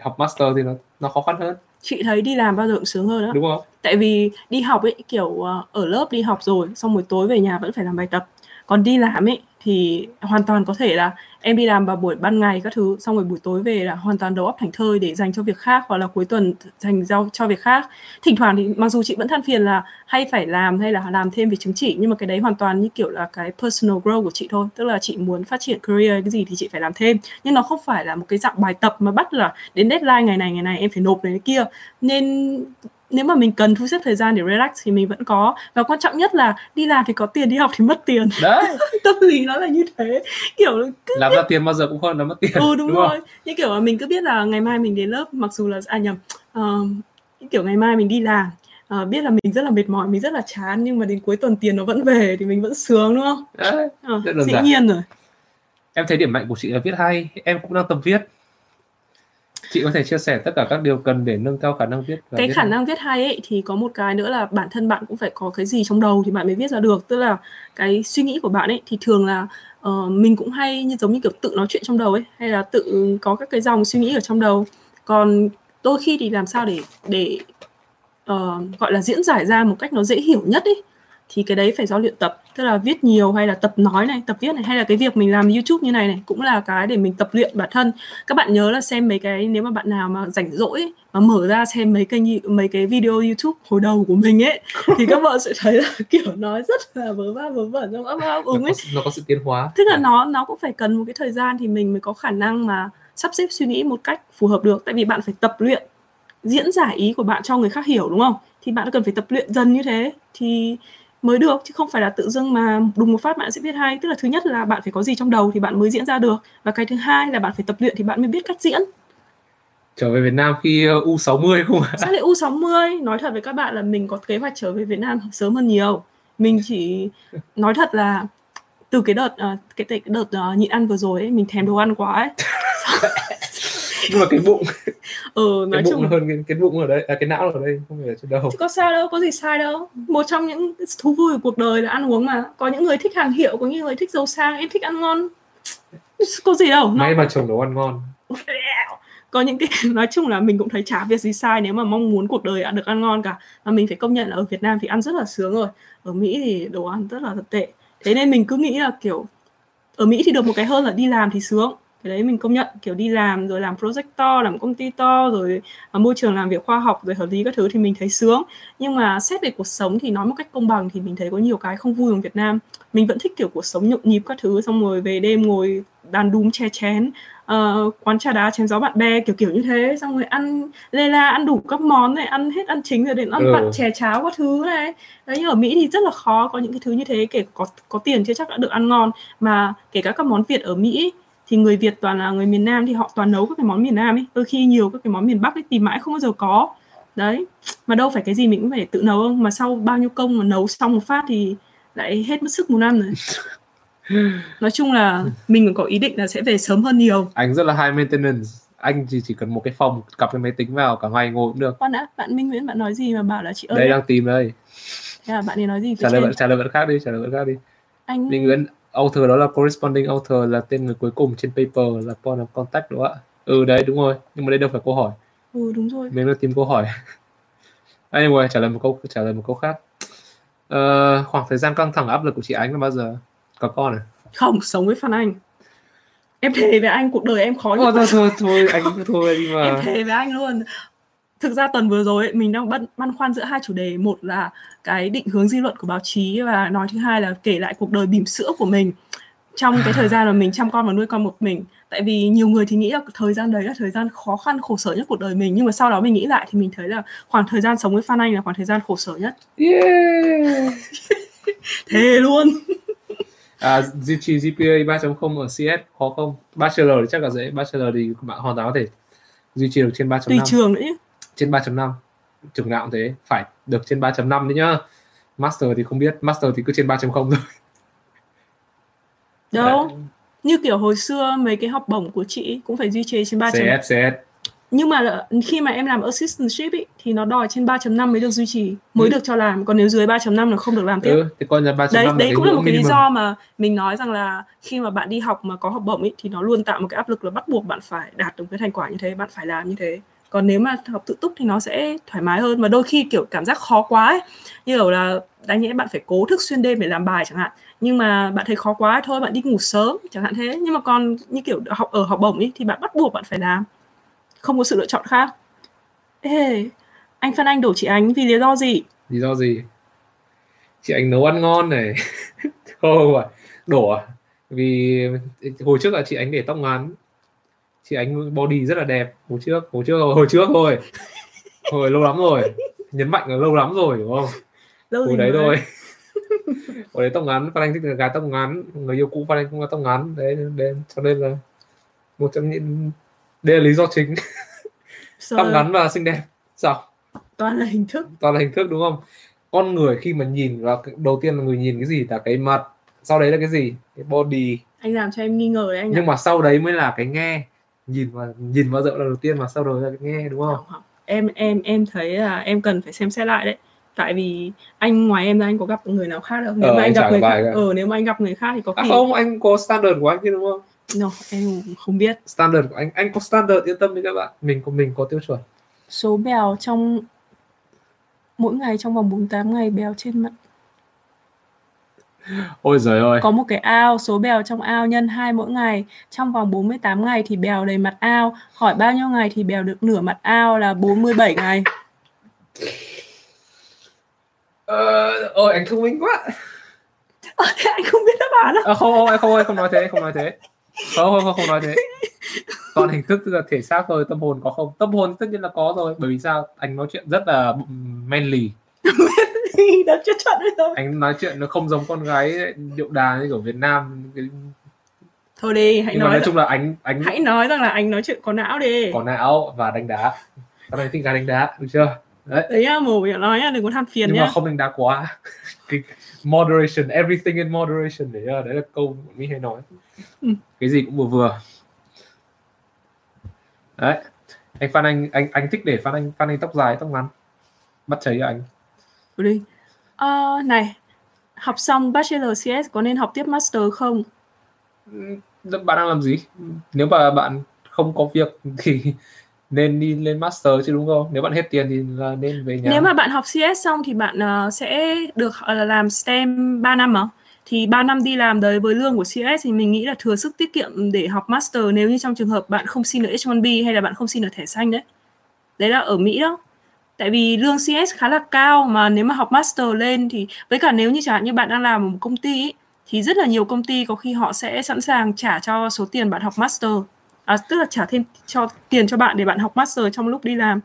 học master thì nó nó khó khăn hơn. Chị thấy đi làm bao giờ cũng sướng hơn đó đúng không? Tại vì đi học ấy kiểu ờ, ở lớp đi học rồi xong rồi tối về nhà vẫn phải làm bài tập. Còn đi làm ấy thì hoàn toàn có thể là em đi làm vào buổi ban ngày các thứ, xong rồi buổi tối về là hoàn toàn đầu óc thành thơi để dành cho việc khác hoặc là cuối tuần dành cho cho việc khác. Thỉnh thoảng thì mặc dù chị vẫn than phiền là hay phải làm hay là làm thêm về chứng chỉ, nhưng mà cái đấy hoàn toàn như kiểu là cái personal growth của chị thôi. Tức là chị muốn phát triển career cái gì thì chị phải làm thêm. Nhưng nó không phải là một cái dạng bài tập mà bắt là đến deadline ngày này ngày này em phải nộp này kia. Nên nếu mà mình cần thu xếp thời gian để relax thì mình vẫn có. Và quan trọng nhất là đi làm thì có tiền đi học thì mất tiền. Đấy. Tâm lý nó là như thế. Kiểu cứ làm ra tiền bao giờ cũng hơn là mất tiền ừ đúng, đúng rồi. Không? như kiểu là mình cứ biết là ngày mai mình đến lớp mặc dù là à nhầm uh, kiểu ngày mai mình đi làm uh, biết là mình rất là mệt mỏi mình rất là chán nhưng mà đến cuối tuần tiền nó vẫn về thì mình vẫn sướng đúng không? Đấy, uh, dĩ nhiên rồi. Em thấy điểm mạnh của chị là viết hay em cũng đang tập viết chị có thể chia sẻ tất cả các điều cần để nâng cao khả năng viết và cái viết khả năng viết hay ấy thì có một cái nữa là bản thân bạn cũng phải có cái gì trong đầu thì bạn mới viết ra được. Tức là cái suy nghĩ của bạn ấy thì thường là uh, mình cũng hay như giống như kiểu tự nói chuyện trong đầu ấy hay là tự có các cái dòng suy nghĩ ở trong đầu. Còn đôi khi thì làm sao để để uh, gọi là diễn giải ra một cách nó dễ hiểu nhất ấy thì cái đấy phải do luyện tập tức là viết nhiều hay là tập nói này tập viết này hay là cái việc mình làm youtube như này này cũng là cái để mình tập luyện bản thân. Các bạn nhớ là xem mấy cái nếu mà bạn nào mà rảnh rỗi mà mở ra xem mấy kênh mấy cái video youtube hồi đầu của mình ấy thì các bạn sẽ thấy là kiểu nói rất là vớ va vớ vẩn trong ấp ấp ứng ấy. nó có sự tiến hóa. Tức là nó nó cũng phải cần một cái thời gian thì mình mới có khả năng mà sắp xếp suy nghĩ một cách phù hợp được. Tại vì bạn phải tập luyện diễn giải ý của bạn cho người khác hiểu đúng không? Thì bạn cần phải tập luyện dần như thế. Thì mới được chứ không phải là tự dưng mà đùng một phát bạn sẽ viết hay tức là thứ nhất là bạn phải có gì trong đầu thì bạn mới diễn ra được và cái thứ hai là bạn phải tập luyện thì bạn mới biết cách diễn trở về Việt Nam khi ờ, U60 không ạ? Sao lại U60? Nói thật với các bạn là mình có kế hoạch trở về Việt Nam sớm hơn nhiều. Mình chỉ nói thật là từ cái đợt uh, cái, đợt uh, nhịn ăn vừa rồi ấy, mình thèm đồ ăn quá ấy. nhưng mà cái bụng ừ nói cái chung hơn cái, cái bụng ở đây à, cái não ở đây không phải ở trên chứ có sao đâu có gì sai đâu. Một trong những thú vui của cuộc đời là ăn uống mà. Có những người thích hàng hiệu có những người thích giàu sang em thích ăn ngon. Có gì đâu may mà chồng nấu ăn ngon. Có những cái nói chung là mình cũng thấy chả việc gì sai nếu mà mong muốn cuộc đời được ăn ngon cả. Mà mình phải công nhận là ở Việt Nam thì ăn rất là sướng rồi. Ở Mỹ thì đồ ăn rất là thật tệ. Thế nên mình cứ nghĩ là kiểu ở Mỹ thì được một cái hơn là đi làm thì sướng cái đấy mình công nhận kiểu đi làm rồi làm project to làm công ty to rồi ở môi trường làm việc khoa học rồi hợp lý các thứ thì mình thấy sướng. Nhưng mà xét về cuộc sống thì nói một cách công bằng thì mình thấy có nhiều cái không vui ở Việt Nam. Mình vẫn thích kiểu cuộc sống nhộn nhịp các thứ xong rồi về đêm ngồi đàn đúm che chén uh, quán trà đá chém gió bạn bè kiểu kiểu như thế. Xong rồi ăn lê la ăn đủ các món này ăn hết ăn chính rồi đến ăn ừ. vặt chè cháo các thứ này. Đấy nhưng ở mỹ thì rất là khó có những cái thứ như thế kể có có tiền chưa chắc đã được ăn ngon. Mà kể cả các món việt ở mỹ thì người Việt toàn là người miền Nam thì họ toàn nấu các cái món miền Nam ấy. Đôi khi nhiều các cái món miền Bắc ấy tìm mãi không bao giờ có. Đấy mà đâu phải cái gì mình cũng phải tự nấu không mà sau bao nhiêu công mà nấu xong một phát thì lại hết mất sức một năm rồi. Nói chung là mình còn có ý định là sẽ về sớm hơn nhiều. Anh rất là high maintenance. Anh chỉ chỉ cần một cái phòng cặp cái máy tính vào cả ngày ngồi cũng được. Con đã bạn Minh Nguyễn bạn nói gì mà bảo là chị ơi? Đây đang tìm đây. Thế là bạn ấy nói gì? Trả lời bạn trả lời bạn khác đi trả lời bạn khác đi. Anh Minh Nguyễn author đó là corresponding author là tên người cuối cùng trên paper là point of contact đó ạ? Ừ đấy đúng rồi. Nhưng mà đây đâu phải câu hỏi. Ừ đúng rồi. Mình đang tìm câu hỏi. Anyway trả lời một câu trả lời một câu khác. Uh, khoảng thời gian căng thẳng áp lực của chị Ánh là bao giờ? Có con à? Không sống với Phan Anh. Em thề với anh cuộc đời em khó thôi thôi thôi thôi anh thôi đi mà. Em thề với anh luôn thực ra tuần vừa rồi mình đang băn băn khoăn giữa hai chủ đề. Một là cái định hướng dư luận của báo chí và nói thứ hai là kể lại cuộc đời bỉm sữa của mình trong cái thời gian mà mình chăm con và nuôi con một mình. Tại vì nhiều người thì nghĩ là thời gian đấy là thời gian khó khăn khổ sở nhất cuộc đời mình. Nhưng mà sau đó mình nghĩ lại thì mình thấy là khoảng thời gian sống với Phan Anh là khoảng thời gian khổ sở nhất. Yeah. thế luôn. À, duy trì GPA 3.0 ở CS khó không? Bachelor thì chắc là dễ. Bachelor thì bạn hoàn toàn có thể duy trì được trên 3.5 tùy trường nữa trên 3.5 trường nào cũng thế phải được trên 3.5 đấy nhá. Master thì không biết Master thì cứ trên 3.0 thôi. Đâu? Đấy. như kiểu hồi xưa mấy cái học bổng của chị cũng phải duy trì trên 3 CS, CS nhưng mà khi mà em làm assistantship ý, thì nó đòi trên 3.5 mới được duy trì mới ừ. được cho làm. Còn nếu dưới 3.5 là không được làm tiếp. Ừ, thì coi là 3.5 đấy, đấy cũng là một cái lý do mà mình nói rằng là khi mà bạn đi học mà có học bổng ý, thì nó luôn tạo một cái áp lực là bắt buộc bạn phải đạt được cái thành quả như thế bạn phải làm như thế còn nếu mà học tự túc thì nó sẽ thoải mái hơn. Và đôi khi, kiểu, cảm giác khó quá ấy, như kiểu là đáng nhẽ bạn phải cố thức xuyên đêm để làm bài chẳng hạn. Nhưng mà bạn thấy khó quá thôi bạn đi ngủ sớm chẳng hạn thế. Nhưng mà còn như kiểu học ở học bổng ấy thì bạn bắt buộc bạn phải làm. Không có sự lựa chọn khác. Ê, anh Phan Anh đổ chị Ánh vì lý do gì? Lý do gì? Chị Ánh nấu ăn ngon này. Không phải. Đổ à? Vì hồi trước là chị Ánh để tóc ngắn chị Ánh body rất là đẹp. Hồi trước hồi trước hồi trước thôi. Hồi lâu lắm rồi. Nhấn mạnh là lâu lắm rồi đúng không? Lâu hồi đấy mà. thôi. Hồi đấy tóc ngắn Phan Anh thích là gái tóc ngắn. Người yêu cũ Phan Anh cũng có tóc ngắn. Đấy nên cho nên là một trong những đây là lý do chính. Tóc ngắn và xinh đẹp. Sao? Toàn là hình thức. Toàn là hình thức đúng không? Con người khi mà nhìn vào đầu tiên là người nhìn cái gì? Là cái mặt. Sau đấy là cái gì? Cái body. Anh làm cho em nghi ngờ đấy anh nhưng ạ. mà sau đấy mới là cái nghe nhìn vào nhìn vào dợ là đầu tiên mà sau đó là nghe đúng không? em em em thấy là em cần phải xem xét lại đấy tại vì anh ngoài em ra anh có gặp người nào khác đâu nếu ờ, mà anh, anh gặp người khác ờ nếu mà anh gặp người khác thì có à, không anh có standard của anh chứ đúng không No, em không biết. Standard của anh, anh có standard yên tâm đi các bạn. Mình của mình có tiêu chuẩn. Số bèo trong mỗi ngày trong vòng 48 ngày bèo trên mặt Ôi giời ơi. Có một cái ao, số bèo trong ao nhân 2 mỗi ngày. Trong vòng 48 ngày thì bèo đầy mặt ao. Hỏi bao nhiêu ngày thì bèo được nửa mặt ao là 47 ngày. Ờ, ôi anh thông minh quá. Ờ, thế anh không biết đáp án à? à không, không, không, không nói thế, không nói thế không không không, không nói thế còn hình thức tức là thể xác rồi tâm hồn có không tâm hồn tất nhiên là có rồi bởi vì sao anh nói chuyện rất là manly đã chết trận rồi anh nói chuyện nó không giống con gái điệu đà như kiểu Việt Nam. Thôi đi hãy Nhưng nói nói chung là anh anh hãy nói rằng là anh nói chuyện có não đi. Có não và đánh đá. Các bạn thích gái đánh đá được chưa? Đấy. Đấy á mù nói nhá đừng có than phiền nhưng nhá. mà không đánh đá quá. Moderation everything in moderation để đấy là câu mỹ hay nói. Ừ. cái gì cũng vừa vừa. Đấy. Anh phan anh anh anh thích để phan anh phan anh tóc dài tóc ngắn. Bắt cháy anh đi. Uh, này học xong bachelor cs có nên học tiếp master không? Ừ, bạn đang làm gì? Nếu mà bạn không có việc thì nên đi lên master chứ đúng không? Nếu bạn hết tiền thì là nên về nhà. Nếu mà bạn học CS xong thì bạn uh, sẽ được uh, làm STEM 3 năm mà. Thì 3 năm đi làm đấy với lương của CS thì mình nghĩ là thừa sức tiết kiệm để học master nếu như trong trường hợp bạn không xin được H1B hay là bạn không xin được thẻ xanh đấy. Đấy là ở Mỹ đó tại vì lương CS khá là cao mà nếu mà học master lên thì với cả nếu như chẳng hạn như bạn đang làm ở một công ty ý, thì rất là nhiều công ty có khi họ sẽ sẵn sàng trả cho số tiền bạn học master. À, tức là trả thêm cho tiền cho bạn để bạn học master trong lúc đi làm.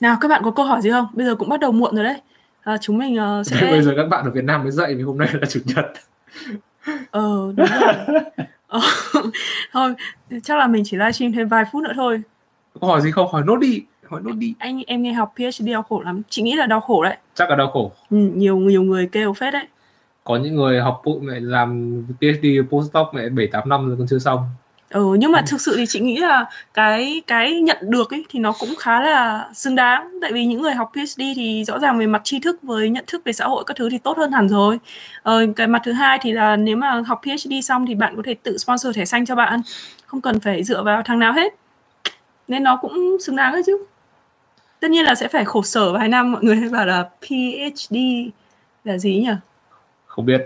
Nào các bạn có câu hỏi gì không? Bây giờ cũng bắt đầu muộn rồi đấy. À, chúng mình uh, sẽ bây giờ các bạn ở Việt Nam mới dậy vì hôm nay là chủ nhật. Ờ đúng rồi ờ, thôi chắc là mình chỉ livestream thêm vài phút nữa thôi. Câu hỏi gì không? Hỏi nốt đi hỏi nốt đi. Anh em nghe học PhD đau khổ lắm. Chị nghĩ là đau khổ đấy. Chắc là đau khổ. Ừ, nhiều nhiều người kêu phết đấy. Có những người học mẹ làm PhD postdoc mẹ bảy tám năm rồi còn chưa xong ừ nhưng mà ừ. thực sự thì chị nghĩ là cái cái nhận được ấy thì nó cũng khá là xứng đáng. Tại vì những người học PhD thì rõ ràng về mặt tri thức với nhận thức về xã hội các thứ thì tốt hơn hẳn rồi. Ờ, cái mặt thứ hai thì là nếu mà học PhD xong thì bạn có thể tự sponsor thẻ xanh cho bạn. Không cần phải dựa vào thằng nào hết. Nên nó cũng xứng đáng đấy chứ. Tất nhiên là sẽ phải khổ sở vài năm mọi người hay bảo là PhD là gì nhỉ? Không biết.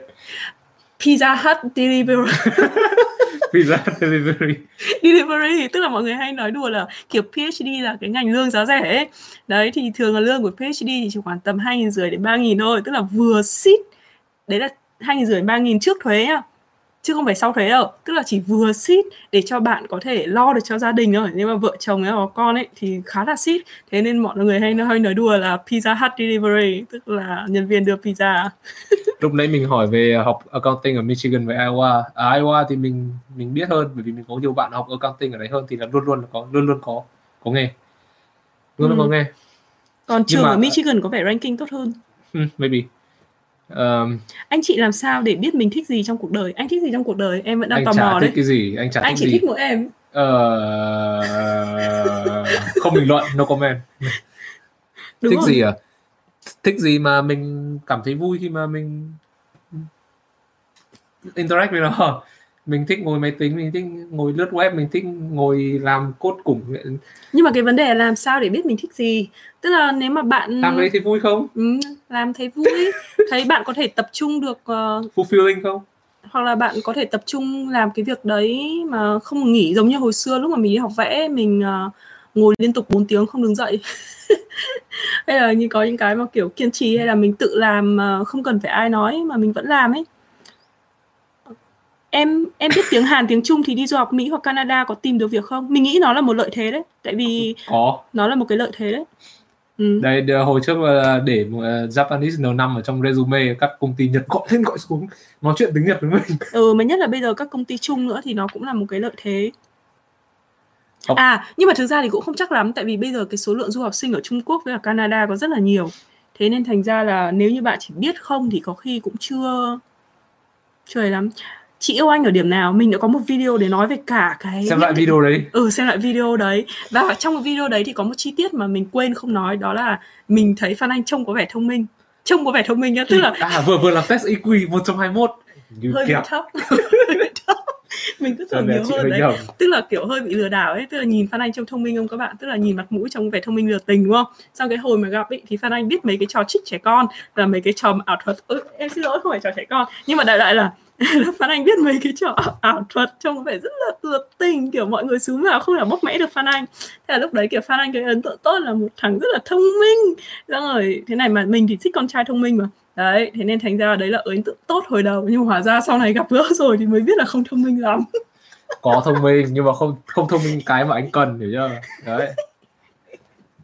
Pizza Hut Delivery Pizza Delivery. Delivery tức là mọi người hay nói đùa là kiểu PhD là cái ngành lương giá rẻ ấy. đấy, thì thường là lương của PhD thì chỉ khoảng tầm hai nghìn rưỡi đến ba nghìn thôi, tức là vừa xít đấy là hai nghìn rưỡi ba nghìn trước thuế nhá chứ không phải sau thuế đâu. Tức là chỉ vừa xít để cho bạn có thể lo được cho gia đình thôi. Nhưng mà vợ chồng ấy có con ấy thì khá là xít thế nên mọi người hay hơi nói đùa là pizza hut delivery tức là nhân viên đưa pizza. Lúc nãy mình hỏi về học accounting ở Michigan với Iowa. Ở Iowa thì mình mình biết hơn bởi vì mình có nhiều bạn học accounting ở đấy hơn thì là luôn luôn có luôn luôn có có nghề luôn luôn ừ. có nghề còn trường mà, ở Michigan có vẻ ranking tốt hơn. Hmm, maybe um, anh chị làm sao để biết mình thích gì trong cuộc đời? Anh thích gì trong cuộc đời? Em vẫn đang anh tò mò đấy. thích cái gì. Anh chả anh thích chỉ gì. thích mỗi em. Uh, không bình luận no comment. Đúng thích không? gì à? Thích gì mà mình cảm thấy vui khi mà mình interact với nó? Mình thích ngồi máy tính mình thích ngồi lướt web mình thích ngồi làm cốt củng. Nhưng mà cái vấn đề là làm sao để biết mình thích gì tức là nếu mà bạn làm đấy thì vui không? Ừ, làm thấy vui. Thấy bạn có thể tập trung được uh... fulfilling không? hoặc là bạn có thể tập trung làm cái việc đấy mà không nghỉ giống như hồi xưa lúc mà mình đi học vẽ mình uh, ngồi liên tục 4 tiếng không đứng dậy. Hay là như có những cái mà kiểu kiên trì hay là mình tự làm uh, không cần phải ai nói mà mình vẫn làm ấy. Em em biết tiếng Hàn tiếng Trung thì đi du học Mỹ hoặc Canada có tìm được việc không? Mình nghĩ nó là một lợi thế đấy tại vì có. nó là một cái lợi thế đấy ừ. đây hồi trước để Japanese N5 ở trong resume các công ty Nhật gọi lên gọi xuống nói chuyện tiếng Nhật với mình ừ mà nhất là bây giờ các công ty chung nữa thì nó cũng là một cái lợi thế không. à nhưng mà thực ra thì cũng không chắc lắm tại vì bây giờ cái số lượng du học sinh ở Trung Quốc với ở Canada có rất là nhiều thế nên thành ra là nếu như bạn chỉ biết không thì có khi cũng chưa chưa lắm chị yêu anh ở điểm nào? Mình đã có một video để nói về cả cái xem lại video đấy. Ừ xem lại video đấy. Và trong video đấy thì có một chi tiết mà mình quên không nói đó là mình thấy Phan Anh trông có vẻ thông minh. Trông có vẻ thông minh nhá tức là à vừa vừa làm test IQ 121 hơi bị thấp. Mình cứ tưởng nhiều hơn đấy. nhầm. tức là kiểu hơi bị lừa đảo ấy. Tức là nhìn Phan Anh trông thông minh không các bạn? Tức là nhìn mặt mũi trông vẻ thông minh lừa tình đúng không? Sau cái hồi mà gặp ấy thì Phan Anh biết mấy cái trò trích trẻ con là mấy cái trò ảo thuật. Ừ, em xin lỗi không phải trò trẻ con. Nhưng mà đại loại là Phan Anh biết mấy cái trò ảo thuật trông vẻ rất là tuyệt tình, kiểu mọi người xúm vào không thể bóc mẽ được Phan Anh. Thế là lúc đấy, kiểu, Phan Anh cái ấn tượng tốt là một thằng rất là thông minh. Xong rồi thế này mà mình thì thích con trai thông minh mà. Đấy, thế nên thành ra đấy là ấn tượng tốt hồi đầu. Nhưng hóa ra sau này gặp gỡ rồi thì mới biết là không thông minh lắm. Có thông minh, nhưng mà không không thông minh cái mà anh cần, hiểu chưa? Đấy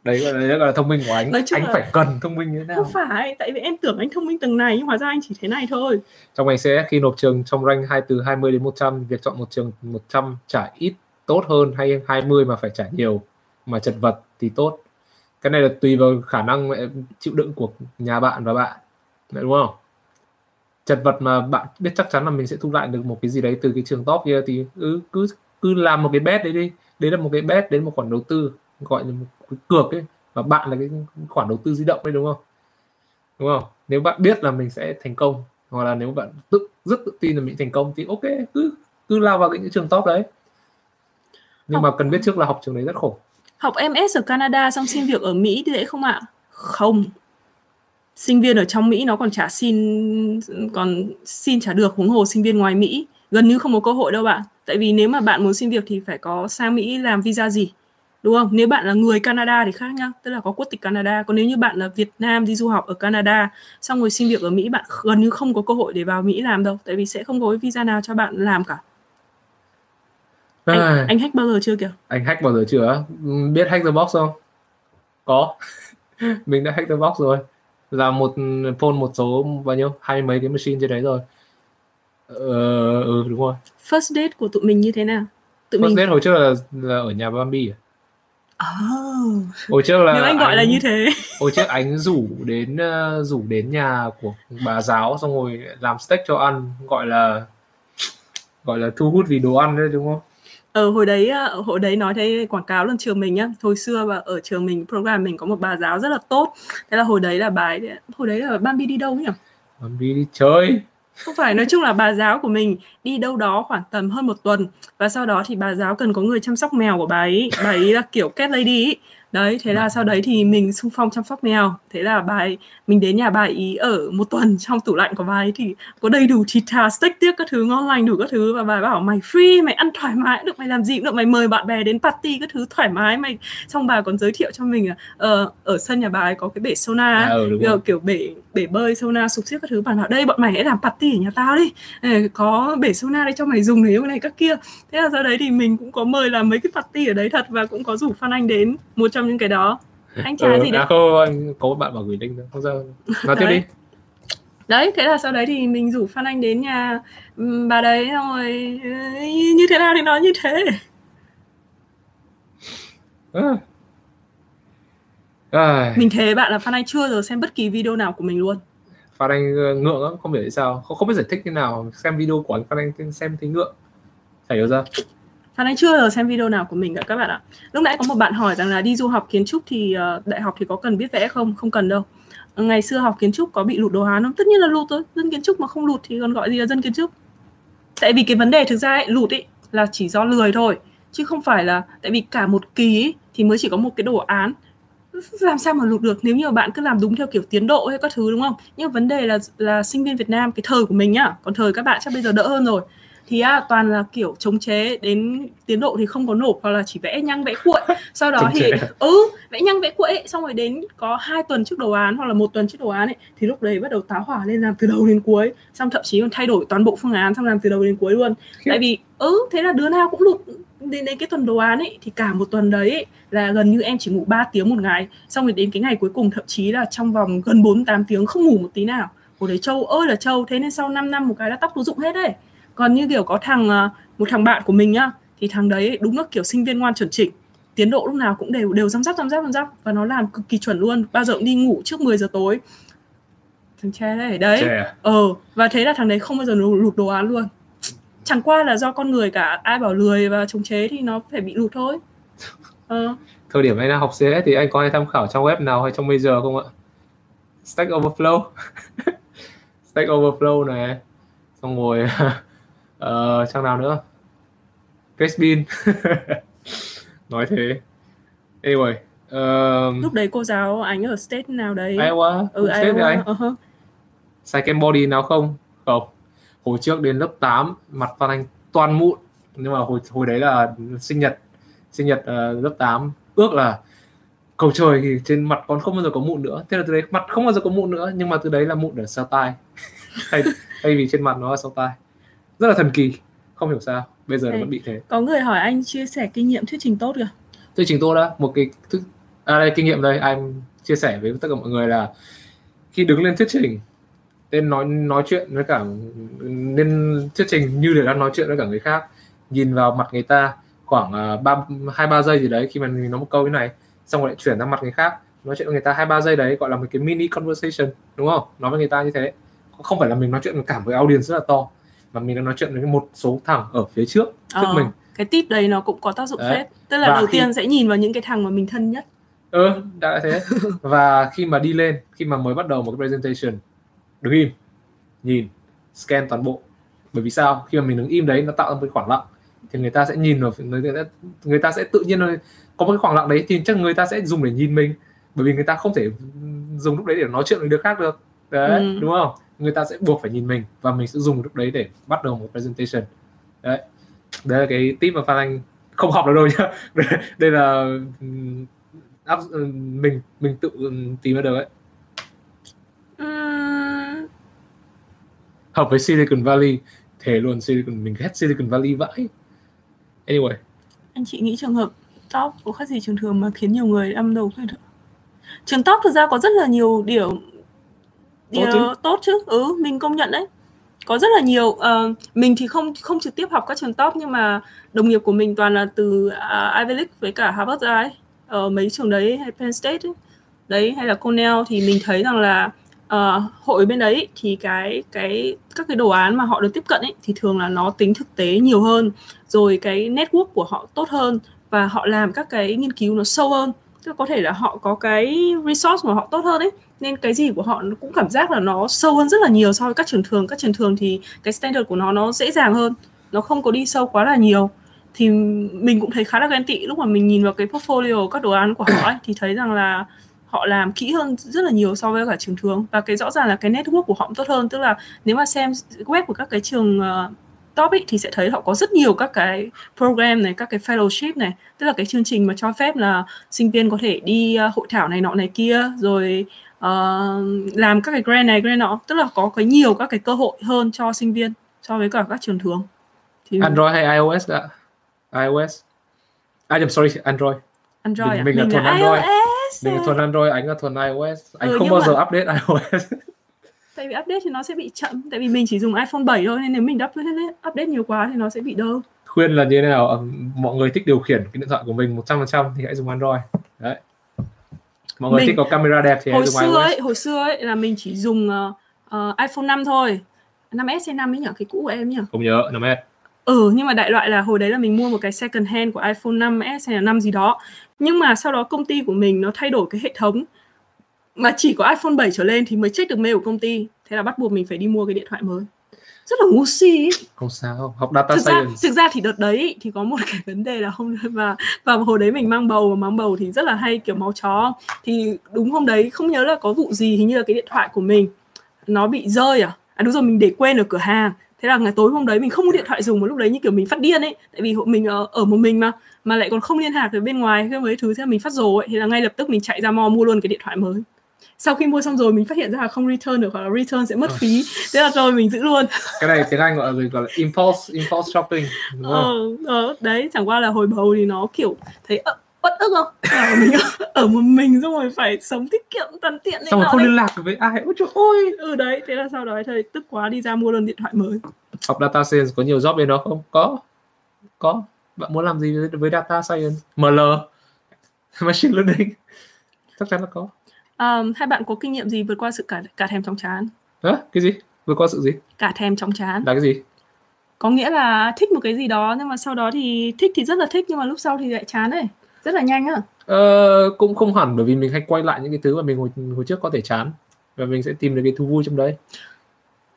đấy là, đấy là thông minh của anh. Nói anh là... phải cần thông minh như thế nào. không phải tại vì em tưởng anh thông minh từng này nhưng hóa ra anh chỉ thế này thôi. Trong ngành CS khi nộp trường trong rank hai từ 20 đến 100 việc chọn một trường 100 trả ít tốt hơn hay 20 mà phải trả nhiều mà chật vật thì tốt. Cái này là tùy vào khả năng chịu đựng của nhà bạn và bạn. Đúng không? Chật vật mà bạn biết chắc chắn là mình sẽ thu lại được một cái gì đấy từ cái trường top kia thì cứ cứ cứ làm một cái bet đấy đi. Đấy là một cái bet đến một khoản đầu tư gọi là một cái cược ấy và bạn là cái khoản đầu tư di động đấy đúng không? Đúng không? Nếu bạn biết là mình sẽ thành công hoặc là nếu bạn tự rất tự tin là mình thành công thì ok cứ cứ lao vào những trường top đấy. Nhưng học... mà cần biết trước là học trường đấy rất khổ. Học MS ở Canada xong xin việc ở Mỹ thì dễ không ạ? Không. Sinh viên ở trong Mỹ nó còn trả xin còn xin trả được huống hồ sinh viên ngoài Mỹ. Gần như không có cơ hội đâu bạn. Tại vì nếu mà bạn muốn xin việc thì phải có sang Mỹ làm visa gì đúng không? Nếu bạn là người Canada thì khác nhá. Tức là có quốc tịch Canada. Còn nếu như bạn là Việt Nam đi du học ở Canada xong rồi xin việc ở Mỹ bạn gần như không có cơ hội để vào Mỹ làm đâu. Tại vì sẽ không có visa nào cho bạn làm cả. Anh, à, anh hack bao giờ chưa kìa? Anh hack bao giờ chưa? Biết hack the box không? Có. Mình đã hack the box rồi. Là một phone một số bao nhiêu? Hai mấy cái machine trên đấy rồi. Ờ, ừ đúng rồi. First date của tụi mình như thế nào? Tụi first mình... date hồi trước là, là ở nhà Bambi à Oh. Hồi trước là Nếu anh gọi anh, là như thế. Hồi trước anh rủ đến uh, rủ đến nhà của bà giáo xong rồi làm steak cho ăn, gọi là gọi là thu hút vì đồ ăn đấy đúng không? Ờ hồi đấy ờ, hồi đấy nói thấy quảng cáo lên trường mình nhá. Hồi xưa và ở trường mình program mình có một bà giáo rất là tốt. Thế là hồi đấy là bà ấy, hồi đấy là Bambi đi đâu nhỉ? Bambi đi chơi không phải nói chung là bà giáo của mình đi đâu đó khoảng tầm hơn một tuần và sau đó thì bà giáo cần có người chăm sóc mèo của bà ấy. Bà ấy là kiểu cat lady ấy. đấy thế là sau đấy thì mình xung phong chăm sóc mèo. Thế là bà ấy mình đến nhà bà ấy ở một tuần trong tủ lạnh của bà ấy thì có đầy đủ thịt thà steak tiếc các thứ ngon lành đủ các thứ và bà ấy bảo mày free mày ăn thoải mái được mày làm gì cũng được mày mời bạn bè đến party các thứ thoải mái mày xong bà còn giới thiệu cho mình là uh, ở sân nhà bà ấy có cái bể sauna à, ừ, kiểu, kiểu bể bể bơi sauna sục xiết các thứ bạn bảo đây bọn mày hãy làm party ở nhà tao đi. Có bể sauna đây cho mày dùng nếu này các kia. Thế là sau đấy thì mình cũng có mời làm mấy cái party ở đấy thật và cũng có rủ Phan Anh đến một trong những cái đó. Anh trả ừ, gì đấy. à, không anh có bạn bảo gửi link không sao. Nói tiếp đi. Đấy thế là sau đấy thì mình rủ Phan Anh đến nhà bà đấy xong rồi như thế nào thì nói như thế? À. À. mình thế bạn là Phan Anh chưa giờ xem bất kỳ video nào của mình luôn. Phan Anh ờ, ngượng lắm không biết sao. Không, không biết giải thích thế nào xem video của anh Phan Anh xem thấy ngượng. Phải hiểu ra Phan Anh chưa giờ xem video nào của mình cả các bạn ạ. Lúc nãy có một bạn hỏi rằng là đi du học kiến trúc thì uh, đại học thì có cần biết vẽ không? Không cần đâu. Ngày xưa học kiến trúc có bị lụt đồ án không? Tất nhiên là lụt thôi. Dân kiến trúc mà không lụt thì còn gọi gì là dân kiến trúc? Tại vì cái vấn đề thực ra ấy, lụt ấy là chỉ do lười thôi. Chứ không phải là tại vì cả một kỳ ấy, thì mới chỉ có một cái đồ án làm sao mà lụt được nếu như bạn cứ làm đúng theo kiểu tiến độ hay các thứ đúng không? Nhưng vấn đề là là sinh viên Việt Nam cái thời của mình nhá còn thời các bạn chắc bây giờ đỡ hơn rồi. Thì à, toàn là kiểu chống chế đến tiến độ thì không có nộp hoặc là chỉ vẽ nhăng vẽ cuội. Sau đó thì ừ vẽ nhăng vẽ cuội xong rồi đến có hai tuần trước đồ án hoặc là một tuần trước đồ án ấy thì lúc đấy bắt đầu táo hỏa lên làm từ đầu đến cuối. Xong thậm chí còn thay đổi toàn bộ phương án xong làm từ đầu đến cuối luôn. Tại vì ừ thế là đứa nào cũng lụt đến, đến cái tuần đồ án ấy thì cả một tuần đấy ấy, là gần như em chỉ ngủ 3 tiếng một ngày. Xong rồi đến cái ngày cuối cùng thậm chí là trong vòng gần 4 8 tiếng không ngủ một tí nào. Hồi đấy châu ơi là châu thế nên sau 5 năm một cái là tóc rụng hết đấy. Còn như kiểu có thằng ờ, một thằng bạn của mình nhá thì thằng đấy đúng là kiểu sinh viên ngoan chuẩn chỉnh. Tiến độ lúc nào cũng đều đều răm rắp răm rắp răm rắp. Và nó làm cực kỳ chuẩn luôn. Bao giờ cũng đi ngủ trước 10 giờ tối. Thằng che đấy đấy. À? ờ và thế là thằng đấy không bao giờ lụt đồ án luôn chẳng qua là do con người cả ai bảo lười và chống chế thì nó phải bị lụt thôi. Ờ. thời điểm anh đang học CS thì anh có hay tham khảo trong web nào hay trong Major không ạ? Stack Overflow. Stack Overflow này xong rồi uh, trang nào nữa? Gatsbin nói thế. Anyway uh, lúc đấy cô giáo anh ở state nào đấy? Iowa. Ừ state Iowa anh. uh-huh. second body nào không? Không hồi trước đến lớp 8 mặt Phan Anh toàn mụn. Nhưng mà hồi hồi đấy là sinh nhật sinh nhật uh, lớp 8 ước là cầu trời thì trên mặt con không bao giờ có mụn nữa. Thế là từ đấy mặt không bao giờ có mụn nữa nhưng mà từ đấy là mụn ở sau tai. Thay, thay vì trên mặt nó là sau tai. Rất là thần kỳ. Không hiểu sao. Bây giờ nó vẫn bị thế. có người hỏi anh chia sẻ kinh nghiệm thuyết trình tốt kìa. Thuyết trình tốt đó một cái thức à đây kinh nghiệm đây. Anh chia sẻ với tất cả mọi người là khi đứng lên thuyết trình nên nói nói chuyện với cả nên thuyết trình như để đang nói chuyện với cả người khác. Nhìn vào mặt người ta khoảng à, ba hai ba giây gì đấy khi mà mình nói một câu như này xong rồi lại chuyển sang mặt người khác nói chuyện với người ta hai ba giây đấy gọi là một cái mini conversation đúng không? Nói với người ta như thế. Không phải là mình nói chuyện với cả với audience rất là to mà mình đang nói chuyện với một số thằng ở phía trước trước ờ, mình. cái tip đấy nó cũng có tác dụng phết. Tức là và đầu khi... tiên sẽ nhìn vào những cái thằng mà mình thân nhất. Ừ đã thế. Và khi mà đi lên khi mà mới bắt đầu một cái presentation đứng im nhìn scan toàn bộ. Bởi vì sao? Khi mà mình đứng im đấy nó tạo ra một cái khoảng lặng. Thì người ta sẽ nhìn vào người ta, người ta sẽ tự nhiên có một cái khoảng lặng đấy thì chắc người ta sẽ dùng để nhìn mình. Bởi vì người ta không thể dùng lúc đấy để nói chuyện với đứa khác được. Đấy ừ. đúng không? Người ta sẽ buộc phải nhìn mình và mình sẽ dùng lúc đấy để bắt đầu một presentation. Đấy. Đấy là cái tip mà phan anh không học được đâu nhá. Đây là áp mình mình tự tìm ra được ấy hợp với Silicon Valley thể luôn Silicon mình ghét Silicon Valley vãi. Anyway. Anh chị nghĩ trường hợp top có khác gì trường thường mà khiến nhiều người âm đầu không trường top thực ra có rất là nhiều điều điều tốt chứ, tốt chứ. ừ mình công nhận đấy. Có rất là nhiều uh, mình thì không không trực tiếp học các trường top nhưng mà đồng nghiệp của mình toàn là từ uh, Ivy League với cả Harvard ra ấy ở mấy trường đấy hay Penn State ấy. đấy hay là Cornell thì mình thấy rằng là uh, hội bên đấy thì cái cái các cái đồ án mà họ được tiếp cận ấy thì thường là nó tính thực tế nhiều hơn. Rồi cái network của họ tốt hơn và họ làm các cái nghiên cứu nó sâu hơn. Tức có thể là họ có cái resource mà họ tốt hơn ấy nên cái gì của họ cũng cảm giác là nó sâu hơn rất là nhiều so với các trường thường. Các trường thường thì cái standard của nó nó dễ dàng hơn nó không có đi sâu quá là nhiều. Thì mình cũng thấy khá là ghen tị lúc mà mình nhìn vào cái portfolio các đồ án của họ ấy, thì thấy rằng là họ làm kỹ hơn rất là nhiều so với cả trường thường. Và cái rõ ràng là cái network của họ cũng tốt hơn. Tức là nếu mà xem web của các cái trường uh, top ấy, thì sẽ thấy họ có rất nhiều các cái program này các cái fellowship này. Tức là cái chương trình mà cho phép là sinh viên có thể đi uh, hội thảo này nọ này kia rồi uh, làm các cái grant này grant nọ. Tức là có cái nhiều các cái cơ hội hơn cho sinh viên so với cả các trường thường. Thì Android hay iOS ạ? iOS. À nhầm sorry Android. Android mình, à? mình là thuần Android. iOS mình là thuần Android anh là thuần iOS. Anh ừ, không bao mà... giờ update iOS. Tại vì update thì nó sẽ bị chậm tại vì mình chỉ dùng iPhone 7 thôi nên nếu mình update, update nhiều quá thì nó sẽ bị đơ. Khuyên là như thế nào? Mọi người thích điều khiển cái điện thoại của mình 100% thì hãy dùng Android. Đấy. Mọi người mình, thích có camera đẹp thì hãy dùng xưa iOS. ấy, hồi xưa ấy là mình chỉ dùng uh, uh, iPhone 5 thôi. 5S hay 5 ấy nhỉ? Cái cũ của em nhỉ? Không nhớ 5S ừ nhưng mà đại loại là hồi đấy là mình mua một cái second hand của iPhone 5S hay là 5 gì đó. Nhưng mà sau đó công ty của mình nó thay đổi cái hệ thống. Mà chỉ có iPhone 7 trở lên thì mới check được mail của công ty. Thế là bắt buộc mình phải đi mua cái điện thoại mới. Rất là ngu si ấy. không sao học data thực science. ra, thực ra thì đợt đấy thì có một cái vấn đề là không và và hồi đấy mình mang bầu và mang bầu thì rất là hay kiểu máu chó. Thì đúng hôm đấy không nhớ là có vụ gì hình như là cái điện thoại của mình nó bị rơi à? À đúng rồi mình để quên ở cửa hàng thế là ngày tối hôm đấy mình không có điện thoại dùng một lúc đấy như kiểu mình phát điên ấy. Tại vì mình ở, ở một mình mà mà lại còn không liên lạc với bên ngoài cái mấy thứ thế là mình phát rồ ấy. Thì là ngay lập tức mình chạy ra mò mua luôn cái điện thoại mới. Sau khi mua xong rồi mình phát hiện ra là không return được hoặc là return sẽ mất phí. Thế là rồi mình giữ luôn. Cái này tiếng anh gọi là gọi là impulse impulse shopping đúng không? Ờ, ờ, đấy chẳng qua là hồi bầu thì nó kiểu thấy bất ức không? Ở mình ở một mình xong rồi phải sống tiết kiệm tận tiện xong rồi không liên lạc với ai. Ôi trời ơi. Ừ đấy thế là sau đó thôi tức quá đi ra mua luôn điện thoại mới. Học data science có nhiều job bên đó không? Có. Có. Bạn muốn làm gì với, với data science? Ml machine learning. Chắc chắn là có. Um, hai bạn có kinh nghiệm gì vượt qua sự cả cả thèm chóng chán? Hả? cái gì? Vượt qua sự gì? Cả thèm chóng chán. Là cái gì? Có nghĩa là thích một cái gì đó nhưng mà sau đó thì thích thì rất là thích nhưng mà lúc sau thì lại chán ấy rất là nhanh á. Ờ, cũng không hẳn bởi vì mình hay quay lại những cái thứ mà mình hồi, hồi trước có thể chán. Và mình sẽ tìm được cái thú vui trong đấy.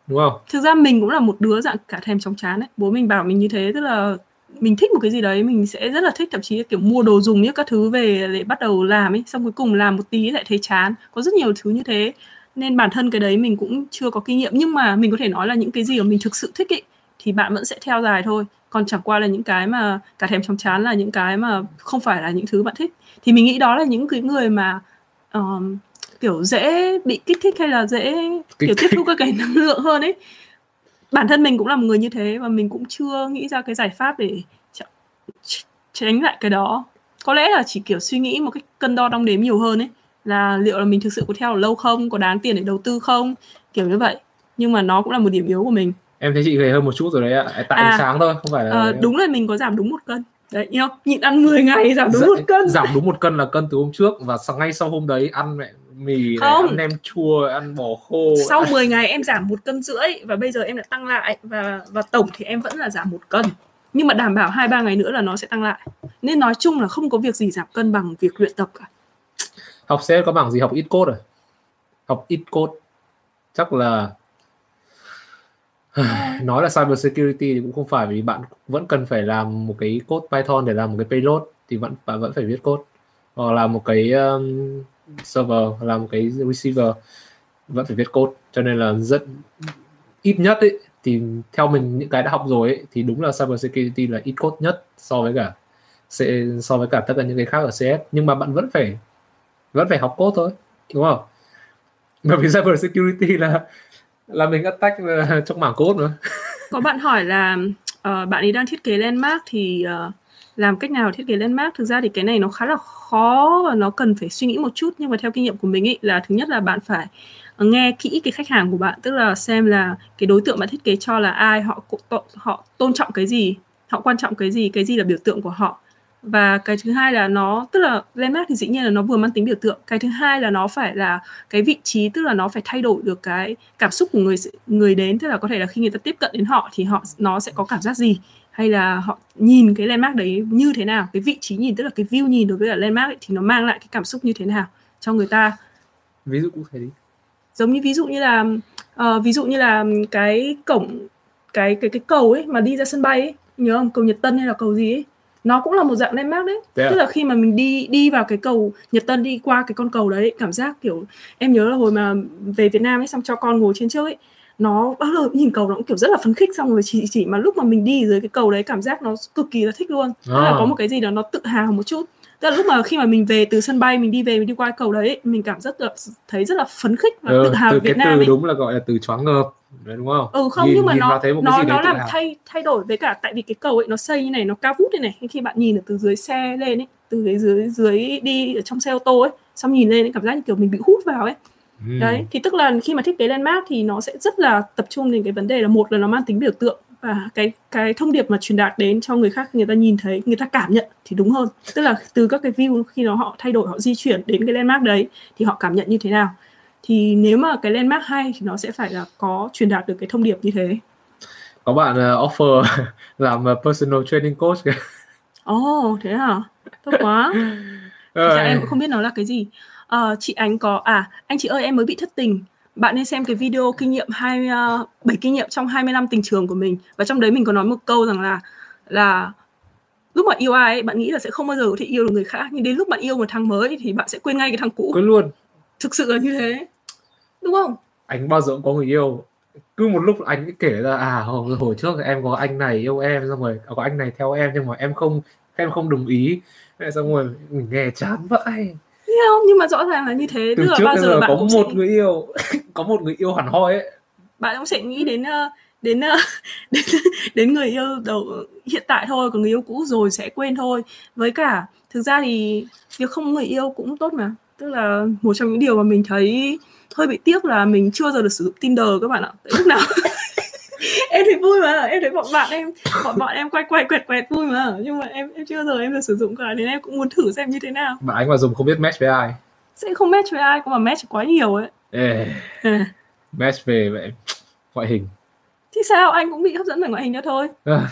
Đúng không? Thực ra mình cũng là một đứa dạng cả thèm chóng chán ấy. Bố mình bảo mình như thế tức là mình thích một cái gì đấy mình sẽ rất là thích thậm chí kiểu mua đồ dùng những các thứ về để bắt đầu làm ấy xong cuối cùng làm một tí lại thấy chán. Có rất nhiều thứ như thế. Nên bản thân cái đấy mình cũng chưa có kinh nghiệm. Nhưng mà mình có thể nói là những cái gì mà mình thực sự thích ấy thì bạn vẫn sẽ theo dài thôi còn chẳng qua là những cái mà cả thèm chóng chán là những cái mà không phải là những thứ bạn thích. Thì mình nghĩ đó là những cái người mà um, kiểu dễ bị kích thích hay là dễ kiểu tiếp thu các cái năng lượng hơn ấy. Bản thân mình cũng là một người như thế và mình cũng chưa nghĩ ra cái giải pháp để tránh lại cái đó. Có lẽ là chỉ kiểu suy nghĩ một cách cân đo đong đếm nhiều hơn ấy là liệu là mình thực sự có theo lâu không có đáng tiền để đầu tư không kiểu như vậy. Nhưng mà nó cũng là một điểm yếu của mình em thấy chị gầy hơn một chút rồi đấy ạ. Tại à, sáng thôi không phải là à, đúng là mình có giảm đúng một cân. Đấy know, nhịn ăn 10 ngày giảm đúng Dạ- một cân. giảm đúng một cân là cân từ hôm trước và ngay sau hôm đấy ăn mẹ mì này, ăn nem chua ăn bò khô. Sau 10 ngày em giảm một cân rưỡi và bây giờ em đã tăng lại và và tổng thì em vẫn là giảm một cân. Nhưng mà đảm bảo hai ba ngày nữa là nó sẽ tăng lại. Nên nói chung là không có việc gì giảm cân bằng việc luyện tập cả. Học sẽ có bảng gì? Học ít code rồi học ít code. Chắc là nói là cyber security thì cũng không phải vì bạn vẫn cần phải làm một cái code Python để làm một cái payload thì vẫn bạn vẫn phải viết code. Hoặc là một cái um, server hoặc là một cái receiver vẫn phải viết code. Cho nên là rất ít nhất ấy, thì theo mình những cái đã học rồi ấy, thì đúng là cyber security là ít code nhất so với cả so với cả tất cả những cái khác ở CS nhưng mà bạn vẫn phải vẫn phải học code thôi đúng không? Bởi vì cyber security là là mình ờ, attack trong mảng code nữa có bạn hỏi là uh, bạn ấy đang thiết kế landmark thì uh, làm cách nào thiết kế landmark? Thực ra thì cái này nó khá là khó và nó cần phải suy nghĩ một chút. Nhưng mà theo kinh nghiệm của mình ý là thứ nhất là bạn phải nghe kỹ cái khách hàng của bạn tức là xem là cái đối tượng bạn thiết kế cho là ai họ họ tôn trọng cái gì họ quan trọng cái gì cái gì là biểu tượng của họ và cái thứ hai là nó tức là landmark thì dĩ nhiên là nó vừa mang tính biểu tượng. Cái thứ hai là nó phải là cái vị trí tức là nó phải thay đổi được cái cảm xúc của người người đến. Tức là có thể là khi người ta tiếp cận đến họ thì họ nó sẽ có cảm giác gì? Hay là họ nhìn cái landmark đấy như thế nào? Cái vị trí nhìn tức là cái view nhìn đối với cả landmark ấy, thì nó mang lại cái cảm xúc như thế nào cho người ta? Ví dụ cụ thể đi. Giống như ví dụ như là uh, ví dụ như là cái cổng cái cái cái cầu ấy mà đi ra sân bay ấy. Nhớ không? Cầu Nhật Tân hay là cầu gì ấy nó cũng là một dạng landmark đấy yeah. tức là khi mà mình đi đi vào cái cầu Nhật Tân đi qua cái con cầu đấy cảm giác kiểu em nhớ là hồi mà về Việt Nam ấy xong cho con ngồi trên trước ấy nó bao giờ nhìn cầu nó cũng kiểu rất là phấn khích xong rồi chỉ chỉ mà lúc mà mình đi dưới cái cầu đấy cảm giác nó cực kỳ là thích luôn à. tức là có một cái gì đó nó tự hào một chút tức là lúc mà khi mà mình về từ sân bay mình đi về mình đi qua cầu đấy mình cảm rất là thấy rất là phấn khích và ừ, tự hào từ Việt cái Nam từ ấy. đúng là gọi là từ choáng ngợp đấy đúng không? Ừ không nhìn, nhưng mà nó thấy một nó cái nó làm thay thay đổi với cả tại vì cái cầu ấy nó xây như này nó cao vút như này khi bạn nhìn ở từ dưới xe lên ấy từ cái dưới dưới đi ở trong xe ô tô ấy xong nhìn lên ấy, cảm giác như kiểu mình bị hút vào ấy. Ừ. đấy thì tức là khi mà thiết kế landmark thì nó sẽ rất là tập trung đến cái vấn đề là một là nó mang tính biểu tượng và cái cái thông điệp mà truyền đạt đến cho người khác người ta nhìn thấy người ta cảm nhận thì đúng hơn. Tức là từ các cái view khi nó họ thay đổi họ di chuyển đến cái landmark đấy thì họ cảm nhận như thế nào thì nếu mà cái landmark hay thì nó sẽ phải là có truyền đạt được cái thông điệp như thế. Có bạn uh, offer làm uh, personal training coach kìa. Ồ oh, thế hả tốt quá. Thật em cũng không biết nó là cái gì. Uh, chị ánh có à anh chị ơi em mới bị thất tình. Bạn nên xem cái video kinh nghiệm hai uh, 7 kinh nghiệm trong 20 năm tình trường của mình. Và trong đấy mình có nói một câu rằng là là lúc mà yêu ai ấy, bạn nghĩ là sẽ không bao giờ có thể yêu được người khác. Nhưng đến lúc bạn yêu một thằng mới thì bạn sẽ quên ngay cái thằng cũ. Quên luôn. Thực sự là như thế đúng không? Anh bao giờ cũng có người yêu. Cứ một lúc anh kể ra à hồi, hồi trước em có anh này yêu em xong rồi có anh này theo em nhưng mà em không em không đồng ý. Xong rồi mình nghe chán vậy không? Nhưng mà rõ ràng là như thế. Từ trước bao giờ, giờ bạn có một sẽ... người yêu có một người yêu hẳn hoi ấy. Bạn cũng sẽ nghĩ đến ờ, đến ờ, đến, đến người yêu đầu hiện tại thôi còn người yêu cũ rồi sẽ quên thôi. Với cả thực ra thì việc không có người yêu cũng tốt mà. Tức là một trong những điều mà mình thấy hơi bị tiếc là mình chưa giờ được sử dụng Tinder các bạn ạ. Tại lúc nào em thấy vui mà em thấy bọn bạn em bọn bọn em quay quay quẹt quẹt vui mà. Nhưng mà em em chưa giờ em được sử dụng cả nên em cũng muốn thử xem như thế nào. Mà anh mà dùng không biết match với ai? Sẽ không match với ai cũng mà match quá nhiều ấy. Ê, à. match về vậy ngoại hình. Thì sao? Anh cũng bị hấp dẫn bởi ngoại hình đó thôi. À.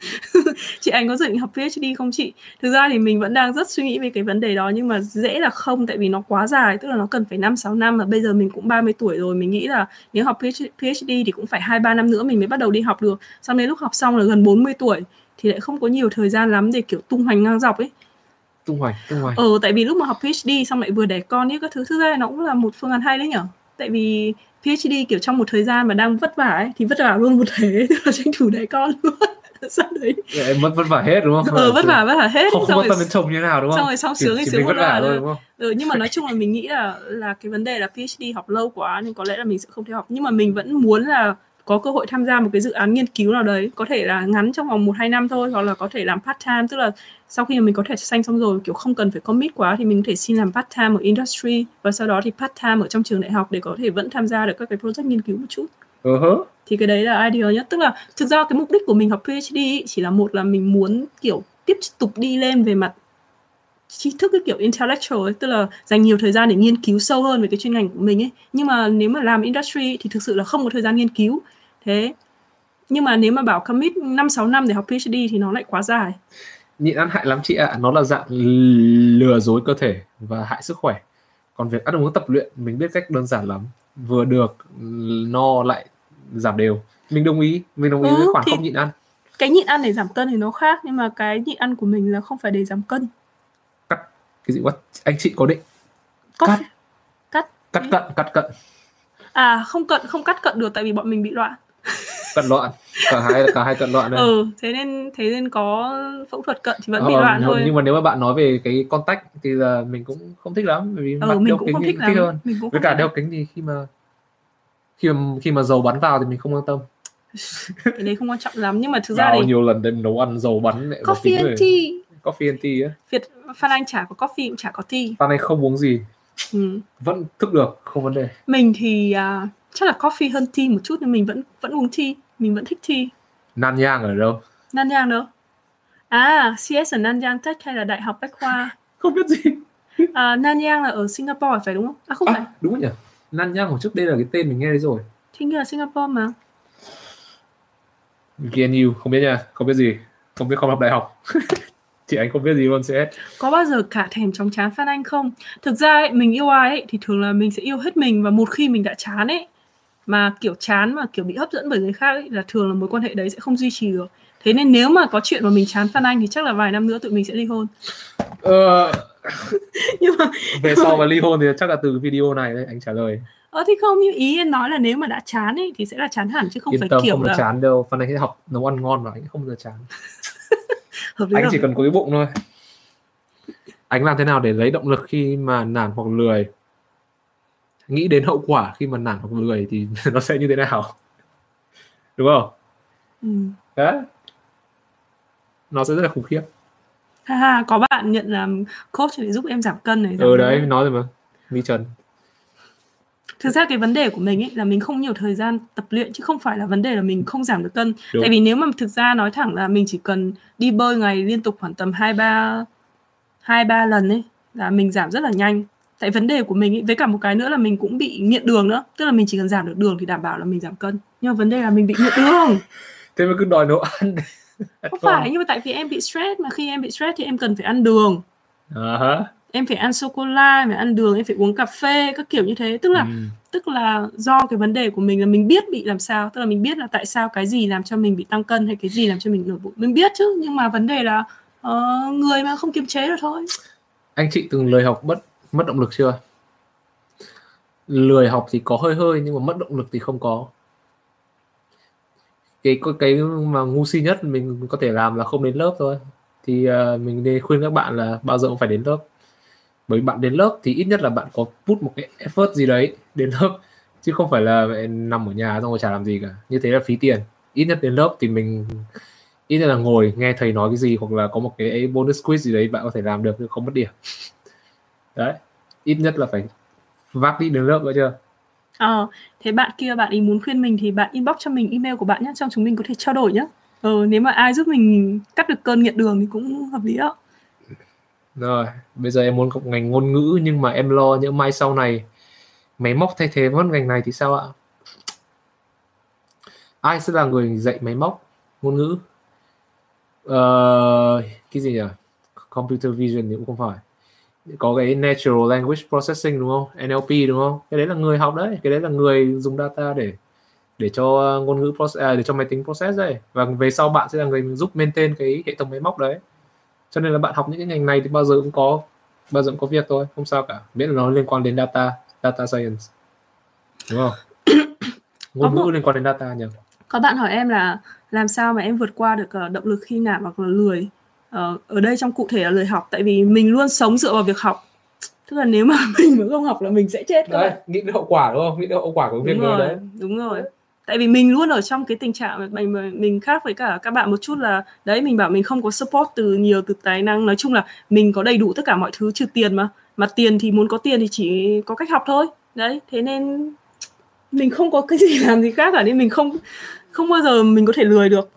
chị anh có dự định học PhD không chị? Thực ra thì mình vẫn đang rất suy nghĩ về cái vấn đề đó nhưng mà dễ là không tại vì nó quá dài, tức là nó cần phải 5 6 năm mà bây giờ mình cũng 30 tuổi rồi, mình nghĩ là nếu học PhD thì cũng phải 2 3 năm nữa mình mới bắt đầu đi học được. Xong đến lúc học xong là gần 40 tuổi thì lại không có nhiều thời gian lắm để kiểu tung hoành ngang dọc ấy tung hoành tung hoành ờ tại vì lúc mà học PhD xong lại vừa đẻ con ấy các thứ thứ ra nó cũng là một phương án hay đấy nhở tại vì PhD kiểu trong một thời gian mà đang vất vả ấy thì vất vả luôn một thế là tranh thủ đẻ con luôn sau đấy em mất vất vả hết đúng không? Ừ, vất vả vất vả hết. Không, không quan tâm đến chồng như thế nào đúng không? Xong rồi xong sướng thì sướng vất vả thôi đúng không? Ừ, nhưng mà nói chung là mình nghĩ là là cái vấn đề là PhD học lâu quá nên có lẽ là mình sẽ không thể học nhưng mà mình vẫn muốn là có cơ hội tham gia một cái dự án nghiên cứu nào đấy có thể là ngắn trong vòng một hai năm thôi hoặc là có thể làm part time tức là sau khi mà mình có thể xanh xong rồi kiểu không cần phải commit quá thì mình có thể xin làm part time ở industry và sau đó thì part time ở trong trường đại học để có thể vẫn tham gia được các cái project nghiên cứu một chút uh-huh thì cái đấy là ideal nhất tức là thực ra cái mục đích của mình học PhD chỉ là một là mình muốn kiểu tiếp tục đi lên về mặt tri thức cái kiểu intellectual ấy, tức là dành nhiều thời gian để nghiên cứu sâu hơn về cái chuyên ngành của mình ấy nhưng mà nếu mà làm industry thì thực sự là không có thời gian nghiên cứu thế nhưng mà nếu mà bảo commit 5 6 năm để học PhD thì nó lại quá dài. Nhịn ăn hại lắm chị ạ, à. nó là dạng lừa dối cơ thể và hại sức khỏe. Còn việc ăn uống tập luyện mình biết cách đơn giản lắm, vừa được no lại giảm đều. Mình đồng ý, mình đồng ý ừ, với khoản không nhịn ăn. Cái nhịn ăn để giảm cân thì nó khác nhưng mà cái nhịn ăn của mình là không phải để giảm cân. Cắt cái gì quá? Anh chị có định cắt cắt cắt cận cắt cận. À không cận không cắt cận được tại vì bọn mình bị loạn cận loạn cả hai cả hai cận loạn này ừ thế nên thế nên có phẫu thuật cận thì vẫn bị ờ, loạn thôi nhưng mà nếu mà bạn nói về cái contact thì là mình cũng không thích lắm vì ừ, mình đeo cũng kính không thích, thích hơn mình cũng với cả đeo kính thì khi mà khi mà khi mà dầu bắn vào thì mình không quan tâm. Cái đấy không quan trọng lắm nhưng mà thực ra thì nhiều lần đến nấu ăn dầu bắn lại coffee and tea. Coffee and tea á. Việt Phan Anh chả có coffee cũng chả có tea. Phan Anh không uống gì. Ừ. vẫn thức được không vấn đề. Mình thì uh, chắc là coffee hơn tea một chút nhưng mình vẫn vẫn uống tea. Mình vẫn thích tea. Nanyang ở đâu? Nanyang đâu? À CS ở Nanyang Tech hay là Đại học Bách Khoa? Không biết gì. À, Nanyang là ở Singapore phải đúng không? À không à, phải. đúng nhỉ Nanyang hồi trước đây là cái tên mình nghe đấy rồi. Thì như là Singapore mà. GNU không biết nha không biết gì. Không biết không học đại học. Chị anh không biết gì luôn CS có bao giờ cả thèm chóng chán Phan Anh không? Thực ra ấy, mình yêu ai ấy thì thường là mình sẽ yêu hết mình và một khi mình đã chán ấy mà kiểu chán mà kiểu bị hấp dẫn bởi người khác ấy, là thường là mối quan hệ đấy sẽ không duy trì được thế nên nếu mà có chuyện mà mình chán Phan Anh thì chắc là vài năm nữa tụi mình sẽ ly hôn. Ờ... nhưng mà về sau mà ly hôn thì chắc là từ video này đấy anh trả lời. Ờ thì không như ý em nói là nếu mà đã chán ấy thì sẽ là chán hẳn chứ không Yên phải tâm, kiểu không là chán đâu. Phan Anh sẽ học nấu ăn ngon mà anh không bao giờ chán. Anh chỉ cần có cái bụng thôi. Anh làm thế nào để lấy động lực khi mà nản hoặc lười? Nghĩ đến hậu quả khi mà nản hoặc lười thì nó sẽ như thế nào? Đúng không? Ừ. đấy nó sẽ rất là khủng khiếp. Ha ha có bạn nhận làm coach để giúp em giảm cân này ừ đấy nói rồi mà. Mi trần. Thực ra cái vấn đề của mình ấy là mình không nhiều thời gian tập luyện chứ không phải là vấn đề là mình không giảm được cân. Đúng. tại vì nếu mà thực ra nói thẳng là mình chỉ cần đi bơi ngày liên tục khoảng tầm hai ba hai ba lần ấy là mình giảm rất là nhanh. Tại vấn đề của mình ấy, với cả một cái nữa là mình cũng bị nghiện đường nữa. Tức là mình chỉ cần giảm được đường thì đảm bảo là mình giảm cân. Nhưng mà vấn đề là mình bị nghiện đường. Thế mà cứ đòi nấu ăn không phải nhưng mà tại vì em bị stress mà khi em bị stress thì em cần phải ăn đường. Uh-huh. em phải ăn sô cô la phải ăn đường em phải uống cà phê các kiểu như thế. Tức là ừ. tức là do cái vấn đề của mình là mình biết bị làm sao tức là mình biết là tại sao cái gì làm cho mình bị tăng cân hay cái gì làm cho mình nổi bụng. Mình biết chứ nhưng mà vấn đề là uh, người mà không kiềm chế được thôi. Anh chị từng lời học mất mất động lực chưa? Lười học thì có hơi hơi nhưng mà mất động lực thì không có cái cái mà ngu si nhất mình có thể làm là không đến lớp thôi. Thì uh, mình nên khuyên các bạn là bao giờ cũng phải đến lớp. Bởi bạn đến lớp thì ít nhất là bạn có put một cái effort gì đấy đến lớp chứ không phải là nằm ở nhà xong rồi chả làm gì cả. Như thế là phí tiền. Ít nhất đến lớp thì mình ít nhất là ngồi nghe thầy nói cái gì hoặc là có một cái bonus quiz gì đấy bạn có thể làm được nhưng không mất điểm. Đấy. Ít nhất là phải vác đi đến lớp nữa chưa? Ờ, thế bạn kia bạn ấy muốn khuyên mình thì bạn inbox cho mình email của bạn nhé, trong chúng mình có thể trao đổi nhé. Ờ, nếu mà ai giúp mình cắt được cơn nghiện đường thì cũng hợp lý đó. Rồi, bây giờ em muốn học ngành ngôn ngữ nhưng mà em lo những mai sau này máy móc thay thế mất ngành này thì sao ạ? Ai sẽ là người dạy máy móc ngôn ngữ? Ờ, cái gì nhỉ? Computer vision thì cũng không phải có cái natural language processing đúng không? NLP đúng không? Cái đấy là người học đấy. Cái đấy là người dùng data để để cho ngôn ngữ process à, để cho máy tính process đấy. Và về sau bạn sẽ là người giúp maintain cái hệ thống máy móc đấy. Cho nên là bạn học những cái ngành này thì bao giờ cũng có bao giờ cũng có việc thôi. Không sao cả. Miễn là nó liên quan đến data data science. Đúng không? Ngôn ngữ liên quan đến data nhỉ? có bạn hỏi em là làm sao mà em vượt qua được ờ, động lực khi nản hoặc là lười uh, ở đây trong cụ thể là lười học tại vì mình luôn sống dựa vào việc học. Tức là nếu mà mình mà không học là mình sẽ chết đấy nghĩ đến hậu quả đúng không? Nghĩ đến hậu quả của việc đúng rồi, đấy. đúng rồi. Tại vì mình luôn ở trong cái tình trạng mình mình khác với cả các bạn một chút là đấy mình bảo mình không có support từ nhiều từ tài năng. Nói chung là mình có đầy đủ tất cả mọi thứ trừ tiền mà. Mà tiền thì muốn có tiền thì chỉ có cách học thôi. Đấy thế nên mình không có cái gì làm gì khác cả nên mình không không bao giờ mình có thể lười được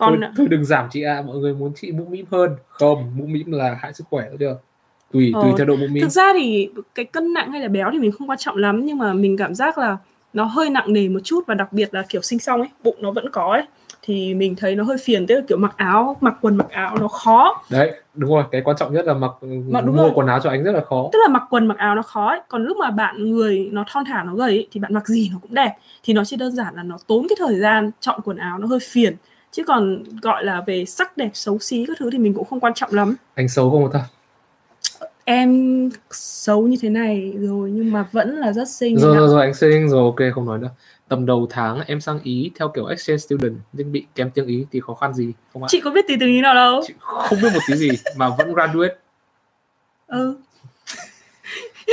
còn thôi, thôi đừng giảm chị ạ à, mọi người muốn chị mũm mĩm hơn. Không mũm mĩm là hại sức khỏe được. Tùy ờ, tùy theo độ mũm mĩm. thực ra thì cái cân nặng hay là béo thì mình không quan trọng lắm nhưng mà mình cảm giác là nó hơi nặng nề một chút và đặc biệt là kiểu sinh xong ấy bụng nó vẫn có ấy thì mình thấy nó hơi phiền tức là kiểu mặc áo mặc quần mặc áo nó khó. Đấy đúng rồi cái quan trọng nhất là mặc, mặc đúng mua rồi. quần áo cho anh rất là khó. Tức là mặc quần mặc áo nó khó ấy. còn lúc mà bạn người nó thon thả nó gầy ấy, thì bạn mặc gì nó cũng đẹp. Thì nó chỉ đơn giản là nó tốn cái thời gian chọn quần áo nó hơi phiền chứ còn gọi là về sắc đẹp xấu xí các thứ thì mình cũng không quan trọng lắm. Anh xấu không ta em xấu như thế này rồi nhưng mà vẫn là rất xinh rồi rồi, rồi anh xinh. Rồi ok không nói nữa. Tầm đầu tháng em sang ý theo kiểu exchange student nhưng bị kém tiếng ý thì khó khăn gì không ạ? Chị có biết tí tiếng ý nào đâu. Chị không biết một tí gì mà vẫn graduate. Ừ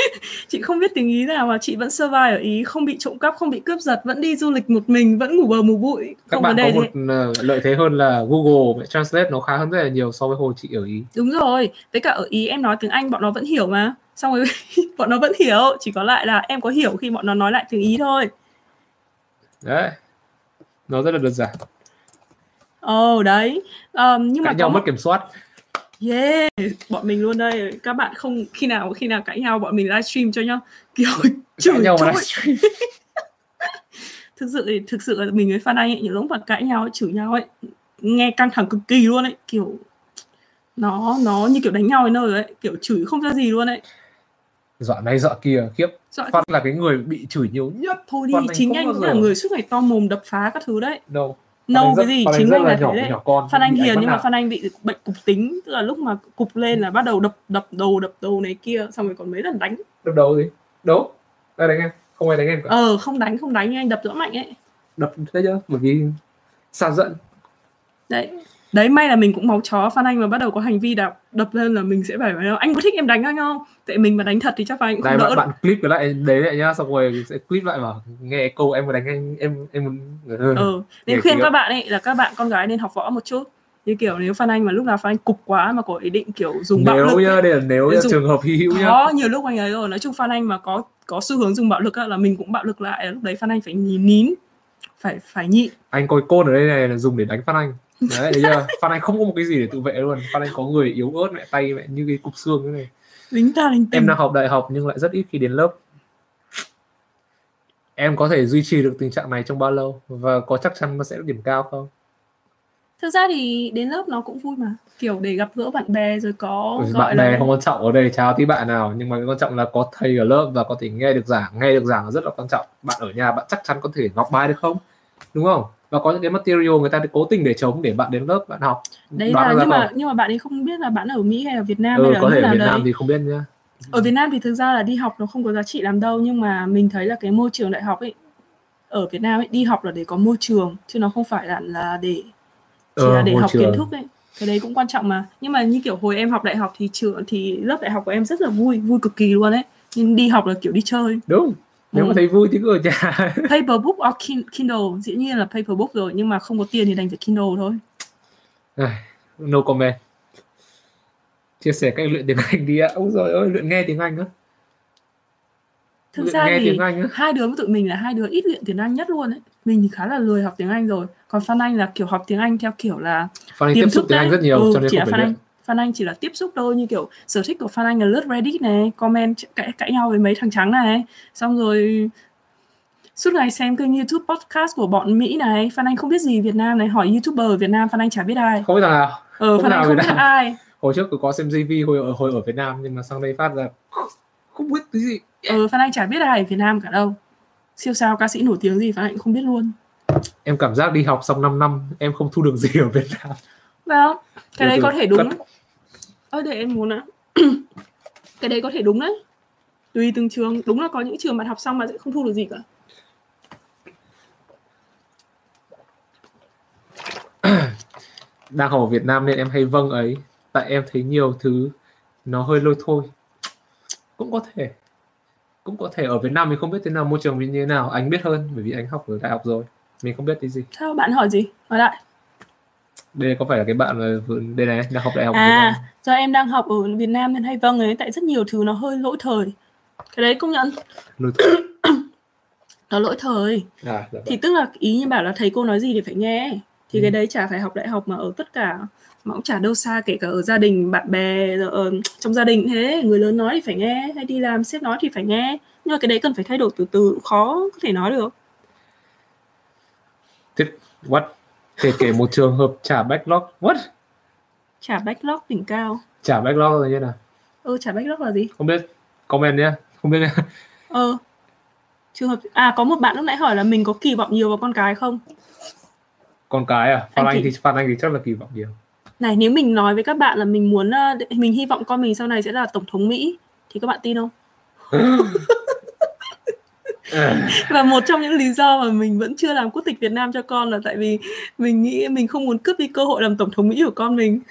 chị không biết tiếng ý nào mà chị vẫn survive ở ý không bị trộm cắp không bị cướp giật vẫn đi du lịch một mình vẫn ngủ bờ mù bụi. Các bạn có một thế. Ờ, lợi thế hơn là Google Translate nó khá hơn rất là nhiều so với hồi chị ở ý. Đúng rồi với cả ở ý em nói tiếng Anh bọn nó vẫn hiểu mà. Xong rồi bọn nó vẫn hiểu chỉ có lại là em có hiểu khi bọn nó nói lại tiếng ý thôi. Đấy nó rất là đơn giản. Ồ oh, đấy. Um, nhưng Cãi mà nhau mất kiểm soát Yeah, bọn mình luôn đây. Các bạn không khi nào khi nào cãi nhau bọn mình livestream cho nhá. Kiểu chửi nhau mà livestream. thực sự thì thực sự là mình với Phan Anh ấy những lúc mà cãi nhau chửi nhau ấy nghe căng thẳng cực kỳ luôn ấy, kiểu nó nó như kiểu đánh nhau ấy nơi ấy, kiểu chửi không ra gì luôn ấy. Dọa này dọa kia khiếp. Dọa Phan là cái người bị chửi nhiều nhất. Thôi đi, chính anh cũng là người suốt ngày to mồm đập phá các thứ đấy. Đâu nâu cái gì? chính anh là, nhỏ, thế đấy. nhỏ con, phan anh hiền nhưng mà phan anh bị bệnh cục tính tức là lúc mà cục lên là bắt đầu đập đập đầu đập đầu này kia xong rồi còn mấy lần đánh. Đập đầu gì? Đâu ai đánh em. Không ai đánh em cả. Ờ không đánh không đánh anh đập rõ mạnh ấy. Đập thấy chưa bởi vì xa giận. Đấy đấy may là mình cũng máu chó Phan Anh mà bắt đầu có hành vi đập đập lên là mình sẽ phải nói anh có thích em đánh anh không tại mình mà đánh thật thì chắc Phan Anh cũng Này, đỡ bạn, bạn clip lại đấy lại nhá xong rồi sẽ clip lại vào nghe câu em có đánh anh em em ừ. ừ. nên khuyên các bạn ấy là các bạn con gái nên học võ một chút như kiểu nếu Phan Anh mà lúc nào Phan Anh cục quá mà có ý định kiểu dùng bạo nếu lực nhá đây là nếu dùng... trường hợp hy hữu nhá có nhiều lúc anh ấy rồi nói chung Phan Anh mà có có xu hướng dùng bạo lực á, là mình cũng bạo lực lại lúc đấy Phan Anh phải nhìn nín phải phải nhịn anh coi côn ở đây này là dùng để đánh Phan Anh đấy thấy chưa Phan Anh không có một cái gì để tự vệ luôn. Phan Anh có người yếu ớt mẹ tay mẹ như cái cục xương thế này. Lính ta lính em đang học đại học nhưng lại rất ít khi đến lớp. Em có thể duy trì được tình trạng này trong bao lâu? Và có chắc chắn nó sẽ điểm cao không? Thực ra thì đến lớp nó cũng vui mà. Kiểu để gặp gỡ bạn bè rồi có ừ, bạn bè là... không quan trọng ở đây chào tí bạn nào. Nhưng mà cái quan trọng là có thầy ở lớp và có thể nghe được giảng. Nghe được giảng là rất là quan trọng. Bạn ở nhà bạn chắc chắn có thể ngọc bài được không? Đúng không và có những cái material người ta cố tình để chống để bạn đến lớp bạn học. Đấy là nhưng mà nhưng mà bạn ấy không biết là bạn ở Mỹ hay ở Việt Nam ừ, hay là có thể ở Việt đấy. Nam thì không biết nhá. Ở Việt Nam thì thực ra là đi học nó không có giá trị lắm đâu nhưng mà mình thấy là cái môi trường đại học ấy ở Việt Nam ấy đi học là để có môi trường chứ nó không phải là là để chỉ ừ, là để học trường. kiến thức ấy. Cái đấy cũng quan trọng mà. Nhưng mà như kiểu hồi em học đại học thì trường thì lớp đại học của em rất là vui vui cực kỳ luôn ấy. Nhưng đi học là kiểu đi chơi. Đúng nếu ừ. mà thấy vui thì cứ ở nhà. Paper book or kindle dĩ nhiên là paper book rồi nhưng mà không có tiền thì đành phải kindle thôi. No comment. Chia sẻ cách luyện tiếng Anh đi ạ. Ôi rồi ơi luyện nghe tiếng Anh á. Thực luyện ra nghe thì tiếng Anh á. hai đứa với tụi mình là hai đứa ít luyện tiếng Anh nhất luôn ấy. Mình thì khá là lười học tiếng Anh rồi. Còn Phan Anh là kiểu học tiếng Anh theo kiểu là Phan Anh tiếp xúc tiếng Anh rất nhiều ừ, cho nên chỉ không là Phan Anh Phan Anh chỉ là tiếp xúc thôi như kiểu sở thích của Phan Anh là lướt Reddit này comment cãi cãi nhau với mấy thằng trắng này. Xong rồi suốt ngày xem kênh YouTube podcast của bọn Mỹ này. Phan Anh không biết gì Việt Nam này. Hỏi YouTuber ở Việt Nam Phan Anh chả biết ai. Không biết thằng nào ờ, Phan Anh không biết ai. Hồi trước có xem GV hồi ở hồi ở Việt Nam nhưng mà sang đây phát ra không biết cái gì. Ờ Phan Anh chả biết ai ở Việt Nam cả đâu. Siêu sao ca sĩ nổi tiếng gì Phan Anh cũng không biết luôn. Em cảm giác đi học xong 5 năm em không thu được gì ở Việt Nam. Vâng cái đấy có thể đúng ơ để em muốn ạ. Cái đấy có thể đúng đấy. Tùy từng trường. Đúng là có những trường bạn học xong mà sẽ không thu được gì cả. Đang học ở Việt Nam nên em hay vâng ấy. Tại em thấy nhiều thứ nó hơi lôi thôi. Cũng có thể. Cũng có thể ở Việt Nam mình không biết thế nào môi trường như thế nào. Anh biết hơn bởi vì anh học ở đại học rồi. Mình không biết cái gì. Sao bạn hỏi gì? Hỏi lại đây có phải là cái bạn mà đây này đang học đại học à do em đang học ở Việt Nam nên hay vâng ấy tại rất nhiều thứ nó hơi lỗi thời. Cái đấy công nhận. Lỗi thời. Nó lỗi thời. À, dạ thì vâng. tức là ý như bảo là thầy cô nói gì thì phải nghe. Thì ừ. cái đấy chả phải học đại học mà ở tất cả mà cũng chả đâu xa kể cả ở gia đình bạn bè ở trong gia đình thế. Người lớn nói thì phải nghe hay đi làm sếp nói thì phải nghe. Nhưng mà cái đấy cần phải thay đổi từ từ khó có thể nói được. Thế, what? Kể kể một trường hợp trả backlog. What? Trả backlog đỉnh cao. Trả backlog là như nào? Ừ, trả backlog là gì? Không biết. Comment nhé. Không biết nhé. Ờ. Trường hợp à có một bạn lúc nãy hỏi là mình có kỳ vọng nhiều vào con cái không? Con cái à? Phan Anh, Anh thì Phan Anh thì chắc là kỳ vọng nhiều. Này nếu mình nói với các bạn là mình muốn ờ, mình hy vọng con mình sau này sẽ là tổng thống Mỹ thì các bạn tin không? và một trong những lý do mà mình vẫn chưa làm quốc tịch Việt Nam cho con là tại vì mình nghĩ mình không muốn cướp đi cơ hội làm tổng thống Mỹ của con mình.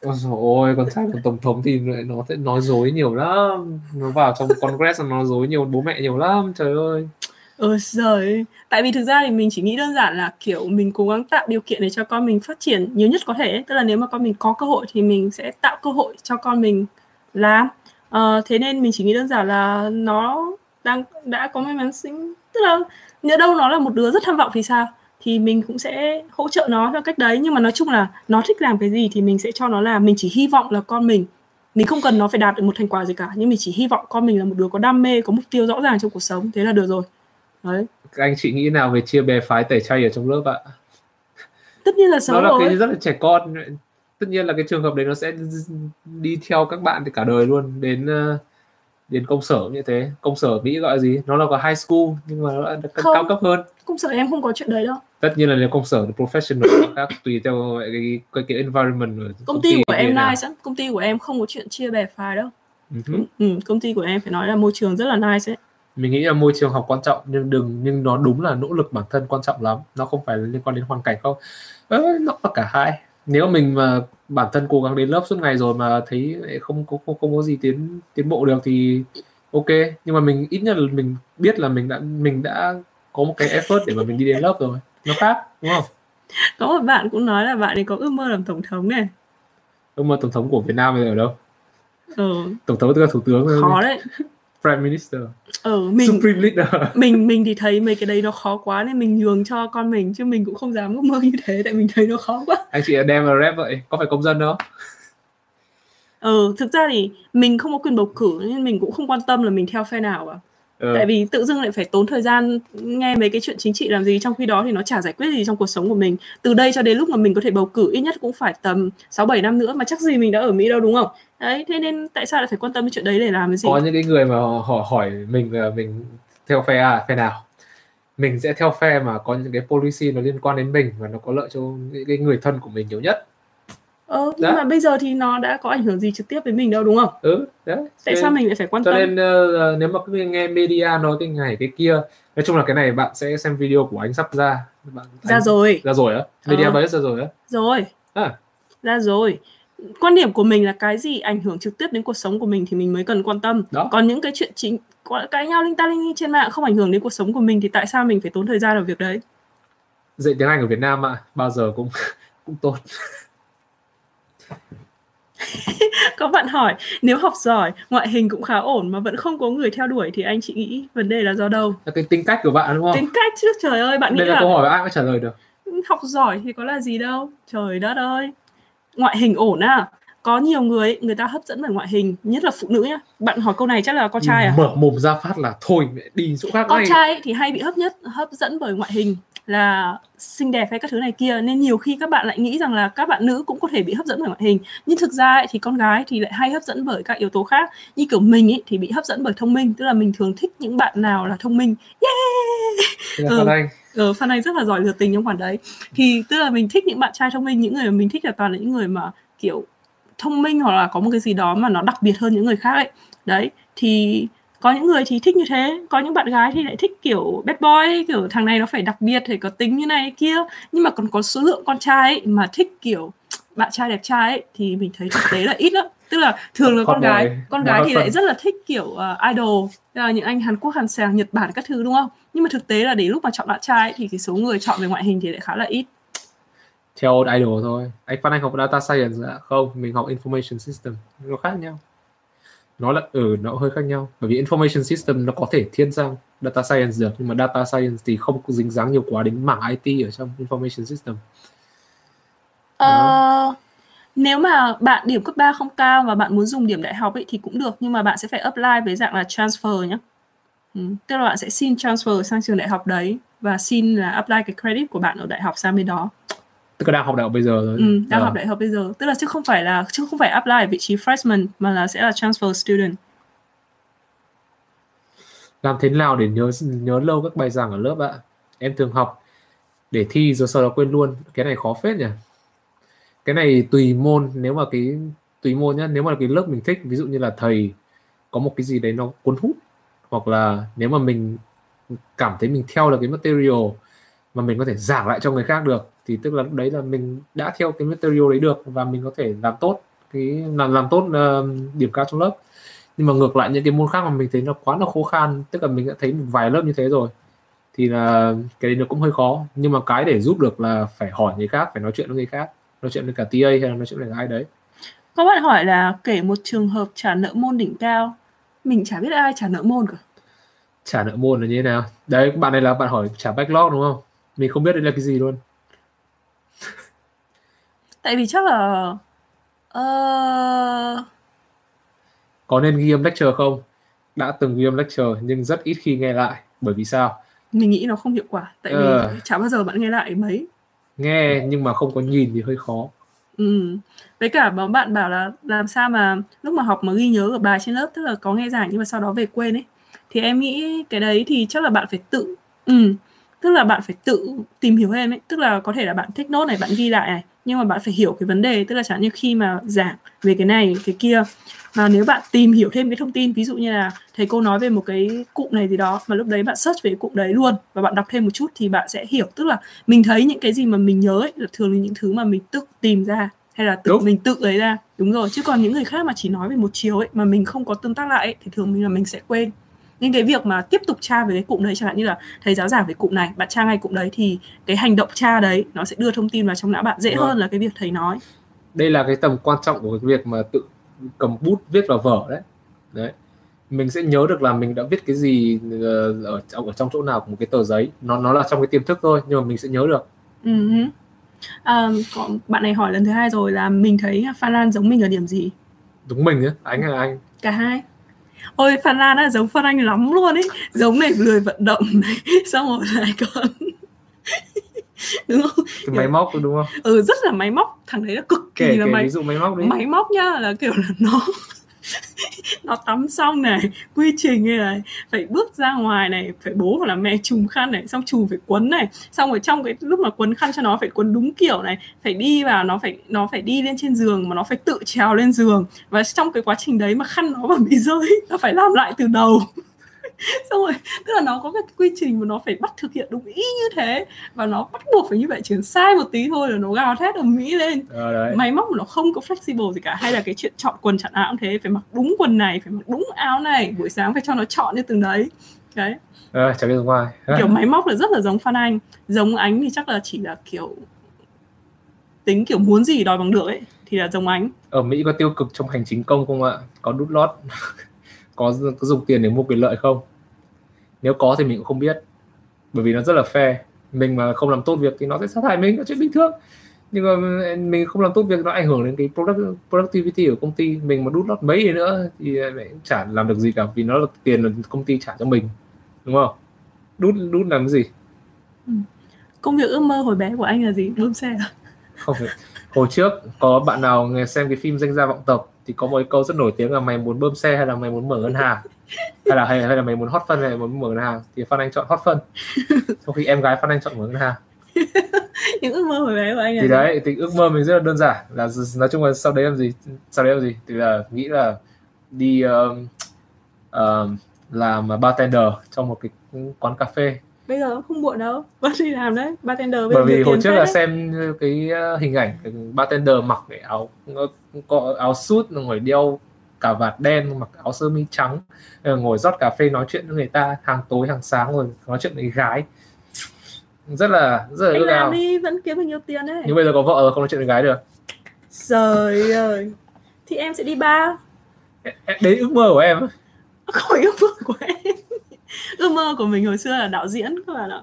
Ôi dồi ôi, con trai của tổng thống thì nó sẽ nói dối nhiều lắm. Nó vào trong Congress nó dối nhiều bố mẹ nhiều lắm, trời ơi. Ôi giời. Tại vì thực ra thì mình chỉ nghĩ đơn giản là kiểu mình cố gắng tạo điều kiện để cho con mình phát triển nhiều nhất có thể Tức là nếu mà con mình có cơ hội thì mình sẽ tạo cơ hội cho con mình làm. Uh, Thế nên mình chỉ nghĩ đơn giản là nó đang đã có may mắn sinh. Tức là nhớ đâu nó là một đứa rất tham vọng thì sao? Thì mình cũng sẽ hỗ trợ nó theo cách đấy. Nhưng mà nói chung là nó thích làm cái gì thì mình sẽ cho nó làm mình chỉ hy vọng là con mình mình không cần nó phải đạt được một thành quả gì cả. Nhưng mình chỉ hy vọng con mình là một đứa có đam mê có mục tiêu rõ ràng trong cuộc sống. Thế là được rồi. Đấy. Các anh chị nghĩ nào về chia bè phái tẩy chay ở trong lớp ạ? Tất nhiên là xấu nó là rồi. cái rất là trẻ con. Tất nhiên là cái trường hợp đấy nó sẽ đi theo các bạn thì cả đời luôn. Đến uh, đến công sở như thế. Công sở mỹ gọi là gì? Nó là có high school nhưng mà nó là không, cao cấp hơn. Công sở em không có chuyện đấy đâu. Tất nhiên là nếu công sở professional khác tùy theo cái cái, cái environment công, công ty, ty của em nice lắm. Công ty của em không có chuyện chia bè phái đâu. Uh-huh. ừ, công ty của em phải nói là môi trường rất là nice ấy. Mình nghĩ là môi trường học quan trọng nhưng đừng nhưng nó đúng là nỗ lực bản thân quan trọng lắm. Nó không phải liên quan đến hoàn cảnh không. Ờ, nó là cả hai nếu mình mà bản thân cố gắng đến lớp suốt ngày rồi mà thấy không có không, không có gì tiến tiến bộ được thì ok. Nhưng mà mình ít nhất là mình biết là mình đã mình đã có một cái effort để mà mình đi đến lớp rồi. Nó khác đúng không? Có một bạn cũng nói là bạn ấy có ước mơ làm tổng thống này. Ước mơ tổng thống của Việt Nam bây giờ ở đâu? Ừ. tổng thống tức là thủ tướng khó đấy prime minister. Ừ mình Supreme leader. mình mình thì thấy mấy cái đấy nó khó quá nên mình nhường cho con mình chứ mình cũng không dám ước mơ như thế tại mình thấy nó khó quá. Anh chị đem vào rep vậy có phải công dân đâu? Ừ thực ra thì mình không có quyền bầu cử nên mình cũng không quan tâm là mình theo phe nào cả ừ. tại vì tự dưng lại phải tốn thời gian nghe mấy cái chuyện chính trị làm gì trong khi đó thì nó chả giải quyết gì trong cuộc sống của mình. Từ đây cho đến lúc mà mình có thể bầu cử ít nhất cũng phải tầm 6 7 năm nữa mà chắc gì mình đã ở Mỹ đâu đúng không đấy thế nên tại sao lại phải quan tâm đến chuyện đấy để làm cái gì có những cái người mà họ hỏi mình là mình theo phe à phe nào mình sẽ theo phe mà có những cái policy nó liên quan đến mình và nó có lợi cho những cái người thân của mình nhiều nhất Ờ, nhưng mà bây giờ thì nó đã có ảnh hưởng gì trực tiếp với mình đâu đúng không? Ừ, đấy. Tại sao mình lại phải quan tâm? Cho nên uh, nếu mà cứ nghe media nói cái ngày cái kia, nói chung là cái này bạn sẽ xem video của anh sắp ra. Bạn, ra anh, rồi. Ra rồi á? Media ờ. base ra rồi á? Rồi. À. Ra rồi. Quan điểm của mình là cái gì ảnh hưởng trực tiếp đến cuộc sống của mình thì mình mới cần quan tâm. Đó. Còn những cái chuyện chính cãi nhau linh ta linh trên mạng không ảnh hưởng đến cuộc sống của mình thì tại sao mình phải tốn thời gian vào việc đấy? Dạy tiếng Anh ở Việt Nam ạ, à, bao giờ cũng cũng tốt. có bạn hỏi nếu học giỏi ngoại hình cũng khá ổn mà vẫn không có người theo đuổi thì anh chị nghĩ vấn đề là do đâu là cái tính cách của bạn đúng không tính cách chứ trời ơi bạn đây nghĩ là, là câu hỏi ai có trả lời được học giỏi thì có là gì đâu trời đất ơi ngoại hình ổn à có nhiều người người ta hấp dẫn bởi ngoại hình nhất là phụ nữ nhá. Bạn hỏi câu này chắc là con trai à? mở mồm ra phát là thôi đi chỗ khác con ngay. trai thì hay bị hấp nhất hấp dẫn bởi ngoại hình là xinh đẹp hay các thứ này kia. Nên nhiều khi các bạn lại nghĩ rằng là các bạn nữ cũng có thể bị hấp dẫn bởi ngoại hình. Nhưng thực ra ấy, thì con gái thì lại hay hấp dẫn bởi các yếu tố khác. Như kiểu mình ấy, thì bị hấp dẫn bởi thông minh. Tức là mình thường thích những bạn nào là thông minh. Yeah ừ. Anh. Ừ, fan Anh rất là giỏi lừa tình trong khoản đấy. Thì tức là mình thích những bạn trai thông minh những người mà mình thích là toàn là những người mà kiểu thông minh hoặc là có một cái gì đó mà nó đặc biệt hơn những người khác ấy. Đấy thì có những người thì thích như thế có những bạn gái thì lại thích kiểu bad boy kiểu thằng này nó phải đặc biệt phải có tính như này kia. Nhưng mà còn có số lượng con trai ấy, mà thích kiểu bạn trai đẹp trai ấy, thì mình thấy thực tế là ít lắm tức là thường là con, con gái con gái thì lại rất là thích kiểu uh, idol là những anh Hàn Quốc Hàn Sàng Nhật Bản các thứ đúng không? Nhưng mà thực tế là đến lúc mà chọn bạn trai ấy, thì cái số người chọn về ngoại hình thì lại khá là ít. Theo idol thôi. Anh Phan Anh học data science ạ? Không mình học information system. Nó khác nhau. Nó là ở ừ, nó hơi khác nhau. Bởi vì information system nó có thể thiên sang data science được nhưng mà data science thì không có dính dáng nhiều quá đến mảng IT ở trong information system. Ờ, nếu mà bạn điểm cấp 3 không cao và bạn muốn dùng điểm đại học ấy thì cũng được nhưng mà bạn sẽ phải apply với dạng là transfer nhé ừ. tức là bạn sẽ xin transfer sang trường đại học đấy và xin là apply cái credit của bạn ở đại học sang bên đó. Tức là đang học đại học bây giờ rồi. Ừ, đang à. học đại học bây giờ. Tức là chứ không phải là chứ không phải apply ở vị trí freshman mà là sẽ là transfer student. Làm thế nào để nhớ nhớ lâu các bài giảng ở lớp ạ? Em thường học để thi rồi sau đó quên luôn. Cái này khó phết nhỉ cái này tùy môn nếu mà cái tùy môn nhá nếu mà cái lớp mình thích ví dụ như là thầy có một cái gì đấy nó cuốn hút hoặc là nếu mà mình cảm thấy mình theo được cái material mà mình có thể giảng lại cho người khác được thì tức là lúc đấy là mình đã theo cái material đấy được và mình có thể làm tốt cái làm làm tốt uh, điểm cao trong lớp. Nhưng mà ngược lại những cái môn khác mà mình thấy nó quá là khó khăn tức là mình đã thấy một vài lớp như thế rồi thì là cái đấy nó cũng hơi khó. Nhưng mà cái để giúp được là phải hỏi người khác phải nói chuyện với người khác nói chuyện với cả TA hay là nói chuyện với ai đấy? Có bạn hỏi là kể một trường hợp trả nợ môn đỉnh cao mình chả biết ai trả nợ môn cả. Trả nợ môn là như thế nào? Đấy bạn này là bạn hỏi trả backlog đúng không? Mình không biết đây là cái gì luôn. Tại vì chắc là uh... có nên ghi âm lecture không? Đã từng ghi âm lecture nhưng rất ít khi nghe lại. Bởi vì sao? Mình nghĩ nó không hiệu quả. Tại vì uh... chả bao giờ bạn nghe lại mấy nghe nhưng mà không có nhìn thì hơi khó. Ừ. Với cả bạn bảo là làm sao mà lúc mà học mà ghi nhớ ở bài trên lớp tức là có nghe giảng nhưng mà sau đó về quên ấy. Thì em nghĩ cái đấy thì chắc là bạn phải tự ừ tức là bạn phải tự tìm hiểu thêm ấy. Tức là có thể là bạn thích nốt này bạn ghi lại này nhưng mà bạn phải hiểu cái vấn đề. Tức là chẳng như khi mà giảng về cái này cái kia và nếu bạn tìm hiểu thêm cái thông tin ví dụ như là thầy cô nói về một cái cụm này gì đó mà lúc đấy bạn search về cụm đấy luôn và bạn đọc thêm một chút thì bạn sẽ hiểu tức là mình thấy những cái gì mà mình nhớ ấy là thường là những thứ mà mình tự tìm ra hay là tự đúng. mình tự lấy ra đúng rồi chứ còn những người khác mà chỉ nói về một chiều ấy mà mình không có tương tác lại ấy, thì thường mình là mình sẽ quên nhưng cái việc mà tiếp tục tra về cái cụm đấy chẳng hạn như là thầy giáo giảng về cụm này bạn tra ngay cụm đấy thì cái hành động tra đấy nó sẽ đưa thông tin vào trong não bạn dễ vâng. hơn là cái việc thầy nói đây là cái tầm quan trọng của cái việc mà tự cầm bút viết vào vở đấy. Đấy. Mình sẽ nhớ được là mình đã viết cái gì ờ, ở trong ở trong chỗ nào của một cái tờ giấy. Nó nó là trong cái tiềm thức thôi nhưng mà mình sẽ nhớ được. Uh-huh. à, có, bạn này hỏi lần thứ hai rồi là mình thấy Phan Lan giống mình ở điểm gì? Đúng mình nhé anh hay anh. Cả hai. Ôi Phan Lan là giống Phan Anh lắm luôn ấy. Giống này lười vận động này xong rồi lại còn đúng không? Cái máy móc đúng không? Ừ rất là máy móc. Thằng đấy là cực kỳ kể, là kể máy ví dụ máy móc đấy máy móc nhá là kiểu là nó nó tắm xong này quy trình này phải bước ra ngoài này phải bố hoặc là mẹ chùm khăn này xong chùm phải quấn này xong rồi trong cái lúc mà quấn khăn cho nó phải quấn đúng kiểu này phải đi vào nó phải nó phải đi lên trên giường mà nó phải tự trèo lên giường. Và trong cái quá trình đấy mà khăn nó mà bị rơi nó phải làm lại từ đầu xong rồi tức là nó có cái quy trình mà nó phải bắt thực hiện đúng ý như thế. Và nó bắt buộc phải như vậy chỉ sai một tí thôi là nó gào thét ở mỹ lên. À, đấy. máy móc mà nó không có flexible gì cả. Hay là cái chuyện chọn quần chọn áo cũng thế phải mặc đúng quần này phải mặc đúng áo này. Buổi sáng phải cho nó chọn như từng đấy. Đấy. À, biết ngoài kiểu máy móc là rất là giống Phan Anh. Giống ánh thì chắc là chỉ là kiểu tính kiểu muốn gì đòi bằng được ấy thì là giống ánh. Ở Mỹ có tiêu cực trong hành chính công không ạ? Có đút lót. Có, có dùng tiền để mua quyền lợi không nếu có thì mình cũng không biết. Bởi vì nó rất là fair. Mình mà không làm tốt việc thì nó sẽ sát hại mình là chuyện bình thường. Nhưng mà mình không làm tốt việc nó ảnh hưởng đến cái product, productivity của công ty. Mình mà đút lót mấy gì nữa thì cũng chả làm được gì cả vì nó là tiền là công ty trả cho mình. Đúng không? Đút đút làm cái gì? Ừ. công việc ước mơ hồi bé của anh là gì? Bơm xe à? không hồi trước có bạn nào nghe xem cái phim danh gia vọng tộc thì có một câu rất nổi tiếng là mày muốn bơm xe hay là mày muốn mở ngân hàng hay là hay, hay là mày muốn hot phân là muốn mở ngân hàng thì Phan Anh chọn hot phân. Trong khi em gái Phan Anh chọn mở ngân hàng. Những ước mơ hồi bé của anh thì đấy thì ước mơ mình rất là đơn giản là nói chung là sau đấy làm gì sau đấy làm gì thì là nghĩ là đi uh, uh, làm bartender trong một cái quán cà phê. Bây giờ không muộn đâu vẫn đi làm đấy bartender bởi vì hồi trước là đấy. xem cái ờ, hình ảnh cái bartender mặc cái áo có áo suit ngồi đeo cà vạt đen mặc áo sơ mi trắng ngồi rót cà phê nói chuyện với người ta hàng tối hàng sáng rồi nói chuyện với gái. Rất là rất là anh làm đi vẫn kiếm được nhiều tiền đấy. Nhưng bây giờ có vợ không nói chuyện với gái được. Trời ơi. Thì em sẽ đi ba đấy ước mơ của em không ước mơ của em. Ước mơ của mình hồi xưa là đạo diễn các bạn ạ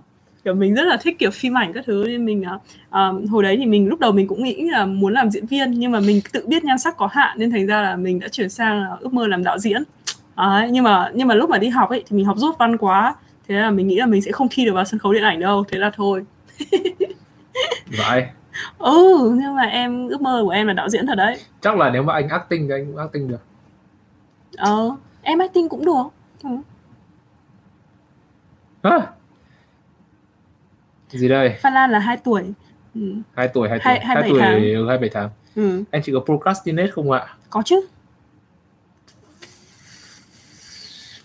kiểu mình rất là thích kiểu phim ảnh các thứ. Nên mình uh, hồi đấy thì mình lúc đầu mình cũng nghĩ là muốn làm diễn viên nhưng mà mình tự biết nhan sắc có hạn nên thành ra là mình đã chuyển sang là ước mơ làm đạo diễn. À, nhưng mà nhưng mà lúc mà đi học ấy thì mình học rốt văn quá. Thế là mình nghĩ là mình sẽ không thi được vào sân khấu điện ảnh đâu. Thế là thôi. Vậy? Ừ nhưng mà em ước mơ của em là đạo diễn thật đấy. Chắc là nếu mà anh acting thì anh cũng acting được. Ờ em acting cũng được. Ừ. Hả? Gì đây Phan Lan là 2 tuổi ừ. 2 tuổi 2 tuổi 2, 2 tuổi tháng. 27 tháng ừ. anh chỉ có procrastinate không ạ có chứ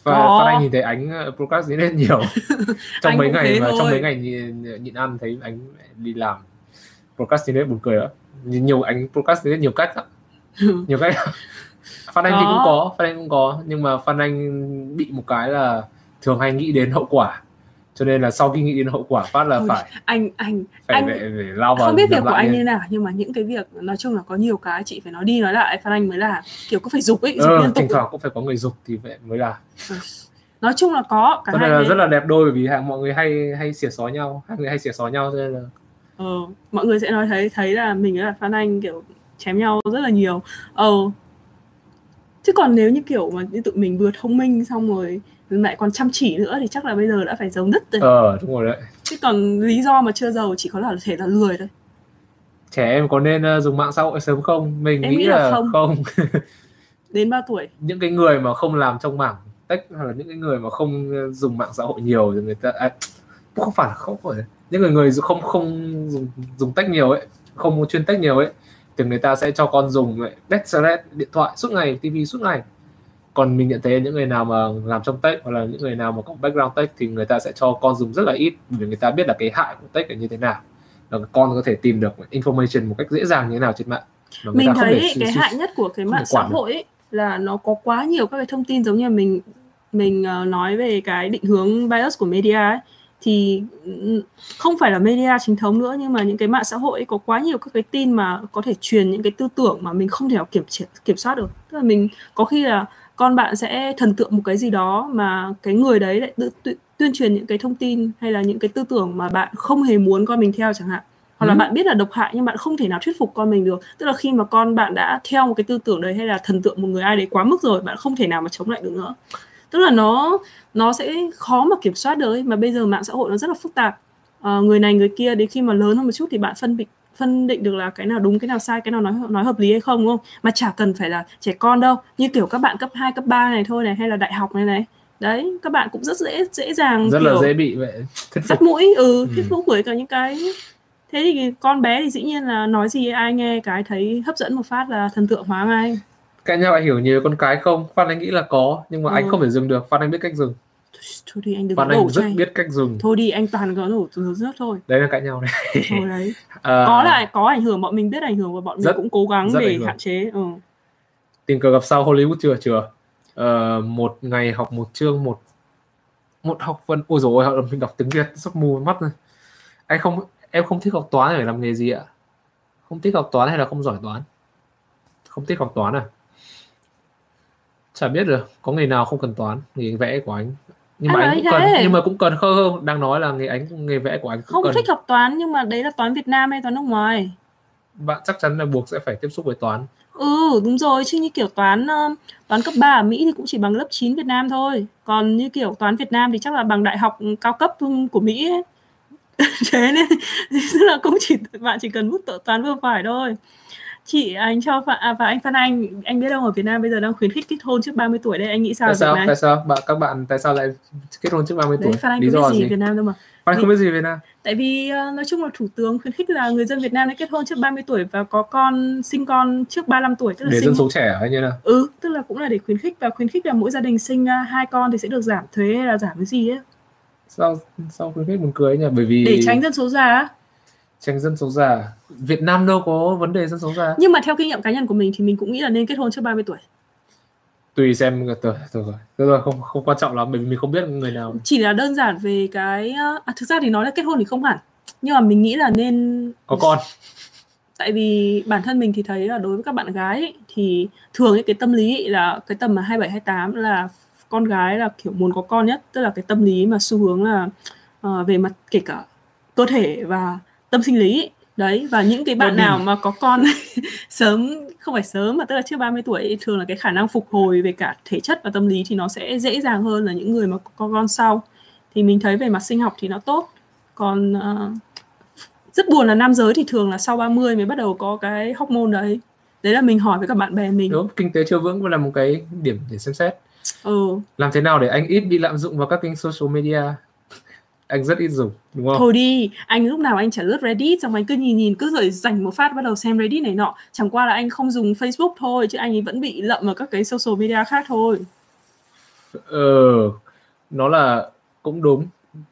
và có. Phan Anh nhìn thấy anh ờ, procrastinate nhiều trong mấy ngày và trong mấy ngày nhịn, nhịn ăn thấy anh đi làm procrastinate buồn cười đó nhiều anh procrastinate nhiều cách đó. nhiều cách Phan Anh có. thì cũng có Phan Anh cũng có nhưng mà Phan Anh bị một cái là thường hay nghĩ đến hậu quả cho nên là sau khi nghĩ đến hậu quả phát là Ôi, phải anh anh phải, anh phải, phải lao vào không biết việc của anh như nào nhưng mà những cái việc nói chung là có nhiều cái chị phải nói đi nói lại phan anh mới là kiểu có phải dục ấy dục ờ, liên tục thỉnh thoảng cũng phải có người dục thì vậy mới là. Ừ. nói chung là có cả cho nên là rất là đẹp đôi bởi vì mọi người hay hay xỉa xó nhau hai người hay xỉa xó nhau cho nên là ờ, mọi người sẽ nói thấy thấy là mình là phan anh kiểu chém nhau rất là nhiều. Ờ chứ còn nếu như kiểu mà như tụi mình vừa thông minh xong rồi lại còn chăm chỉ nữa thì chắc là bây giờ đã phải giàu nứt rồi. Ờ đúng rồi đấy. Chứ còn lý do mà chưa giàu chỉ có là thể là lười thôi. Trẻ em có nên uh, dùng mạng xã hội sớm không? Mình nghĩ, nghĩ là, là không, không. đến bao tuổi? Những cái người mà không làm trong mảng tech hoặc là những cái người mà không ờ, dùng mạng xã hội nhiều thì người ta à, không phải là không phải. Những người người không không dùng dùng tech nhiều ấy không chuyên tech nhiều ấy thì người ta sẽ cho con dùng Bexaret điện thoại suốt ngày TV suốt ngày còn mình nhận thấy những người nào mà làm trong tech hoặc là những người nào mà có background tech thì người ta sẽ cho con dùng rất là ít vì người ta biết là cái hại của tech là như thế nào. Là con có thể tìm được information một cách dễ dàng như thế nào trên mạng. Mình thấy cái hại nhất của cái mạng xã hội ấy là nó có quá nhiều các cái thông tin giống như mình mình uh, nói về cái định hướng bias của media ấy. Thì không phải là media chính thống nữa nhưng mà những cái mạng xã hội ấy có quá nhiều các cái tin mà có thể truyền những cái tư tưởng mà mình không thể nào kiểm kiểm soát được. Tức là mình có khi là con bạn sẽ thần tượng một cái gì đó mà cái người đấy lại tự, tự, tuyên truyền những cái thông tin hay là những cái tư tưởng mà bạn không hề muốn con mình theo chẳng hạn hoặc là ừ. bạn biết là độc hại nhưng bạn không thể nào thuyết phục con mình được tức là khi mà con bạn đã theo một cái tư tưởng đấy hay là thần tượng một người ai đấy quá mức rồi bạn không thể nào mà chống lại được nữa tức là nó nó sẽ khó mà kiểm soát được ấy. mà bây giờ mạng xã hội nó rất là phức tạp à, người này người kia đến khi mà lớn hơn một chút thì bạn phân định phân định được là cái nào đúng cái nào sai cái nào nói nói hợp lý hay không đúng không? Mà chả cần phải là trẻ con đâu. Như kiểu các bạn cấp 2, cấp 3 này thôi này hay là đại học này này. Đấy các bạn cũng rất dễ dễ dàng rất kiểu, là dễ bị vậy thuyết mũi ừ thuyết ừ. bởi cả những cái. Thế thì con bé thì dĩ nhiên là nói gì ai nghe cái thấy hấp dẫn một phát là thần tượng hóa ngay. Cãi nhau anh hiểu nhiều con cái không? Phan anh nghĩ là có nhưng mà ừ. anh không thể dừng được. Phan anh biết cách dừng thôi đi anh đừng phan anh rất biết cách dừng thôi đi anh toàn có đổ từ rớt thôi. Đấy là cãi nhau này. Thôi đấy. À, có lại có ảnh hưởng bọn mình biết ảnh hưởng và bọn rất, mình cũng cố gắng để hạn chế ừ. tình cờ gặp sau Hollywood chưa? Chưa. Uh, một ngày học một chương một một học phần ôi rồi mình đọc tiếng Việt sắp mù mắt rồi. Anh không em không thích học toán để làm nghề gì ạ? Không thích học toán hay là không giỏi toán? Không thích học toán à? Chả biết được có nghề nào không cần toán nghề vẽ của anh nhưng mà anh, cũng cần nhưng mà cũng cần khơ hơn đang nói là nghề anh nghề vẽ của anh cũng không cần. thích học toán nhưng mà đấy là toán Việt Nam hay toán nước ngoài bạn chắc chắn là buộc sẽ phải tiếp xúc với toán ừ đúng rồi chứ như kiểu toán toán cấp 3 ở Mỹ thì cũng chỉ bằng lớp 9 Việt Nam thôi còn như kiểu toán Việt Nam thì chắc là bằng đại học cao cấp của Mỹ ấy. thế nên tức là cũng chỉ bạn chỉ cần bút toán vừa phải thôi chị anh cho và, à, và anh Phan Anh anh biết không ở Việt Nam bây giờ đang khuyến khích kết hôn trước 30 tuổi đây anh nghĩ sao tại sao? tại sao? Bạn các bạn tại sao lại kết hôn trước 30 tuổi đấy, Phan Anh Lý do biết gì, gì? Việt Nam đâu mà. Phan không biết gì Việt Nam. tại vì uh, nói chung là thủ tướng khuyến khích là người dân Việt Nam nên kết hôn trước 30 tuổi và có con sinh con trước 35 tuổi tức là để sinh... dân số trẻ hay như nào? Ừ tức là cũng là để khuyến khích và khuyến khích là mỗi gia đình sinh uh, hai con thì sẽ được giảm thuế hay là giảm cái gì ấy. Sao sao khuyến khích buồn cười nhỉ? Bởi vì để tránh dân số già tránh dân số già. Việt Nam đâu có vấn đề dân số già. Nhưng mà theo kinh nghiệm cá nhân của mình thì mình cũng nghĩ là nên kết hôn trước 30 tuổi. Tùy xem rồi rồi rồi, không không quan trọng lắm bởi vì mình không biết người nào. Chỉ là đơn giản về cái à, thực ra thì nói là kết hôn thì không hẳn. Nhưng mà mình nghĩ là nên có con. Tại vì bản thân mình thì thấy là đối với các bạn gái ấy, thì thường ấy, cái tâm lý là cái tầm mà 27 28 là con gái là kiểu muốn có con nhất. Tức là cái tâm lý mà xu hướng là uh, về mặt kể cả cơ thể và tâm sinh lý. Đấy và những cái bạn nào mà có con sớm không phải sớm mà tức là trước 30 tuổi thường là cái khả năng phục hồi về cả thể chất và tâm lý thì nó sẽ dễ dàng hơn là những người mà có con sau. Thì mình thấy về mặt sinh học thì nó tốt. Còn uh, rất buồn là nam giới thì thường là sau 30 mới bắt đầu có cái hormone đấy. Đấy là mình hỏi với các bạn bè mình. Đúng kinh tế chưa vững cũng là một cái điểm để xem xét. Ừ. làm thế nào để anh ít bị lạm dụng vào các kênh social media anh rất ít dùng đúng không? Thôi đi anh lúc nào anh chả lướt reddit xong anh cứ nhìn nhìn cứ rồi dành một phát bắt đầu xem reddit này nọ. Chẳng qua là anh không dùng facebook thôi chứ anh ấy vẫn bị lậm vào các cái social media khác thôi. Ờ nó là cũng đúng.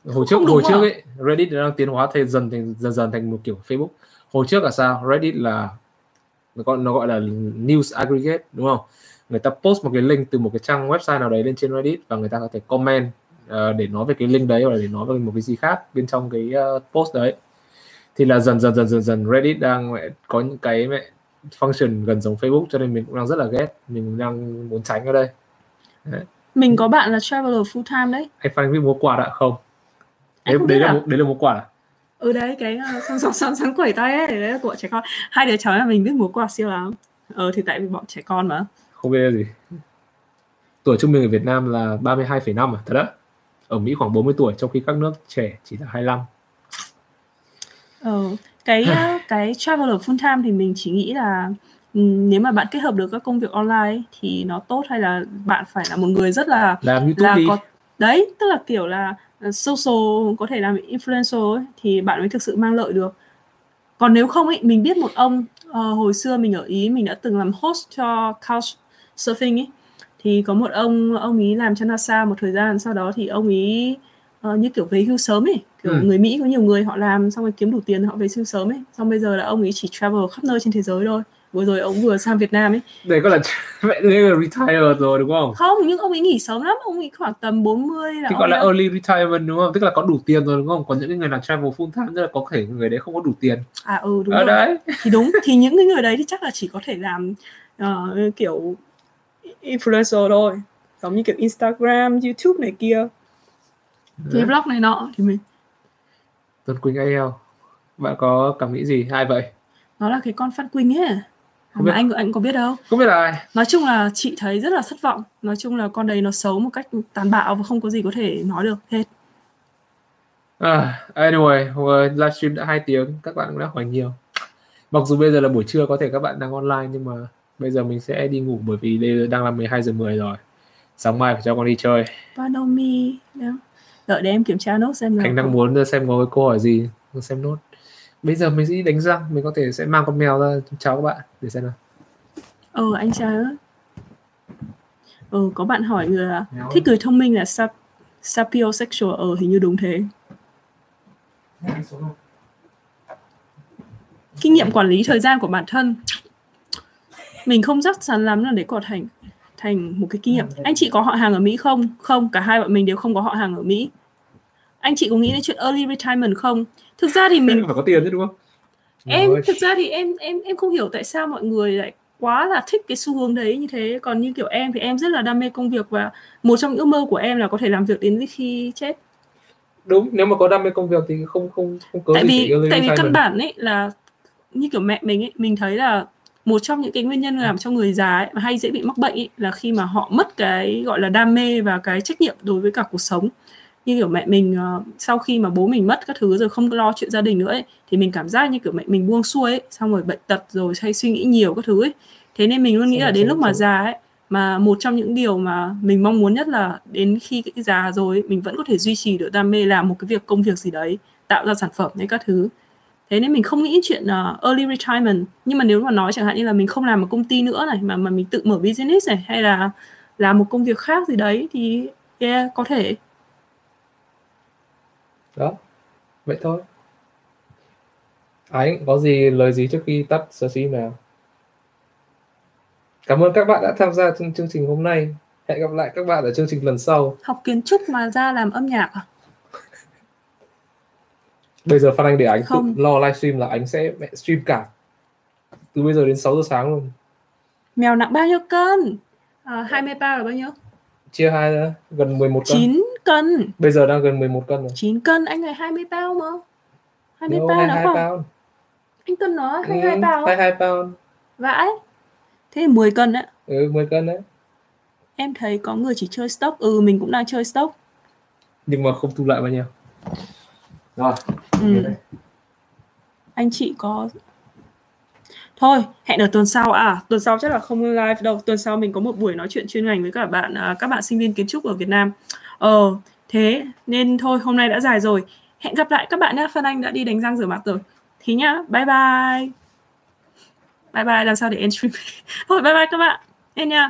Hồi trước hồi trước à? ấy reddit đang tiến hóa thành dần thành dần dần thành một kiểu facebook. Hồi trước là sao? Reddit là nó gọi nó gọi là news aggregate đúng không? Người ta post một cái link từ một cái trang website nào đấy lên trên reddit và người ta có thể comment uh, để nói về cái link đấy hoặc là để nói về một cái gì khác bên trong cái uh, post đấy. Thì là dần dần dần dần dần Reddit đang có những cái mẹ function gần giống Facebook cho nên mình cũng đang rất là ghét. Mình đang muốn tránh ở đây. Đấy. mình có bạn là traveler full time đấy. Anh Phan biết mua quà đã không. Đấy, đấy là một đấy là một quà à? ừ đấy cái sáng sáng sáng sáng quẩy tay ấy đấy là của trẻ con. Hai đứa cháu nhà mình biết múa quà siêu lắm. Ờ thì tại vì bọn trẻ con mà. Không biết gì. Tuổi trung bình ở Việt Nam là 32,5 à? Thật đó ở Mỹ khoảng 40 tuổi trong khi các nước trẻ chỉ là 25 ờ, cái cái traveler full time thì mình chỉ nghĩ là nếu mà bạn kết hợp được các công việc online thì nó tốt hay là bạn phải là một người rất là làm YouTube là đi. có đấy tức là kiểu là social có thể làm influencer ấy, thì bạn mới thực sự mang lợi được. Còn nếu không ấy mình biết một ông uh, hồi xưa mình ở ý mình đã từng làm host cho couch surfing ấy thì có một ông ông ý làm cho NASA một thời gian sau đó thì ông ý uh, như kiểu về hưu sớm ấy kiểu ừ. người Mỹ có nhiều người họ làm xong rồi kiếm đủ tiền họ về hưu sớm ấy. Xong bây giờ là ông ấy chỉ travel khắp nơi trên thế giới thôi. Vừa rồi ông vừa sang Việt Nam ấy. Đây có là đấy là retire rồi đúng không? Không nhưng ông ấy nghỉ sớm lắm ông ấy khoảng tầm 40 là thì gọi là đã... early retirement đúng không? Tức là có đủ tiền rồi đúng không? Còn những người làm travel full time tức là có thể người đấy không có đủ tiền. À ừ đúng à, rồi. đấy. Thì đúng thì những cái người đấy thì chắc là chỉ có thể làm uh, kiểu influencer thôi. Giống như kiểu Instagram, YouTube này kia. Cái blog này nọ. Thì mình Tuấn Quỳnh AL bạn có cảm nghĩ gì? Hai vậy? Nó là cái con Phan Quỳnh ấy. Không mà biết. anh anh có biết đâu. Không biết là ai. Nói chung là chị thấy rất là thất vọng. Nói chung là con đấy nó xấu một cách tàn bạo và không có gì có thể nói được hết. À, anyway livestream đã hai tiếng các bạn cũng đã hỏi nhiều. Mặc dù bây giờ là buổi trưa có thể các bạn đang online nhưng mà bây giờ mình sẽ đi ngủ bởi vì đây đang là 12 giờ 10 rồi. Sáng mai phải cho con đi chơi. Panomi đợi để em kiểm tra nốt xem là anh đang muốn xem có cái câu hỏi gì xem nốt. Bây giờ mình sẽ đi đánh răng mình có thể sẽ mang con mèo ra chào các bạn để xem nào. Ừ anh chào. Ừ có bạn hỏi người là thích người thông minh là sap sapiosexual ở ờ, hình như đúng thế. Kinh nghiệm quản lý thời gian của bản thân mình không chắc chắn lắm là để có thành thành một cái kinh nghiệm. Anh chị có họ hàng ở Mỹ không? Không cả hai bọn mình đều không có họ hàng ở Mỹ. Anh chị có nghĩ đến chuyện early retirement không? Thực ra thì mình phải có tiền chứ đúng không? Em thực ra thì em em em không hiểu tại sao mọi người lại quá là thích cái xu hướng đấy như thế. Còn như kiểu em thì em rất là đam mê công việc và một trong những ước mơ của em là có thể làm việc đến khi chết. Đúng nếu mà có đam mê công việc thì không không không có tại vì tại vì căn bản ấy là như kiểu mẹ mình ấy mình thấy là một trong những cái nguyên nhân làm cho người già ấy, hay dễ bị mắc bệnh ấy, là khi mà họ mất cái gọi là đam mê và cái trách nhiệm đối với cả cuộc sống. Như kiểu mẹ mình uh, sau khi mà bố mình mất các thứ rồi không lo chuyện gia đình nữa ấy, thì mình cảm giác như kiểu mẹ mình buông xuôi ấy, xong rồi bệnh tật rồi hay suy nghĩ nhiều các thứ ấy. Thế nên mình luôn nghĩ là đến lúc mà già ấy mà một trong những điều mà mình mong muốn nhất là đến khi cái già rồi ấy, mình vẫn có thể duy trì được đam mê làm một cái việc công việc gì đấy tạo ra sản phẩm hay các thứ thế nên mình không nghĩ chuyện uh, early retirement. Nhưng mà nếu mà nói chẳng hạn như là mình không làm một công ty nữa này mà mà mình tự mở business này hay là làm một công việc khác gì đấy thì yeah, có thể. Đó vậy thôi. Ánh có gì lời gì trước khi tắt stream nào? Cảm ơn các bạn đã tham gia chương, chương trình hôm nay. Hẹn gặp lại các bạn ở chương trình lần sau. Học kiến trúc mà ra làm âm nhạc à bây giờ Phan Anh để anh không. tự lo livestream là anh sẽ mẹ stream cả. Từ bây giờ đến 6 giờ sáng luôn. Mèo nặng bao nhiêu cân? À, 20 bao là bao nhiêu? Chia hai ra gần 11 cân. 9 cân. Bây giờ đang gần 11 cân rồi. 9 cân anh này 20 bao mà 20 no, bao là không pound. anh cân nó 22 ừ, bao 22 pound. Vãi. Thế thì 10 cân đấy ừ 10 cân đấy. Em thấy có người chỉ chơi stock. Ừ mình cũng đang chơi stock. Nhưng mà không thu lại bao nhiêu rồi ừ. anh chị có thôi hẹn ở tuần sau. À tuần sau chắc là không live đâu. Tuần sau mình có một buổi nói chuyện chuyên ngành với các bạn à, các bạn sinh viên kiến trúc ở Việt Nam. Ờ thế nên thôi hôm nay đã dài rồi. Hẹn gặp lại các bạn nhé Phan Anh đã đi đánh răng rửa mặt rồi. Thì nhá. Bye bye. Bye bye. Làm sao để end stream? Thôi bye bye các bạn. Em nha